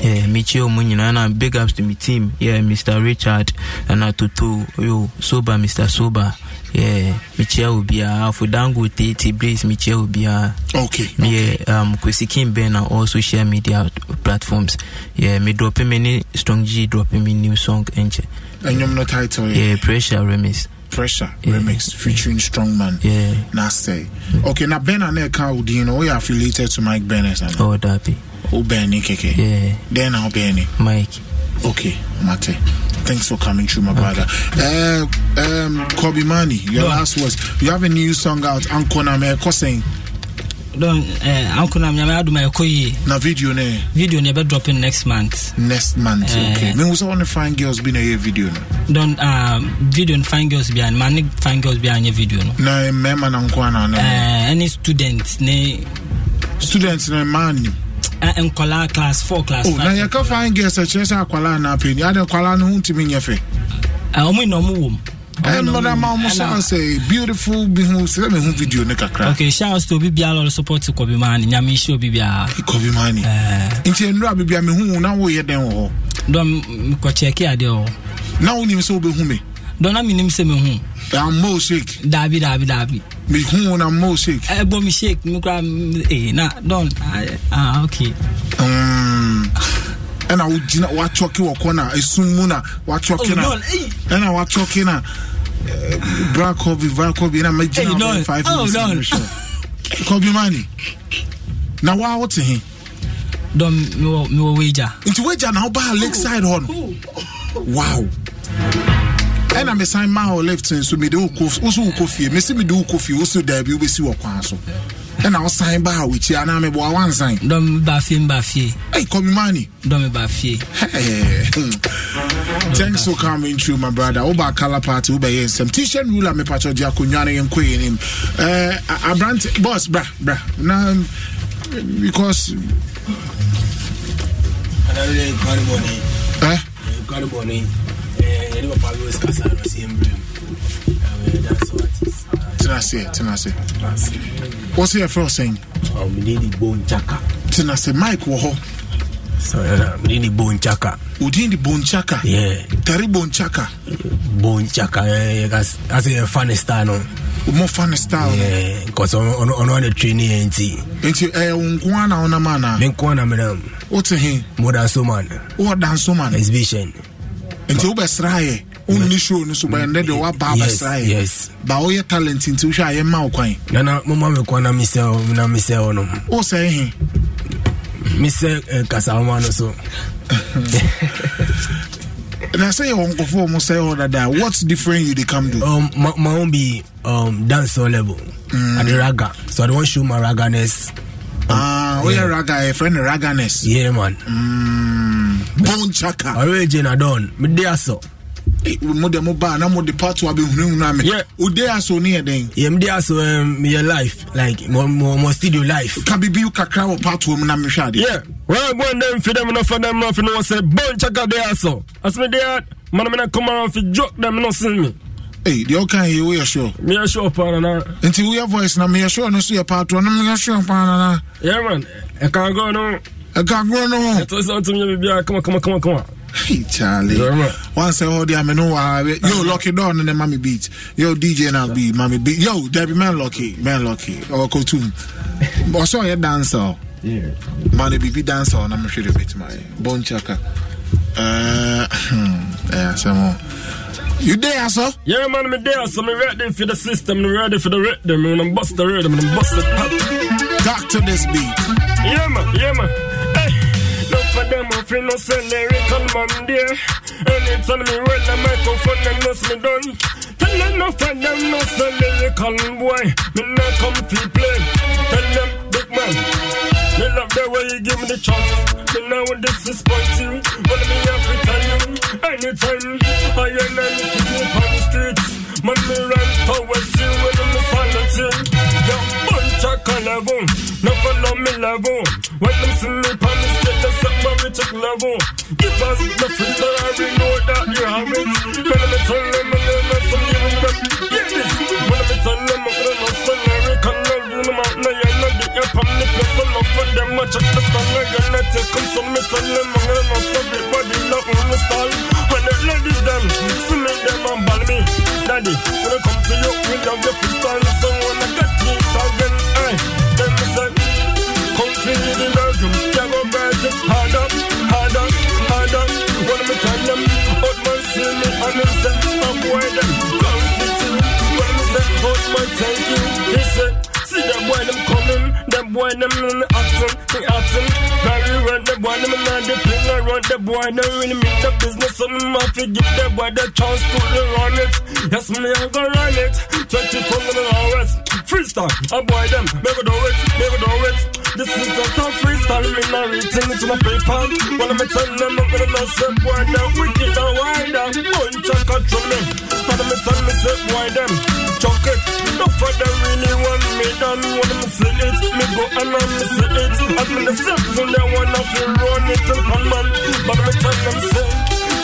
S21: Yeah, mekyia ɔmu nyinaa na big ups to me team. Yeah, mr richard ɛna toto yo soba mr soba yeah, mekyia obiaa afo dangote te brace mekyia obiaa
S3: okay.
S21: Meyɛ um, kwesikin ben na all social media platforms. Yeah, me drɔpe me ne strong g drɔpe me new song ɛnkyɛ
S3: ɛnwom no title yɛ
S21: yeah, pressure remix.
S3: Pressure remix featuring strongman
S21: yeah.
S3: na say okay na ben a na ɛka wo din no woyɛ affiliated to mike bennett
S21: oh, dabi.
S3: Wo bɛn keke.
S21: Yeah.
S3: then na wo bɛn ne
S21: mike
S3: okay mate. Thanks for coming through my brother. Uh, um, kobe mani your
S22: No.
S3: last words. You have a new song out anko na mɛkɔ sɛn
S22: don eh, anko nam nyame adom a ɛkɔ yie.
S3: Na video ne?
S22: Video no yɛbɛdrop in next month.
S3: Next month
S22: Eh.
S3: okay. Mehu sɛ wɔne fine girls bi na ɛyɛ video no?
S22: Don uh, video no fine girls bia ma ne fine girls bia anyɛ video no.
S3: Na mmarima na nko ana na
S22: Eh, ɛne student ne
S3: student na mmaa nim
S22: eh, nkɔlaa class 4 class
S3: oh,
S22: 5
S3: na yɛka fine girls ɛkyerɛ sɛ akwalaa na apɛni ade akwalaa no ho ntumi nyɛ fɛ.
S22: Ɔmo na ɔmo wom.
S3: Ɛnɔda ma ɔmo san sɛ beautiful bi ho sɛ mehu video ne kakra.
S22: Okay shouts to obi biara ɔde support kɔbi maa ne nyame nhyɛ obi biara
S3: kɔbi maa ne nti nnura bibia mehu wo na woyɛ dɛn wɔ hɔ?
S22: Dɔn mekɔkyɛke adeɛ wɔ
S3: na wonim sɛ wobɛhu me?
S22: Dɔn na menim sɛ mehu
S3: ammo shake.
S22: Daabi daabi daabi
S3: mehu wo na mo shake?
S22: Ɛbɔ me shake me kora eh, na dɔn ah, okay.
S3: Mm. ɛna wogyina woatwɔke wɔ kɔ na ɛsum mu na woatwɔke
S22: Oh,
S3: na
S22: Lord, ei.
S3: ɛna woatwɔke na bra kɔbi bra kɔbi na
S22: Ei,
S3: magyina
S22: Lord.
S3: hɔ five
S22: Oh,
S3: minutes
S22: Lord.
S3: na mehwɛ. kɔbi mani. Na woa wote he
S22: dɔn mewɔ mewɔ wagya
S3: nti woagya na wobaa lakeside hɔ no wow ɛna mesan ma wo lift nso mede wokɔ wo so wokɔ fie. Mese mede wokɔ fie wo so daabi wobɛsi wɔ kwan so. Ɛna wosan baa wɔkyi anaa meboa wansan
S22: fie fie.
S3: Ei kɔbi
S22: fie.
S3: Hey. Thanks for coming through, my brother. Oba color party, yen some t-shirt ruler me pacho dia kunyane yen kwe yin. Eh, Abrant boss, bra, bra. Na because eh Tenase, tenase. What's your first saying?
S23: Um, need the bone chaka.
S3: Tenase, Mike wo ho.
S23: Sorry, uh, need the bone chaka.
S3: Udin di bonchaka.
S23: Yeah,
S3: Tari bonchaka.
S23: bone chaka. Eh, that's that's a funny style, no.
S3: Mo fan style.
S23: Yeah, because on on on the training NT.
S3: Nti eh unkwa na ona mana.
S23: Me kwa na madam.
S3: Wote he?
S23: More than so man.
S3: Wo danso man.
S23: Exhibition.
S3: Nti wobɛsra yɛ wonni show no so bɛndɛ deɛ woabaa
S23: Yes,
S3: bɛsra yɛ ba woyɛ talent nti wohwɛ a yɛma wo kwan
S23: Nana, mama me kwa na me sell na me sell no.
S3: wo sɛ he
S23: Me sell uh, kasama no so.
S3: na sɛ yɛwɔ nkɔfoɔ mo sɛ hɔ dada what's different you dey come do
S23: Um, my, my own be um dance level.
S3: Mm.
S23: At the raga, so I don't show my raganess.
S3: Ah, we yeah. are Raga, a friend Raganes.
S23: Yeah, man.
S3: Mm, bone chaka.
S23: Original don. Me dey aso.
S3: Eh, mo de mo ba na mo de part wa be hunu na me.
S23: Yeah.
S3: O dey aso ni e den.
S23: Yeah, me dey aso um your life like mo mo, mo studio life.
S3: Ka bibi u kakra wo part wo na me hwa de.
S23: Yeah. Well, one them for them no for them no for no say bone chaka dey aso. As me dey man me na come on for joke them no see me.
S3: Ei, deɛ woka yɛ woyɛ sure
S23: Me a show up on na.
S3: nti woyɛ voice na meyɛ sure no so yɛ part wa na meyɛ sure paa nana
S23: Yeah, man. Go no.
S3: ɛka agorɔ no ho
S23: It was something you be come on, come on, come on, come on.
S3: Hey, Charlie.
S23: Yeah.
S3: Once I hold the no uh, yo Lucky Dawn and then Mommy Beat. Yo DJ now be Mommy Beat. Yo Debbie Man Lucky, Man Lucky or Kotum. But so you dancer.
S23: Yeah.
S3: Man the BB dancer and I'm sure a bit my Bone Chaka. Uh yeah, some more. You there, sir?
S24: Yeah, man, me there, so me ready for the system, me ready for the rhythm, me wanna bust the rhythm, me bust the pop.
S3: Talk to this beat.
S24: Yeah, man, yeah, man. Hey, no for them, if you no say lyrical man there. Anytime me roll the microphone, them know me done. Tell them no for them, no say lyrical boy. Me not come to play. Tell them, big man. Me love the way you give me the chance. Me now disappoint you. But me have to tell you. Anytime I and level. No follow me level. When them see me on the street, they say my rich level. Give us the fruit that I know that you have it. When I'm tell them, I'm gonna some you rep. Yeah, this. When I'm tell them, I'm gonna some lyric and love you. No, no, you're not the up on the place. I'm for them. I check the song. I'm gonna take them. So me tell them, I'm gonna not everybody love me style. When the ladies them, see me them and ball me. Daddy, when I come to you, we love your freestyle. So when I get you again, feel the rhythm. Yeah, go hard up, hard up, hard up. When me tell them, out man see me and them say, I'm boy them, come. See them boy them coming, them boy them in the action, the action. Very well, the boy them in the I run, the boy them really the business, so me have to give the boy the chance to run it. Yes, me I go run it, 24 minutes hours. Freestyle, I boy them, go do it, go do it. This is just a freestyle, me not it to my paper. When I'm telling them, I'm gonna not say boy them wicked and wider. Bunch of control me, and I'm telling me say boy them chuck it. No for them really want me done when I'm see it. Me go and I'm see it. I'm in the steps and they wanna feel run it till pan man. But I'm tell them say,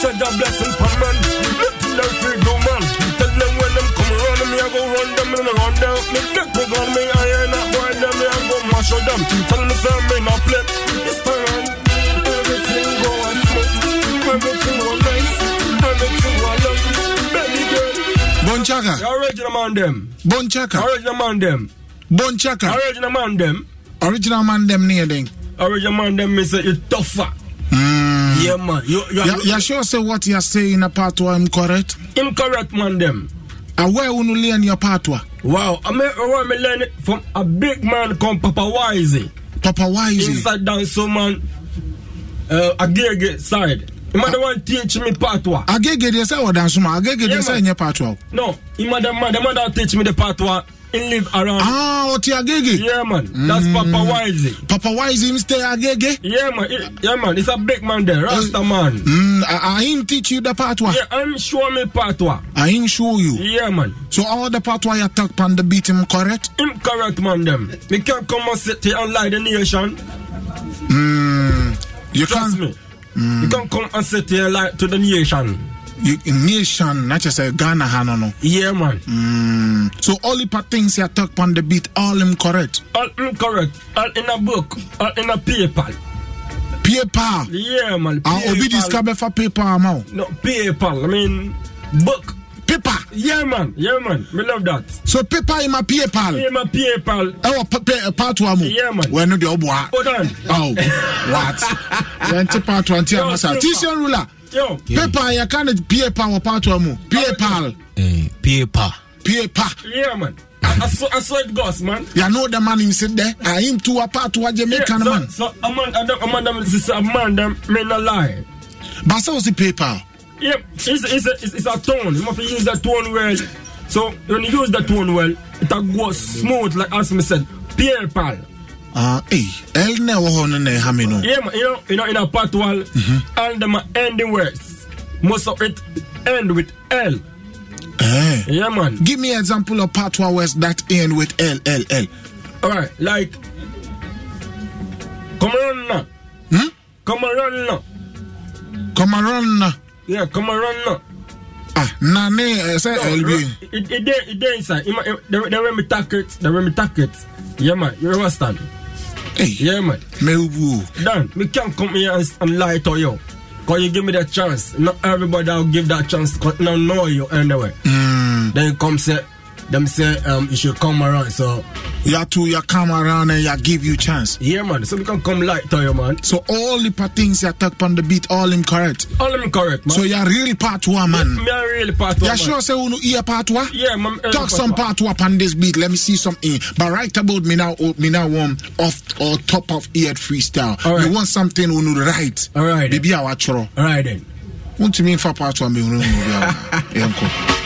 S24: change a blessing pan man. Let them feel do man. Tell them when them come around me, I go run them and run them. Tell them say me not play. This time everything go on smooth, everything go nice, everything go love. Baby girl.
S3: Bonchaka.
S24: The original man them.
S3: Bonchaka.
S24: Original man them.
S3: Bonchaka.
S24: Original man them.
S3: Original man them near them.
S24: Original man them say you tougher.
S3: Mm.
S24: Yeah man. You you
S3: Yeah, yeah, sure say what you're saying apart part one I'm correct.
S24: incorrect man them.
S3: Where will you learn your part?
S24: Wow, I mean, I want me learn it from a big man called Papa Wisey.
S3: Papa Wisey.
S24: Inside down so man, uh, Agege side. Might one teach me part one.
S3: Agege they say what dance ma. Agege
S24: man.
S3: in your part one.
S24: No, might man, the man that teach me the part. Live around.
S3: Ah, what you Agege?
S24: Yeah man, that's Papa Wisey.
S3: Papa Wisey him stay Agege?
S24: Yeah man, yeah man, it's a big man there, Rasta man.
S3: Mm, I, I him teach you the part one.
S24: Yeah, I'm sure me part one.
S3: I him show you.
S24: Yeah man.
S3: So all the part one you talk on the beat him correct?
S24: Him correct, man them. Me can't come and sit here and lie the nation.
S3: Mm, you
S24: Trust
S3: can
S24: me. You can't come and sit here and lie to the nation.
S3: You, nation, not just say Ghana Hano no.
S24: Yeah man.
S3: Mm, so all the part things you talk on the beat, all him correct.
S24: All incorrect. All in a book. All in a paper.
S3: Paper.
S24: Yeah, man.
S3: Ah, obi describe for paper amount.
S24: No, paper. I mean, book.
S3: Paper.
S24: Yeah, man. Yeah, man. Me love that.
S3: So paper in my paper.
S24: Yeah, my paper.
S3: Oh, pa- pa- part one. mo.
S24: Yeah, man.
S3: When the obwa.
S24: Hold on.
S3: Oh, what? Twenty part one. Tia
S24: Yo,
S3: masa.
S24: super.
S3: T-shirt ruler.
S24: Yo.
S3: Paper. You can't paper or part one. mo. Paper.
S20: Eh, paper.
S3: Paper.
S24: Yeah, man. I, I, saw, I saw it goes, man.
S3: You know the man him sit there. I him to a part one Jamaican
S24: so,
S3: man.
S24: So, a man, a, a man, them, this a man, them, me not lie.
S3: But so was the paper.
S24: Yeah, it's, it's, a, it's, it's a tone. You must use that tone well. So, when you use that tone well, it a go smooth, like as me said. Paper.
S3: Ah, eh. El ne wo hono ne hamino.
S24: Yeah, man, you know, you know, in a part wall,
S3: Mm-hmm.
S24: all them are ending words. Most of it end with L.
S3: Eh.
S24: Yeah, man.
S3: Give me example of part one words that end with L L L.
S24: All right, like, come around now.
S3: Hmm?
S24: Come around now.
S3: Come around now.
S24: Yeah, come around now.
S3: Ah, nane eh, say
S24: No,
S3: LB.
S24: It, it, there, it there inside. It, it, the, the way me tack it, the way me tack it. Yeah, man. You understand?
S3: Hey.
S24: Yeah, man.
S3: Melbu.
S24: Dan, me can't come here and, and lie to you. Because you give me that chance. Not everybody will give that chance. Cause now know you anyway.
S3: Mm.
S24: Then you come say, them say um, you should come around. So
S3: you have to you come around and you give you chance.
S24: Yeah, man. So we can come light to you, man.
S3: So all the part things you talk on the beat, all him correct.
S24: All him correct, man.
S3: So you're really part one, man.
S24: Me are really part one.
S3: You sure say you hear part one?
S24: Yeah, man.
S3: Talk some part one on this beat. Let me see something. But right about me now, oh, me now one off or top of ear freestyle.
S24: All right.
S3: You want something on the right?
S24: All right.
S3: Baby, I watch
S24: All right then.
S3: Want to mean for part one? Me, no, no, no.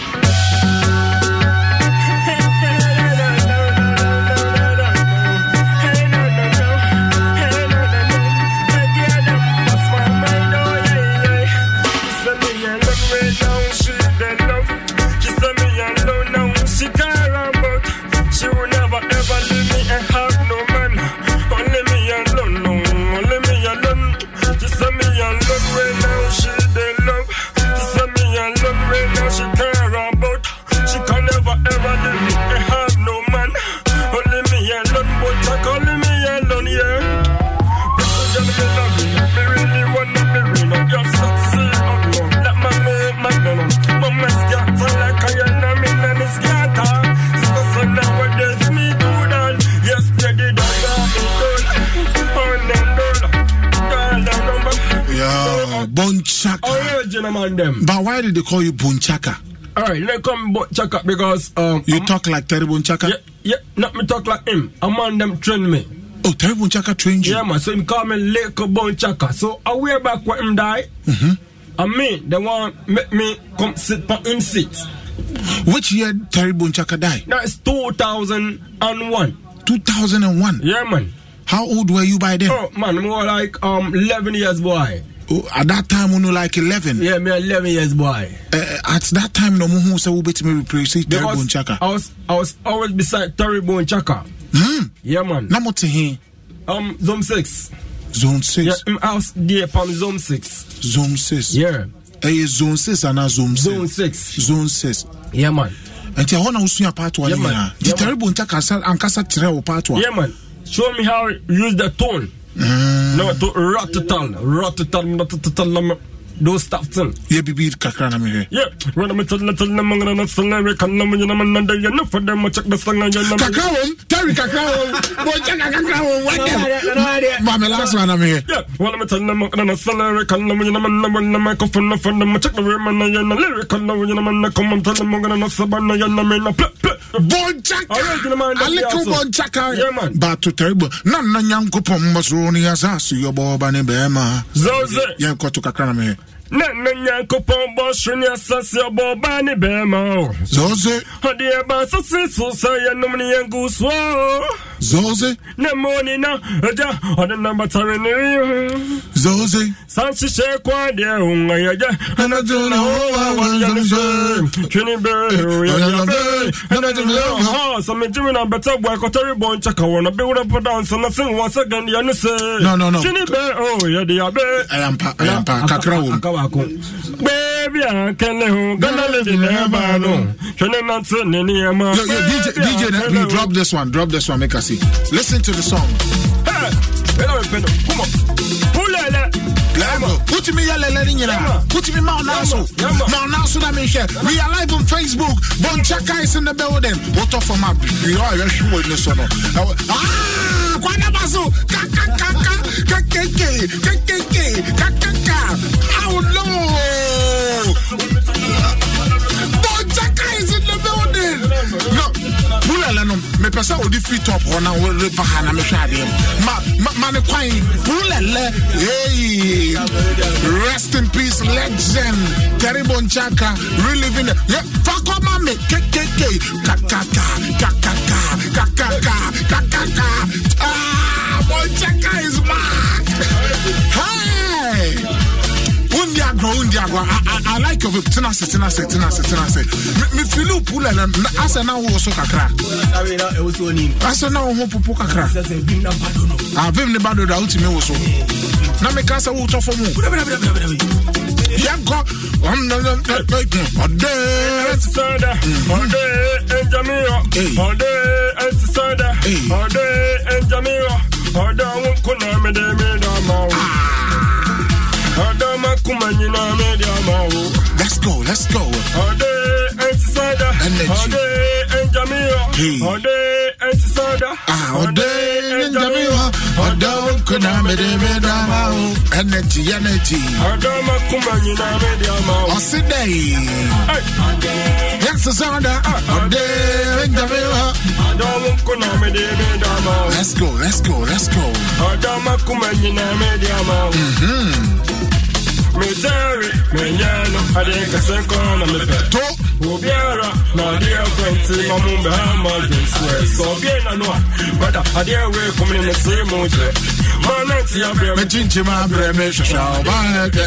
S24: Bonchaka. Original man them.
S3: But why did they call you Bonchaka?
S24: Alright, let call me Bonchaka because um
S3: You talk like Terry Bonchaka?
S24: Yeah, yeah, not me talk like him. A man them train me.
S3: Oh, Terry Bonchaka trained you?
S24: Yeah, man. So him call me Leko Bonchaka. So I way back when him die.
S3: Mm-hmm.
S24: And me, they want make me come sit on him seat.
S3: Which year Terry Bonchaka died?
S24: That's 2001.
S3: 2001?
S24: Yeah, man.
S3: How old were you by then?
S24: Oh, man, more like um 11 years, boy.
S3: Oh, at that time, you like 11?
S24: Yeah, me 11 years, boy.
S3: Uh, at that time, no one who said, "Who me replace Terry Bonchaka."
S24: I was, I was always beside Terry Bonchaka.
S3: Hmm.
S24: Yeah, man.
S3: What he?
S24: Um, Zone 6.
S3: Zone 6?
S24: Yeah, him house there from Zone 6.
S3: Zone 6?
S24: Yeah.
S3: Eh, zone 6 and zone 6?
S24: Zone 6.
S3: Zone 6.
S24: Yeah, man.
S3: nti ɛhɔ na wosua part one nyinaa nti Terry Bonchaka asa- ankasa kyerɛ wo part one
S24: Yeah, man. Show me how use the tone.
S3: Mm.
S24: No, to ratatal, ratatal, those stuff thing.
S3: yɛ bibi kakra na mehwɛ
S24: Yeah, when I'm telling them, I'm gonna not sing every kind of man, and then you know for them, I check the song and you know.
S3: kakra wom Terry kakra wom Bonchaka kakra wom wadɛm ma me last one na mehwɛ
S24: Yeah, when I'm telling them, I'm gonna sing every kind of man, and I'm gonna the microphone for them, I check the room and I know lyric and you know, man, come and tell them, I'm gonna not saban, and you know, man, play, play.
S3: Bonchaka
S24: Original man,
S3: a little
S24: also.
S3: Bonchaka
S24: Yeah, man.
S3: but to Terry Bon na na nyankopɔn mmɔ soro ne asase yɛbɔ ɔba ne bɛɛma
S24: Zoze.
S3: yɛnkɔ to kakra na mehwɛ
S24: na na nyankopɔn bɔ soro ne asase ɔbɔ ɔbaa ne bɛrima o.
S3: Zoze
S24: ɔde ɛba asase so sɛ yɛnom ne yɛngu soɔ
S3: Zoze
S24: na mmɔni na agya ɔde nabatare ne ri
S3: Zoze
S24: san hyehyɛ kwa deɛ ɔnga yɛgya
S3: Anadwo na wɔwa
S24: wɔnyane sɛ twene bɛ yɛyɛbɛ sɛ megyeme na bɛtɛ boa ɛkɔtɔre bɔ nkyɛka wɔ no bɛwerɛ pɔ dansa na sen wɔ sɛ gandeɛ ne sɛ
S3: No, no, no.
S24: twene bɛ o yɛde yɛbɛ.
S3: Ɛyampa ɛyampa kakra wom
S24: Baby, I can know. Gonna live in heaven. No, Shouldn't not say any
S3: Yo, yo, DJ, DJ, you drop this one, drop this one, make us see. Listen to the song.
S24: Come on. Pull it.
S3: Put me a lele in here. Put me Mount Nassau. Mount Nassau, that means we are live on Facebook. Bonchaka is in the building. What off from up? You are very sure in this one. Ah, Kwana Basu. Kakakaka. Kakeke. Kakeke. Kakaka. Bonchaka is in the building. No, Pulele no, me pesa odi fit up hɔ na wɔre pa ha na mehwɛ adeɛ mu. Ma, ma, ne kwan, Pulele, hey, rest in peace, legend, Terry Bonchaka, reliving yeah, fuck up mame, KKK, kakaka, kakaka, kakaka, kakaka, ah, is back. Hey! Undi agro, undi agro. I, I, I like of it. Tina se, tina se, tina se, tina se. Me, me feel pula na asa na wo so kakra. Asa na wo popo kakra. Ah, vim ne bado da ulti me wo so. Na me kasa wo to fomu. Yanko, um na na ode.
S24: Sada, ode, enjamio, ode, sada, ode, enjamio, ode, wunkuna me de me da mawo. Ode, makuma nyina me da mawo.
S3: Let's go, let's go.
S24: Ode, sada,
S3: Energy.
S24: ode,
S3: okay
S24: ɔde ɛsi sɔda
S3: ah ɔde njami hɔ ɔdɔ nkuna mede me energy energy.
S24: Ɔdɔ ma kuma nyina me di ama o
S3: ɔsi dɛ yɛsi sɔda ɔde njami hɔ
S24: ɔdɔ nkuna me di me dama o
S3: let's go let's go let's go.
S24: Ɔdɔ ma kuma nyina me di ama o metari menyano ade nkasɛ nkɔn na mepɛ
S3: to
S24: obiara na adeɛ kwɛnti ma mo mbɛ ha ma dwensɛ sɛ ɔbie na no a bada adeɛ wei komne ne sere mu gyɛ ma nante abrɛ me
S3: mekyinkyim abrɛ me hwehwɛ ɔbaɛdɛ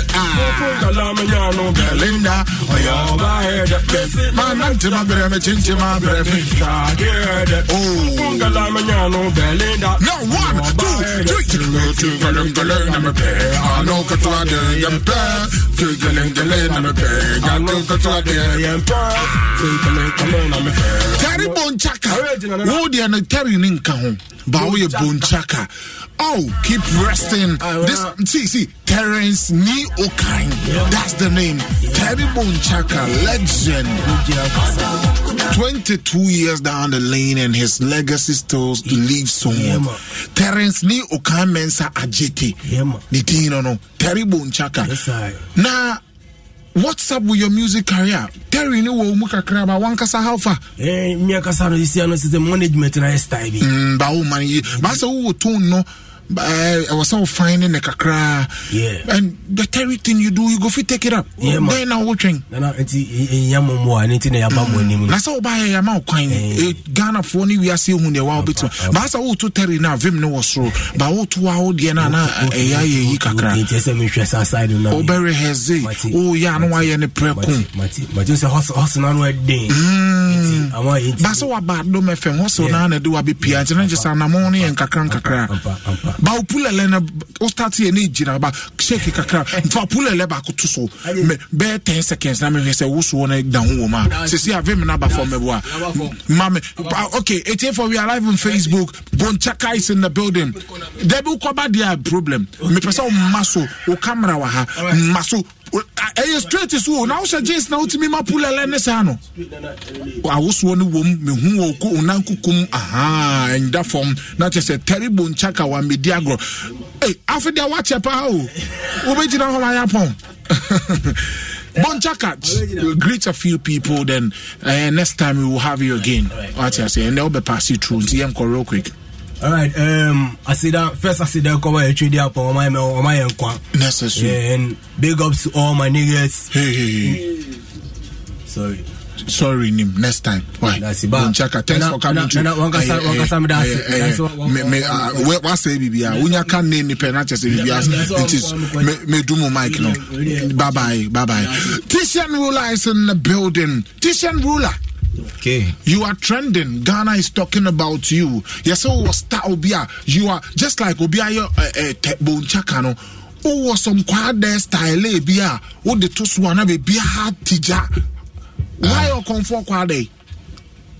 S24: gala menya no bɛ
S3: linda ɔyɛ
S24: ɔbaɛdɛ
S3: manante mabrɛ me kyinkyim abrɛ me
S24: adeɛ dɛ
S3: Oh.
S24: gala menya no bɛ linda
S3: No, one, two, three. Two, galing, galing, na me pɛ. Ano ka to ade, Terry Bonchaka. Terry ne nka ho. Ba woyɛ Bonchaka. Oh, keep resting. This see see Terence Nii Okan. That's the name. Terry Bonchaka, legend. 22 years down the lane and his legacy still lives somewhere. Terence Nii Okan Mensa Adjetey. The Dino no. Terry Bonchaka. Now, what's up with your music career? Terry ni wo mu kakra ba wankasa how far?
S22: Eh, mi akasa no sisi ano sisi management na style bi.
S3: Mm, ba wo man yi. Ba sɛ wo tone no I was all finding a kakra.
S22: Yeah.
S3: And the Terry thing you do, you go fit take it up.
S22: Yeah, man.
S3: Then now watching.
S22: Nana nti eya mo mo a ne nti na yaba mo anim.
S3: na sɛ wobaɛ yɛma wo kwan Eh, ghanafoɔ ne wiase hu deɛ wa wobɛtumi baa sɛ woto tɛre no a vim no wɔ soro ba woto a wodeɛ no a na ɛyɛ ayɛ yi kakra
S22: Nti sɛ mehwɛ saa side no na.
S3: wobɛrehɛse woyɛ a na woayɛ ne prɛko
S22: Mati mati sɛ hustle hustle na no ɛden. Nti ama yɛ nti.
S3: ba sɛ waba dom fm hɔ sɛ na na de wabɛpia nti na gye sɛ anamɔ no yɛ nkakra nkakra ba wo pulɛlɛ no wo start yɛ ne gyina ba shake kakra. Mfa pulɛlɛ baako to so Me- bɛyɛ 10 seconds na mehwɛ sɛ wosoɔ no da ho wɔ mu a sɛsi a vim no aba fam mɛbo a ma me okay etiefo we are live on facebook. Bonchaka is in the building. Dabi wokɔba deɛ a problem. Mepɛ sɛ womma so wo camera wɔ ha. Mma so Wo- ɛyɛ straight so na wohyɛ jeans na wotumi ma pulɛlɛ ne saa no awosoɔ no wom mehu wɔ ko onan kukum aha ɛnda fam na kyɛ sɛ terrible nkyaka wa medi agorɔ ei afe deɛ woakyɛ paa o wobɛgyina hɔ ma yɛapɔn Bonchaka, greet a few people. Then uh, next time we will have you again. What I say, and they'll be pass you through. See, I'm real quick.
S22: Alright, um, asida first asida kɔma yɛ twedi apɔ ɔma yɛ ɔma yɛ nkwa.
S3: Necessary.
S22: Yeah, and big ups to all my niggas.
S3: Hey, hey, hey.
S22: Sorry.
S3: Sorry, Nim. Next time. Why?
S22: That's it, ba.
S3: Bonchaka, thanks
S22: Nana-
S3: for coming
S22: nana-
S3: to.
S22: nana, wankasa-
S3: Eh, eh,
S22: wankasa me da ase.
S3: eh, eh,
S22: That's what-
S3: me- me, ah, we- wasɛ biribiaa wonya ka nne nipa na kyɛ sɛ biribiaa nti medu mu mic no babae babae tisian ruler is in the building tisian ruler
S25: Okay.
S3: You are trending. Ghana is talking about you. Yes, oh, was star Obia. You are just like Obia, your uh, Bonchaka no. Oh, some quad style, eh, Bia. Oh, the Toswana be Bia Tija. Why you come for quad?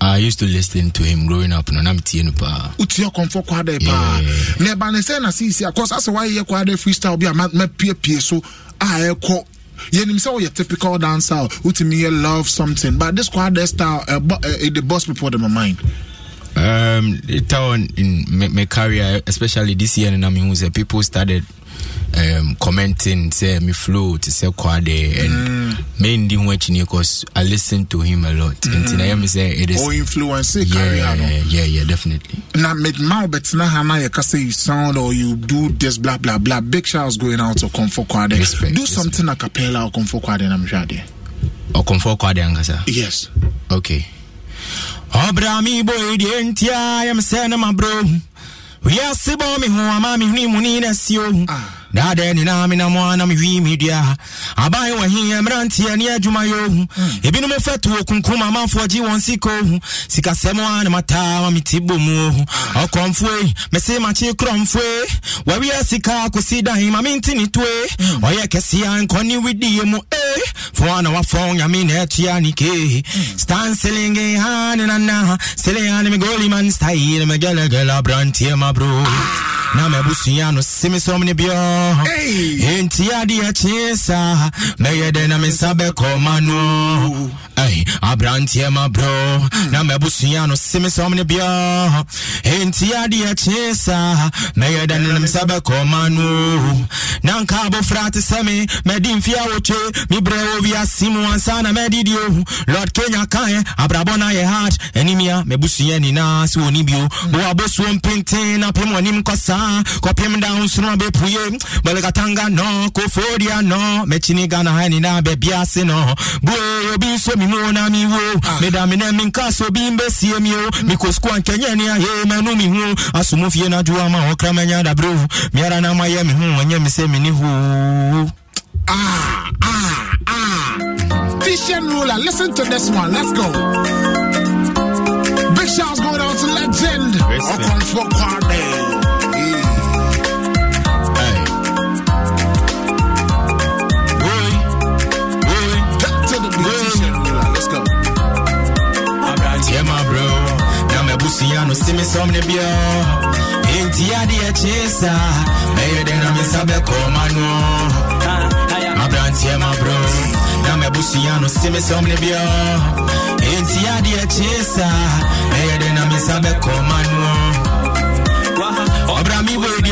S25: I used to listen to him growing up, and I'm teeing pa.
S3: Uti your comfort quad pa. Ne ba ne sɛ na sisi of course asɛ wayɛ quad freestyle bi a ma pie pie so a ɛkɔ yɛnim sɛ woyɛ typical dancer wotumi yɛ love something but this quad style uh, uh, the boss people in my mind
S25: Um, later on in my, my career, especially this year, and I mean, people started um, commenting, say me flow to say Kwaadee, and main didn't watch because I listened to him a lot. And
S3: Mm.
S25: I am say it is
S3: or influence
S25: yeah,
S3: career no
S25: yeah, yeah, definitely.
S3: na med ma wobɛtena ha na yɛka sɛ you sound or you do this blah blah blah big shouts going out to Okomfo Kwaadee do something a cappella or Okomfo Kwaadee I'm adeɛ
S25: Or Okomfo Kwaadee
S3: yes
S25: Okay.
S22: Ɔbra me bɔ deɛ ntia yɛm sɛ ne mabro wiase bɔ me ho ama mehwene mu ne na sio daadɛ ne na menam a na mehwii me dua aban wɔ he mmeranteɛ ne adwumayɛ hmm. ebinom fɛ to kunkum amanfoɔ gye wɔn sika ohu sikasɛm a ne mataa ma mete bɔ mu ohu ɔkorɔmfoe hmm. mese makye korɔmfoe wawiɛ sika kosi dan ma mente ne hmm. toe ɔyɛ kɛseɛ nkɔne widie mu e. Fo na wafɔn nyame na ɛtua ne ke stan selinge ha ne nana. Sele ha ne me goli man style me gele gele abranteɛ ma bro
S25: na mabusua ah! no seme sɔm ne biɔ enti adeɛ kyee saa mɛyɛ dɛn na me nsa bɛkɔma no. Aberanteɛ ma borɔ na mabusua no seme sɔm ne biɔ enti adeɛ kyee saa mɛyɛ dɛn na me nsa bɛkɔma no. Na nka abɔfra te sɛ me madi mfe awotwe mebrɛ wɔ wiase mu ansa na mɛdidi o. Lord kenya kaɛ abrabɔ no ayɛ hard animia mabusua nyinaa sɛ wɔni bio bowabosuo mpenten na pem anim kɔ saa kɔpem da nsoro bɛpue bɔlekatanga no kofodia no mɛkyini ghana ha nyinaa baabi ase no. Bue obi nso me mu na mewo ah. meda me na menka sɛ obi mbɛsie mi o mekɔ mm. suku ankɛnyɛ ne ayɛ manu me ho asom fie no adwoa ma ɔkra manya dabrɛ o meara na me ho ɔnyɛ me sɛ mene hoo
S3: T-shirt ruler, listen to this one. Let's go. Big shouts going out to legend. Okon for
S25: mabusua no se me sɔm ne biɔ enti adeɛ kyee saa mɛyɛ dɛn na me nsa bɛkɔma no aberanteɛ ma bro na mabusua no se me sɔm ne biɔ enti adeɛ kyee saa mɛyɛ dɛn na me nsa bɛkɔma no. Ɔbra me bɔdi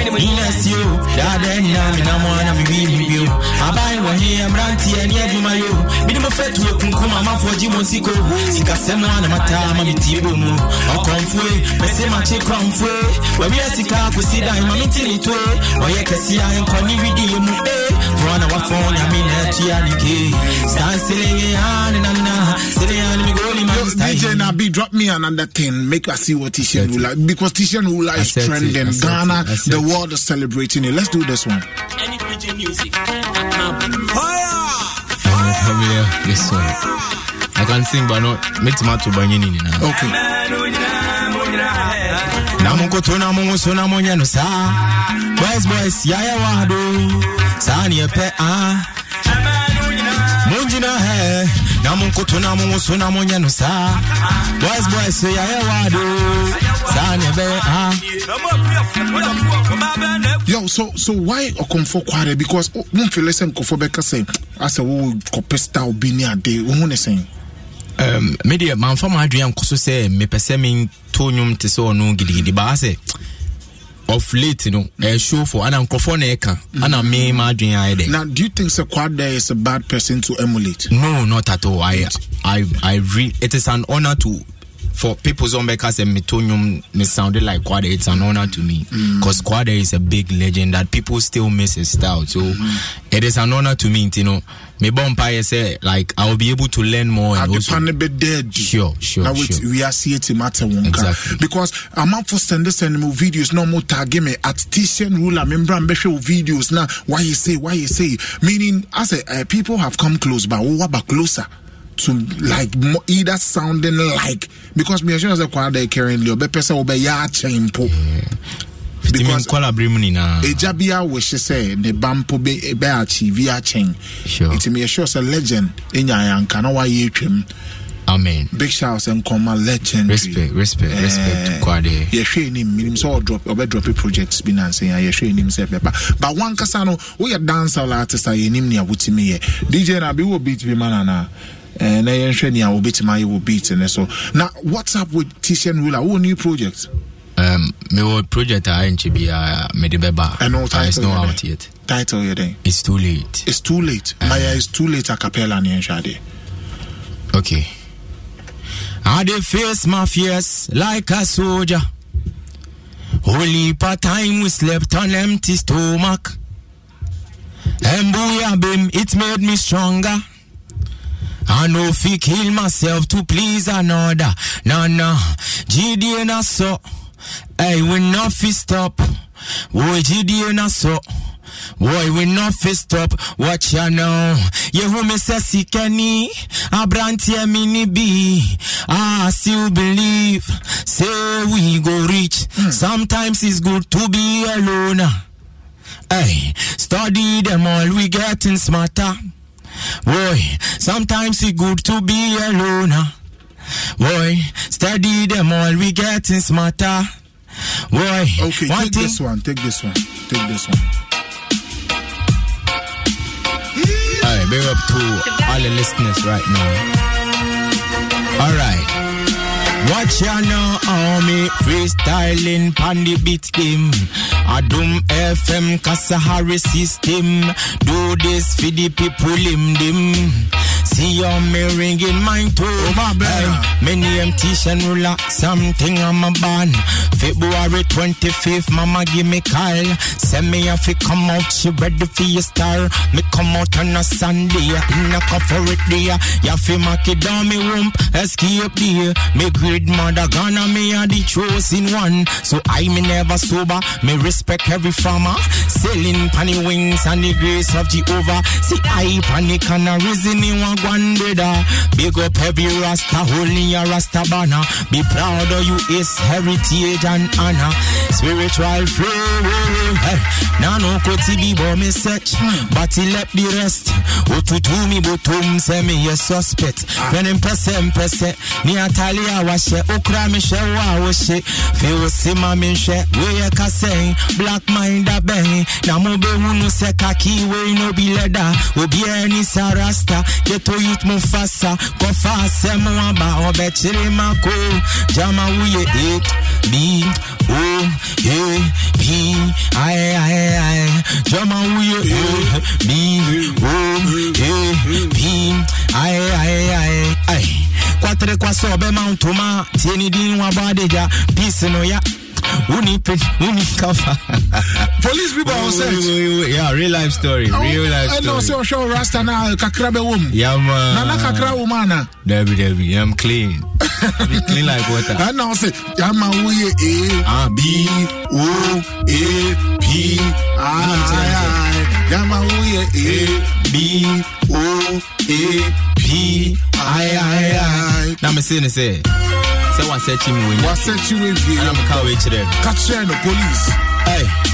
S25: enti ayɛ me sɛ ne ma bro yɛsi bɔ me inasio dada nyina menam ana mewini bio aban wɔ he mmeranteɛ ne adwuma yo mene mɛfɛtu akunkum amafoɔ gye mɔ siko sikasɛm ana mataa ma metie bɔ mu ɔkɔmfoe mɛse makye kɔmfoe wawia sika akosi dan ma mentene toe ɔyɛ kɛseɛ a nkɔne widie mu foɔ na wafɔn nyame na atua ne ke sanseleye a ne nana sedeya ne megoli ma
S3: DJ Nabi, drop me another thing. Make us see what T-shirt ruler because T-shirt ruler is trending. Ghana, the. World is celebrating it. Let's do this one.
S25: Here, this one. I can sing, but not me tomato banyini nina.
S3: Okay.
S25: So na munya no sa. Boys boys ya ya wado. Sa ni epe ah. Na munkoto na mungu so na munya no sa. Boys boys so ya ya wado. Sa ni epe ah.
S3: Yo, so so why Okomfo Kwaadee? Because oh, won't feel listen Kofo Beka say as a wo copy style be near day. Who saying?
S25: um, me deɛ mamfa ma adwene ankɔ so sɛ mepɛ sɛ mento nnwom te sɛ ɔno gidigidi baa sɛ of late no ɛɛshow for ana nkurɔfoɔ na ɛka ana me ma adwene ayɛ dɛ
S3: Now, do you think Sir Kwade is a bad person to emulate?
S25: no not at all. I i i re it is an honor to for people on because metonium me sounded like Kwaadee. It's an honor to me. Because Kwaadee is a big legend that people still miss his style. So it is an honor to me you know. Me bumpire say like I will be able to learn more and also
S3: be dead.
S25: sure sure
S3: now
S25: sure.
S3: we are seeing it matter one
S25: Exactly.
S3: because I'm up for send send me videos no more tag me. At T-shirt ruler member and show videos. Now why you say why you say? Meaning as a uh, people have come close but what about closer to like either sounding like because me sure say kwada currently obepesa obeya chempo
S25: because kwala brim nyinaa
S3: ɛgya bi a wɔhyɛ sɛ ne ba mpo bɛ bɛ achieve akyɛn nti sure. Sɛ legend ɛnya ayɛnka na wayɛ atwam
S25: amen.
S3: Big shout sɛ nkɔma legend
S25: respect respect respect Kwaadee.
S3: yɛhwɛ anim menim sɛ ɔdrop ɔbɛdrɔpe projects bi nansɛ a yɛhwɛ anim sɛ bɛba but wankasa no woyɛ dancehall artist a yɛnim nea wotumi yɛ dj na bi wɔ beat bi ma nana Eh, na yɛnhwɛ nea wobɛtumi ayɛ wɔ beat ne so. Na what's up with t-shirt ruler wowɔ new project?
S25: Um mewɔ project a ɛnkyɛ biaa mede bɛba.
S3: Ɛno
S25: Ah, it's
S3: title
S25: not out yet.
S3: Title yɛ dɛn
S25: it's too late.
S3: It's too late. Maya it's too late a cappella ne yɛnhwɛ adeɛ
S25: Okay. I dey face my fears like a soldier. Only part time we slept on empty stomach. And booyah bim, it made me stronger. I know fi kill myself to please another. Nah nah, GD na so. Hey, we not fi stop. Boy, GD na so. Boy, we not fi stop. Watch ya now. Yehu me se sikani. Abranti mini bi. I still believe. Say we go reach. Hmm. Sometimes it's good to be alone. Hey, study them all. We getting smarter. Boy, sometimes it's good to be alone. Ah. Boy, study them all, we getting smarter. Boy,
S3: Okay,
S25: one
S3: take
S25: thing.
S3: this one. Take this one. Take this one.
S25: Alright, big up to all the listeners right now. Alright. Watch ya now, me freestyling pan the beat game. Adom FM Kasahare system. Do this for the people lim dim. See how me ringing mine too. Hey, me name Ruler, something I'm a ban. February 25th, mama give me call. Send me if you come out, she ready for your star. Me come out on a Sunday, in a it there. Ya fi mark it down me womb, escape there. Me great mother gonna me a the chosen one. So I me never sober, me respect every farmer. Selling penny wings and the grace of Jehovah. See I panic and a reason in one one brother. Big up every rasta, holding a rasta banner. Be proud of you, is heritage and honor. Spiritual flow. Hey, now no koti be bo me search, but he left the rest. Otutu mi botum se me a suspect. Ah. When him pese mpese, ni atali awashe, okra mi she wa washe. Feel sima mi she, we ye kaseng, black mind a bang. Na mo be hunu se kaki we no be leather. Obi any sarasta, geto youth mo fasa, kofa se mo aba obe chiri mako. Jama uye it, B, O, A, P, I, I, I. Jama uye it, B, O, A, P, I, I, I. Ay, kwatre kwa sobe mountuma, tieni di wa badeja, peace no ya. Uni pe, uni kafa.
S3: Police people on set.
S25: Yeah, real life story. Real life
S3: I know,
S25: story.
S3: so show Rasta now, kakra be wom.
S25: Yeah, man.
S3: Nana kakra womana.
S25: Debbie, Debbie, I'm clean. I'm clean like water.
S3: I know, say, Yama Uye A, B, O, A, P, I, I. Yama Uye A,
S25: B,
S3: O, A, P,
S25: I, I, I. Now me saying say, say what set him when
S3: What set you in here?
S25: I'm cow each them.
S3: Catch the police.
S25: Hey.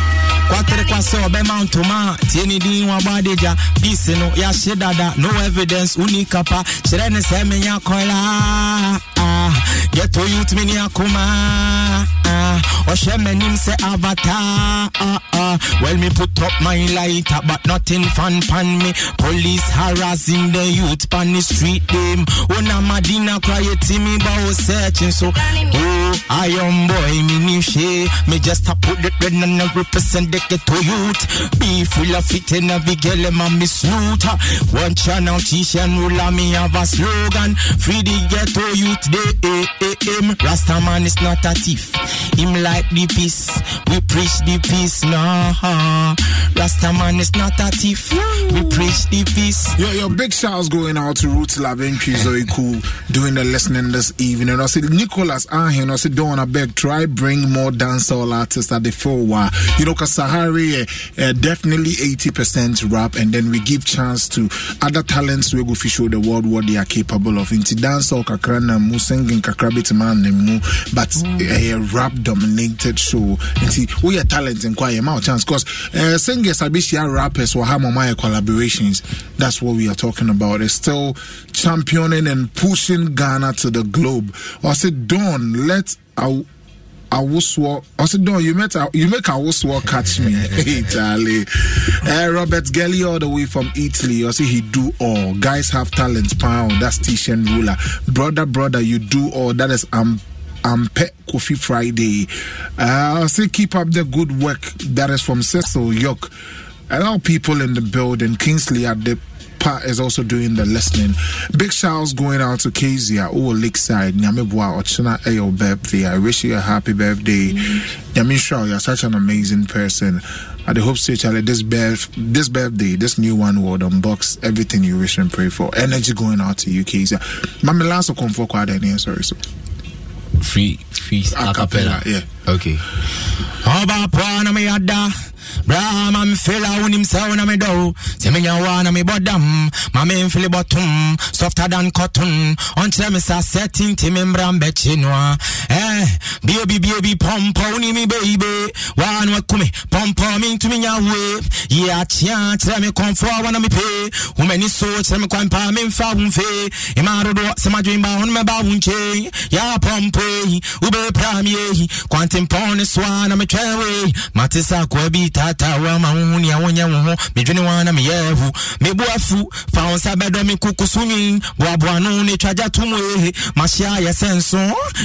S25: Kwatere kwa so bɛma ntoma tie ne din wabadeja peace no yɛahye dada no evidence woni kapa. Kyerɛ ne sɛ menya kɔla ah, gɛto youth me ne akoma ah, ɔhwɛ m'anim sɛ avatar ah, ah. well me put up my lighter but nothing fun pan me. Police harassing the youth pan the street them ona madina cry to me about searching so. Oh iron boy me new shade. Me just a put the red and I represent the ghetto youth. Be full of it and a big element me salute one channel t-shirt ruler me have a slogan. Free the ghetto youth they him Rasta man is not a thief. Him like the peace. We preach the peace nah. Rasta man is not a thief. We preach the peace.
S3: Yo, yo, big shouts going out to Roots Laventry Zoe Cool doing the listening this evening. And I said, Nicholas Ahin, and I said, Don't I beg, try bring more dancehall artists at the full while. You know, because Sahari, uh, definitely 80% rap, and then we give chance to other talents we go fi show the world what they are capable of. Into dancehall, kakra na mu, singing kakra bit man mu, but a rap dominated show. Into we are talent and quiet amount chance because uh, singers, Abishia rappers, or Hamamaya collaborations. That's what we are talking about. It's still championing and pushing Ghana to the globe. I said, Don, let our Awoswo. I said, no, you met you make Awoswo catch me. italy Charlie. Uh, Robert Gelly all the way from Italy. I say he do all. Guys have talent, pound. That's Tician ruler. Brother, brother, you do all. That is um Ampe Kofi Friday. Uh, I say keep up the good work. That is from Cecil York. A lot of people in the building. Kingsley at the part is also doing the listening. Big shouts going out to Kezia, oh Lakeside, Nyamebwa, Ochina, Ayo birthday. I wish you a happy birthday. Yamin Shaw, you're such an amazing person. I hope say Charlie this birth this birthday, this new one will unbox everything you wish and pray for. Energy going out to you, Kezia. Mami last come for quite sorry. So.
S25: free free
S3: A cappella, yeah.
S25: Okay. Ɔba poa na meyada bra ma mfela wonim sɛ wo na medɔ sɛ menya woa na mebɔ dam ma memfele bɔtom softer than cotton. Me sa me no a eh, wo ne me beibe waa no akume pɔmpɔ mentumi nya woe yie akyea kyerɛ me kɔmfoɔ wɔna mepee so me memfa wo mfee ɛma dodoɔ sɛ madwen ba yɛ pɔmpɔ yi wobɛpra kwantempɔn ne so a na metwɛn mate sɛ akoa bi taataa ma wo ho nea wonyɛ wo ho medwene wa na meyɛ ahu mebu afu fa wo nsa bɛdɔ me koko so ne twagya to mu ehe mahyɛ ayɛ sɛ nso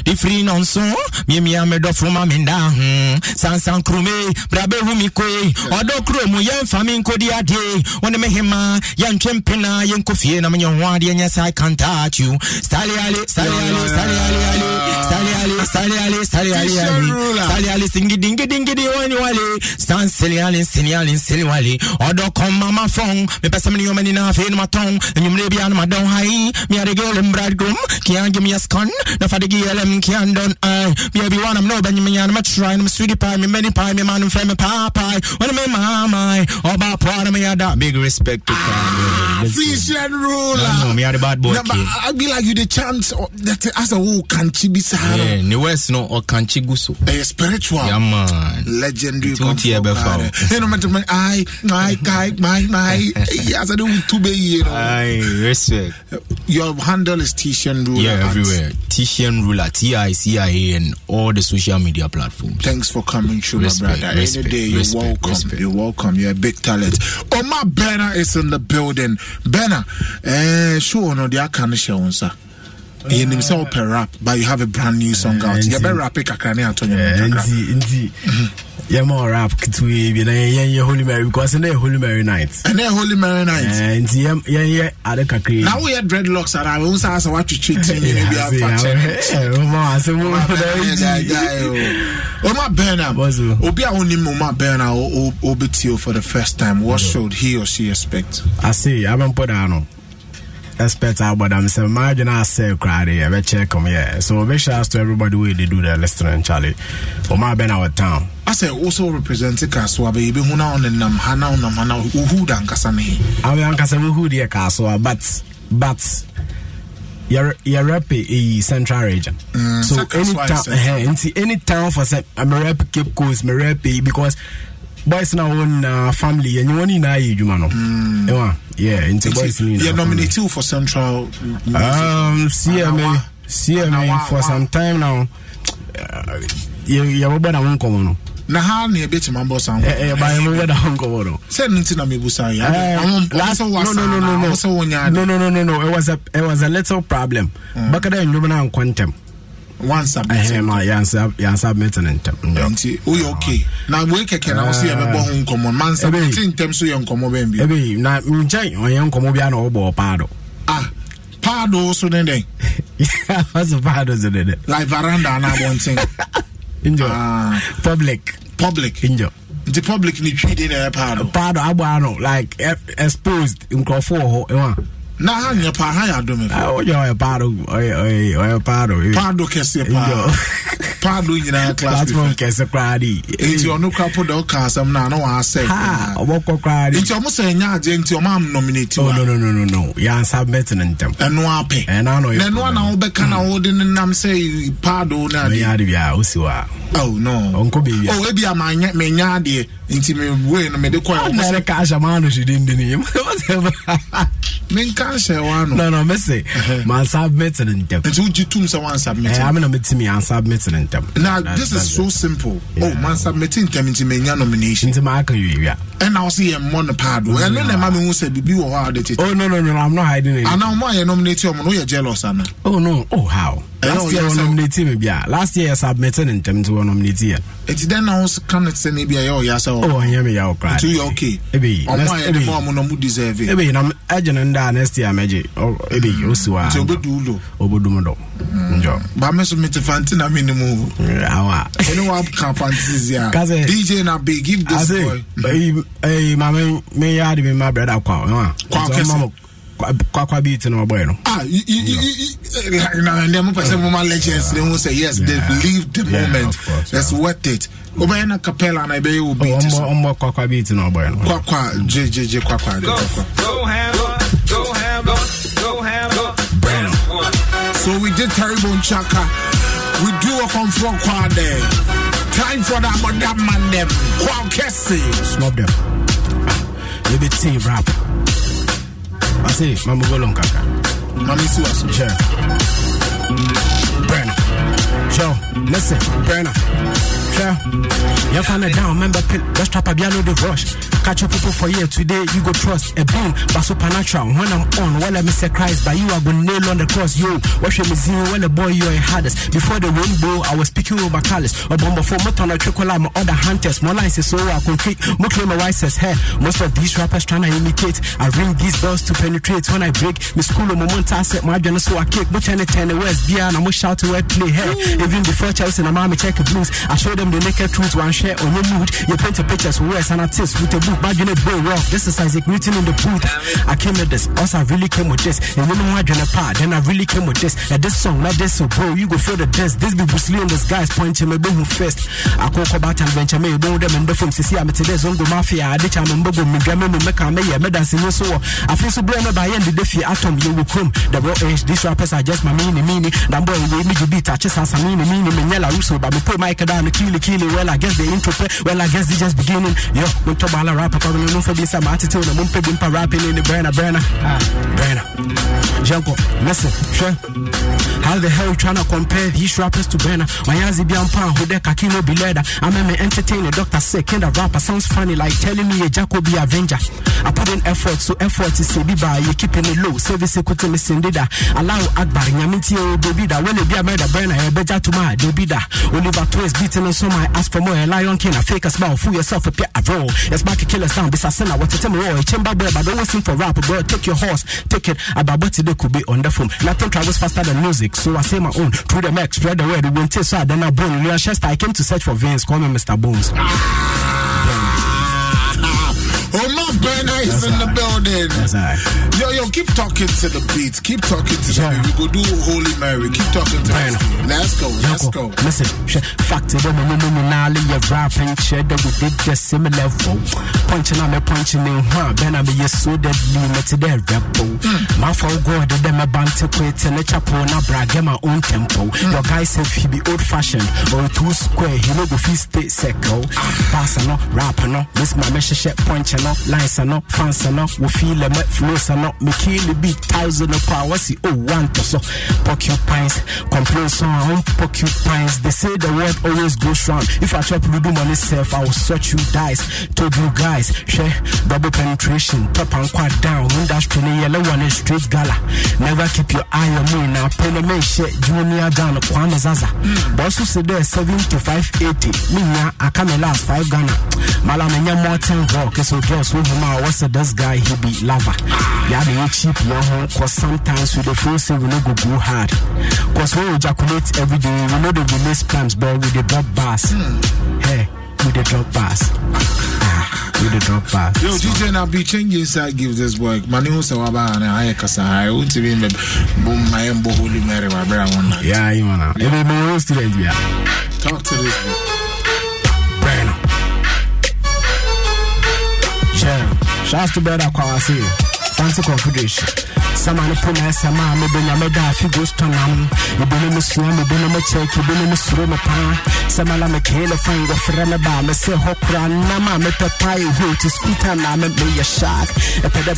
S25: de firi nɔ nso miemia medɔfo ma ho sansan kurome bra bɛhu me koe ɔdɔ kuro mu yɛmfa me nkɔdi adeɛ wo ne me hema yɛntwe mpena yɛnkɔ na menyɛ ho adeɛ nyɛ sɛ I can't touch you. Stale ale stale ale stale ale ale stale ale stale ale stale ale ale stale ale singidi ngidi ngidi wani wale stan sili ale sini ale sili wale ɔdɔ kɔn mama fɔn mepɛ sɛ mene yɔma nyinaa afei no matɔn anwummerɛ bia no madɔn hai meade gelem bridegroom kian give me a scon na fa de gelem kian don ai. Bia bi wanam no bɛnyim nya no mɛtry no sweetie pie me many pie me man frɛ me paapae wɔne me mamai. Oh, Ɔba poa no meyada big respect to
S3: ah, Tician ruler.
S25: No, me are the bad boy
S3: No, but
S25: kid.
S3: I be like you the chance oh, that as a whole kanchi saa no.
S25: Yeah, ne west no ɔkankye gu so
S3: ɛyɛ spiritual
S25: Yeah, man.
S3: legendary
S25: Nti wotie ɛbɛfa wo.
S3: ɛno mɛtɛmɛ ai ai kai mai mai asɛ de wotu bɛyie no your handle is Tishan ruler
S25: Yeah, everywhere. Tician Ruler, T I C I A, and all the social media platforms.
S3: Thanks for coming through,
S25: Respect,
S3: my brother.
S25: respect,
S3: Any day, you're
S25: respect,
S3: welcome.
S25: respect.
S3: You're welcome. You're a big talent. Omar Benner is in the building. Benner, eh, sure, no, the can show sir. You name so per rap, but you have a brand new song out. You better rap it, kakane Antonio.
S26: nti nti yɛma rap ketewa bi na yɛyɛ holy mary because na yɛ holy mary night
S3: And then Holy Mary night.
S26: Eh, nti yɛm- yɛyɛ ade kakra
S3: Now we have dreadlocks and I will say, I want to treat him. You know, we have fat Omar Benner, Obi a onim Omar Benner, o- o- Obitio for the first time. What should he or she expect?
S26: ase abɛmpɔ daa no expect abɔdam sɛ maadwene asɛ koraa de yɛbɛkyɛ kom yɛ so big shouts to everybody wey dey do the listening charlie bɛ na wɔ town
S3: I say also represent Kaswa, baby. Who now on the nam, hana the mana, who dan kasane.
S26: ame ankasa wohu deɛ kaa so a but but yɛ yɛ rep ɛyi central region
S3: Mm,
S26: so any
S3: is
S26: town ɛhɛ any town for sɛ me rep cape coast me rep because boys na wɔn na family yɛnyɛ wɔn nyinaa yɛ adwuma no ɛwa yeah nti boys ni
S3: You're
S26: nyinaa family.
S3: nominated you for Central.
S26: Um, CMA, CMA for some time now. Uh, yɛbɛbɔ na ho nkɔmmɔ no
S3: Na ha ne ebeti mambo sound.
S26: Eh, eh, ba yɛbɛbɔ na ho nkɔmmɔ no
S3: Say nti na mebusa ya.
S26: Um, last, no, no, no, no, no.
S3: no.
S26: no, no, no, no, no. It was a, it was a little problem. Mm. Bakada ndwom na nkɔntɛm.
S3: One submit.
S26: Ma yansa yansa submit ne ntɛm.
S3: Nti woyɛ okay. Na we keke na wo se yɛbɛbɔ ho nkɔmmɔ. Man submit ntɛm so yɛ nkɔmmɔ bɛn bi.
S26: Ebi na nkyɛn ɔyɛ nkɔmmɔ bi a na ɔbɔ paado.
S3: Ah, paado so ne den.
S26: What's paado so ne?
S3: Like veranda na abɔnten.
S26: Injo.
S3: Ah,
S26: Public.
S3: public.
S26: Injo.
S3: Nti public ni twi de na yɛ paado.
S26: Paado abɔ ano like eh, exposed nkurɔfoɔ wɔ hɔ.
S3: Na ha nyɛ pa ha yɛ adome.
S26: Ah, ɔyɛ ɔyɛ paado ɔyɛ paado.
S3: Paado kɛseɛ paa. Paado nyinaa class
S26: platform kɛse koraa de.
S3: nti ɔno kora po da woka asɛm no a na waasɛ
S26: Ha, ɔbɔkɔ koraa de.
S3: nti ɔmo sɛ ɛnya agye nti ɔma am nominate
S26: Oh
S3: wa
S26: no no no no no. Yansa bet ne ntɛm.
S3: ɛno apɛ
S26: Ɛna
S3: na ɛno na wobɛka na wode ne nam sɛ paado no ade
S26: ade bi a osi hɔ a.
S3: oh no
S26: Ɔnkɔ beebi a.
S3: oh ebi a manyɛ menya adeɛ nti mewei no mede kɔɛ ɔmo
S26: Ɔmo
S3: sɛ
S26: maa no
S3: menka nhyɛ wa no
S26: No no me se. Man submit ne ntɛm.
S3: nti wogye tom sɛ wansubmit
S26: Eh, amena metimi yan submit ne ntɛm.
S3: na this is so simple oh man submit ntɛm nti menya nomination
S26: Nti maa ka wie wia.
S3: ɛna wo sɛ yɛmmɔ no paado ɛno na ɛma mehu sɛ biribi wɔ hɔ a wode tete
S26: Oh no no no I'm not hiding it.
S3: anaa ɔmo a yɛ nominate ɔmo no woyɛ jealous ana
S26: Oh no. Oh how?
S3: Eh,
S26: Last
S3: oh,
S26: year wɔ nominate me bia. Last year yɛ submit ne ntɛm nti wɔ nominate yɛ.
S3: nti dɛn na wo ka no sɛ ne bi a ɛyɛ ɔyɛ sɛ
S26: Oh ɔnyɛ me yaw koraa.
S3: nti woyɛ okay
S26: Ebi.
S3: ɔmo
S26: next-
S3: a yɛde
S26: ebi.
S3: ma ɔmo no mo deserve it.
S26: Ebi na agye ne nda next year mɛgye. Oh, Ebi osi hɔ a.
S3: nti wobɛdu ulo
S26: Obodum do. Njɔ.
S3: ba me so mete fanti na mene mu.
S26: Awa.
S3: ɛne woaka fantasies a
S26: Kase-
S3: dj na big give this
S26: ase
S3: boy.
S26: ɛyi ɛyi maame me yɛ ade mi ma brɛda kwa ɔyɛ
S3: Kwa
S26: Nti
S3: kɛse.
S26: ɔma mo
S27: kwakwa beat no ɔbɔɛ no
S3: ah y- y- y- y- y- na ndɛ mopɛ sɛ moma legends ne ho sɛ yes they've lived the moment. it's worth it. Wobɛyɛ na capella na ɛbɛyɛ wo beat so
S27: ɔmbɔ kwakwa beat no ɔbɔɛ no
S3: kwakwa gyegyegye kwakwa de kwakwa So we did terrible Chaka. We do a control quad there. Time for that, but that man them. Kwao Kessie.
S27: Snub them. yɛbɛtii rap ase mamogolom kaka
S3: mame siwaso
S27: sure Burner. Sure, listen, burner. You find it down, remember pill, best trapper, be the rush. Catch up people for here today, you go trust a boom, but supernatural. When I'm on, well, I miss a Christ, but you are going nail on the cross, yo. Watch me see when the boy you're hardest. Before the rainbow, I was speaking with my callus. Or bomber for motor, I trickle my other hunters. More lines is so I concrete, more my wisest hair. Most of these rappers trying to imitate. I ring these bells to penetrate when I break. Me school of moment, I set my journal so I kick. But any ten west, beer, I'm shout to where play hair. Even before Chelsea and mommy check the blues, I show them the naked truth, one share on your mood. You paint your pictures with words and artists with a book, but you know, boy, rock. This is Isaac Newton in the booth. I came with this, also I really came with this. And you know what, a part, then I really came with this. And this song, not this, so bro, you go feel the this. This be Bruce Lee and this guy's pointing me boom first. I call about and venture me, don't them in the film, see, I'm today, Zongo Mafia, I ditch, I'm in Bobo, me, Gamma, me, Mecca, me, me, dancing, so. Uh, I feel so blame by end the day, atom, you will come. The raw age, these rappers are just my meaning, meaning. That boy, we you beat, I just as I mean, meaning, me, Nella Russo, but me put my down, kill, kill, well, I guess the intro, well, I guess it's just beginning. Yo, we talk about a rapper, probably no for this, I'm attitude, I'm pay bimpa rapping in the burner, burner, ah, burner. Janko, listen, sure. How the hell you tryna compare these rappers to Burner? Wanyazi Biampa, who de Kakino be leather. I'm a entertain a doctor say, kind of rapper sounds funny, like telling me a Jacobi Avenger. I put in effort, so effort is a biba, you keeping it low, service equity missing dida. Allow Akbar, Yaminti, oh, baby, that when it be a murder burner, a better to my debida. Oliver Twist beating on some, I ask for more, a lion king, a fake as smile, fool yourself a pair of roll. Yes, back a killer's down, this a sinner, what a tell me, oh, chamber boy, but don't listen for rap, bro. Take your horse, take it, about what today could be on the phone. Nothing travels faster than music, so I say my own. Through the mic, spread the word, won't taste so then I bone. Leon Chester, I came to search for veins, call me Mr. Bones. Ah.
S3: Oh, my burner is in the building. Yo, yo, keep talking to the beat. Keep talking to the beat. We go do Holy Mary. Keep talking to the beat. Let's go. Let's go.
S27: Listen, fact it, I'm a nominal, you're rapping, shit that we did the similar level. Punching on me, punching in, huh? Ben, I'm a so deadly, met to their rebel. Hmm. My fault, God, them a band to quit and a chapo, na brag, get my own tempo. Hmm. Your guy said he be old fashioned or oh, too square, he no go feel stay second. Ah. Pass no, rapper no, miss my message, punching no, lines no, fans no, we feel a met eh, flows no, me kill the beat thousand of power, see, oh, one to so. Porcupines, complaints on porcupines. They say the word always goes round. If I chop Ludo money self, I will sort you dice. Told you guys, share double penetration, top and quad down. Industry, yellow one is straight gala. Never keep your eye on me now. Payment shit, junior down, Kwame Zaza. Boss who said there 75 80. Me, now, I come last five Ghana. Malamenya Morton Rock, so girls with him, I was this guy, he be lava. Yeah, they cheap, home, cause sometimes with the full say we no go go hard. Cause when we ejaculate every day, we know the release plans, but with the drop bars. Hey, with the drop bars. Ah, with the drop bars.
S3: Yo, DJ now be changing side give this boy. Mani who say waba and I kasa I want to be boom my embo holy Mary my brother.
S27: Yeah, you wanna. Be my own student, yeah.
S3: Talk to this boy.
S27: Shouts to brother Kwasi. Fancy Confederation. Sama ne puna sama me benya me da fi gusto nam. Me benya me suya me benya me check me benya me suru me pa. Sama la me frɛ me ba me se hokra na ma me pepa e hu to scooter na me me ya shark.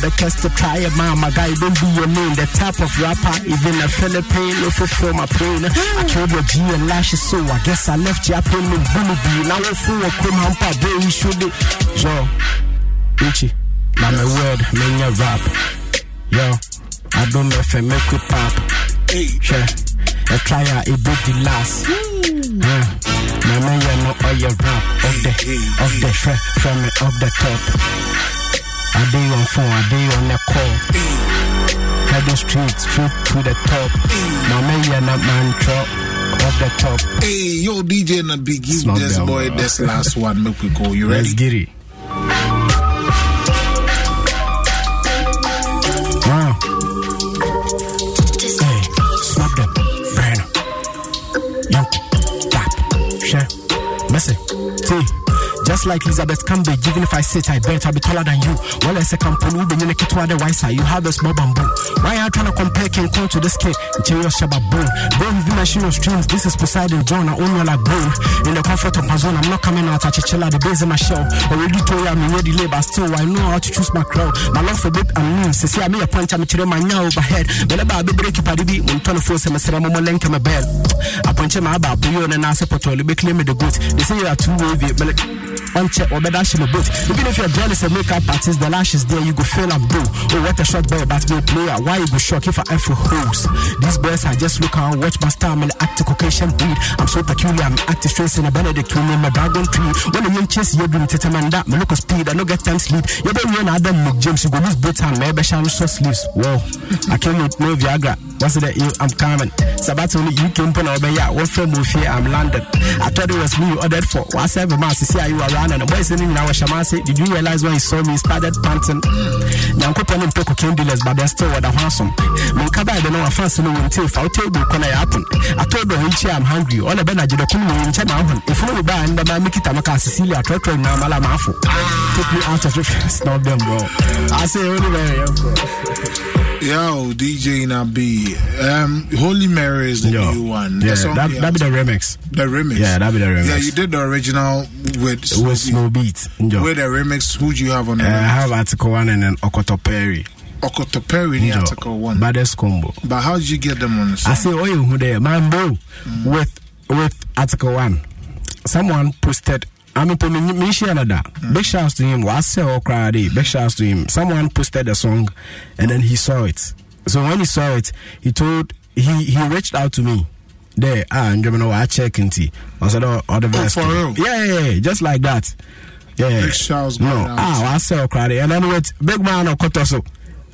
S27: Be test to try it ma my guy don't be your name the type of rapper even a Philippine you feel my pain. I killed your G and lashes so I guess I left you up in the bully now we fool come hampa boy you should it. Yo. Ichi. Na me word, me nya rap. Yo, I don't know if I make it pop. Sure, I try out it be the last. Hmm. Yeah, na me ya no all your rap of the of the shred from me of the top. I day on phone, I day on the call. Head the straight, straight to the top. Na me ya na mantra of the top.
S3: Hey, yo, DJ na be give this boy this last one. Make we go. You ready?
S27: Let's get it. T.
S26: Just like Elizabeth Cambridge, even if I sit, I bet I'll be taller than you. Well, I say Kampulu, but you make it to the side. You have a small bamboo. Why are you trying to compare King Kong to this kid? Cheyo Shaba Boom. Don't even mention your streams. This is Poseidon John. I own you like Boom. In the comfort of my zone, I'm not coming out. I chill the base of my shell. Already told you I'm ready labor. Still, I know how to choose my crowd. My love for bit and mean. Since I made a point. I'm chilling my now overhead. But about the break, if I did it, when 24 7 I'm a link my bell. I punch my bar, put you on an answer portal. Be claim the good. They say you are too wavy, but one check or better a boat. Even if you're jealous of makeup artist, the lash is there, you go fail and boo. Oh, what a shot by a basketball player. Why you go shock if I F for hoes? These boys, I just look and watch my style, and act to caucasian breed. I'm so peculiar, I'm acting stress in a Benedict in my dragon tree. When I'm in chase, you're doing tetam that, me look speed, I no get time sleep. You're doing Adam James, you go lose both time, maybe shall so sleeves. Whoa, I can't no Viagra. What's it? You, I'm coming. Sabato, you came over here. What film movie? I'm London. I thought it was me you ordered for. What's ever man, to see you are running? And boys in now, Shamasi, did you realize when you saw me he started panting? Nyankopon and Poko cane dealers, but they're still what I want some. Monkaba, I don't know, I fancy no until if I'll tell you, can I happen? I told her, I'm hungry. All the Benajid, the Kumu in China. If you buy and the make it, I'm a Cecilia, Trotro, now Malamafu. Take me out of the snub them, bro. I say, only young, bro.
S3: Yo, DJ Nabi. Um, Holy Mary is the Yo, new one.
S26: Yeah, that, that be the remix.
S3: The remix.
S26: Yeah, that be the remix.
S3: Yeah, you did the original with
S26: with Snow Beat.
S3: With the remix, who do you have on the
S26: uh. I have Article Wan and then Okoto Perry.
S3: Okoto Perry in Article Wan.
S26: Baddest combo.
S3: But how did you get them on the song?
S26: I say, oh, you there, man, bro, mm. with with Article Wan. Someone posted I mean, me share that. Big shouts to him. Was say or cry Big shouts to him. Someone posted the song, and then he saw it. So when he saw it, he told he he reached out to me. There, ah, and you know, I check into. I said, oh, all the best.
S3: Oh,
S26: yeah, yeah, yeah, just like that. Yeah,
S3: Big.
S26: No, ah, I say cry and then with big man or Kotoso,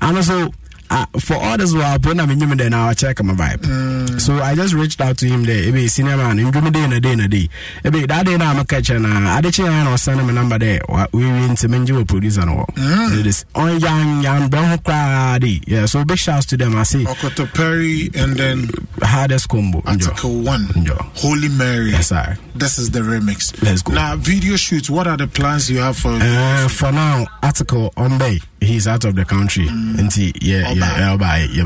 S26: and also uh, for all this while, when I'm in then I'll check my vibe.
S3: Mm.
S26: So I just reached out to him there. Ebe senior man, in Jumi day in a day in a day. Ebe that day now I'm a catcher now. I did change and send him a number there. We win to Menju producer no.
S3: Mm.
S26: It is on young young brown crowdy. Yeah, so big shouts to them. I see.
S3: Okoto Perry and then
S26: hardest combo.
S3: Article Wan. Holy Mary.
S26: Yes, sir.
S3: This is the remix.
S26: Let's go.
S3: Now video shoots. What are the plans you have for?
S26: Uh, for now, article on Bay. He's out of the country. Mm. And he, yeah, yeah, yeah, yeah,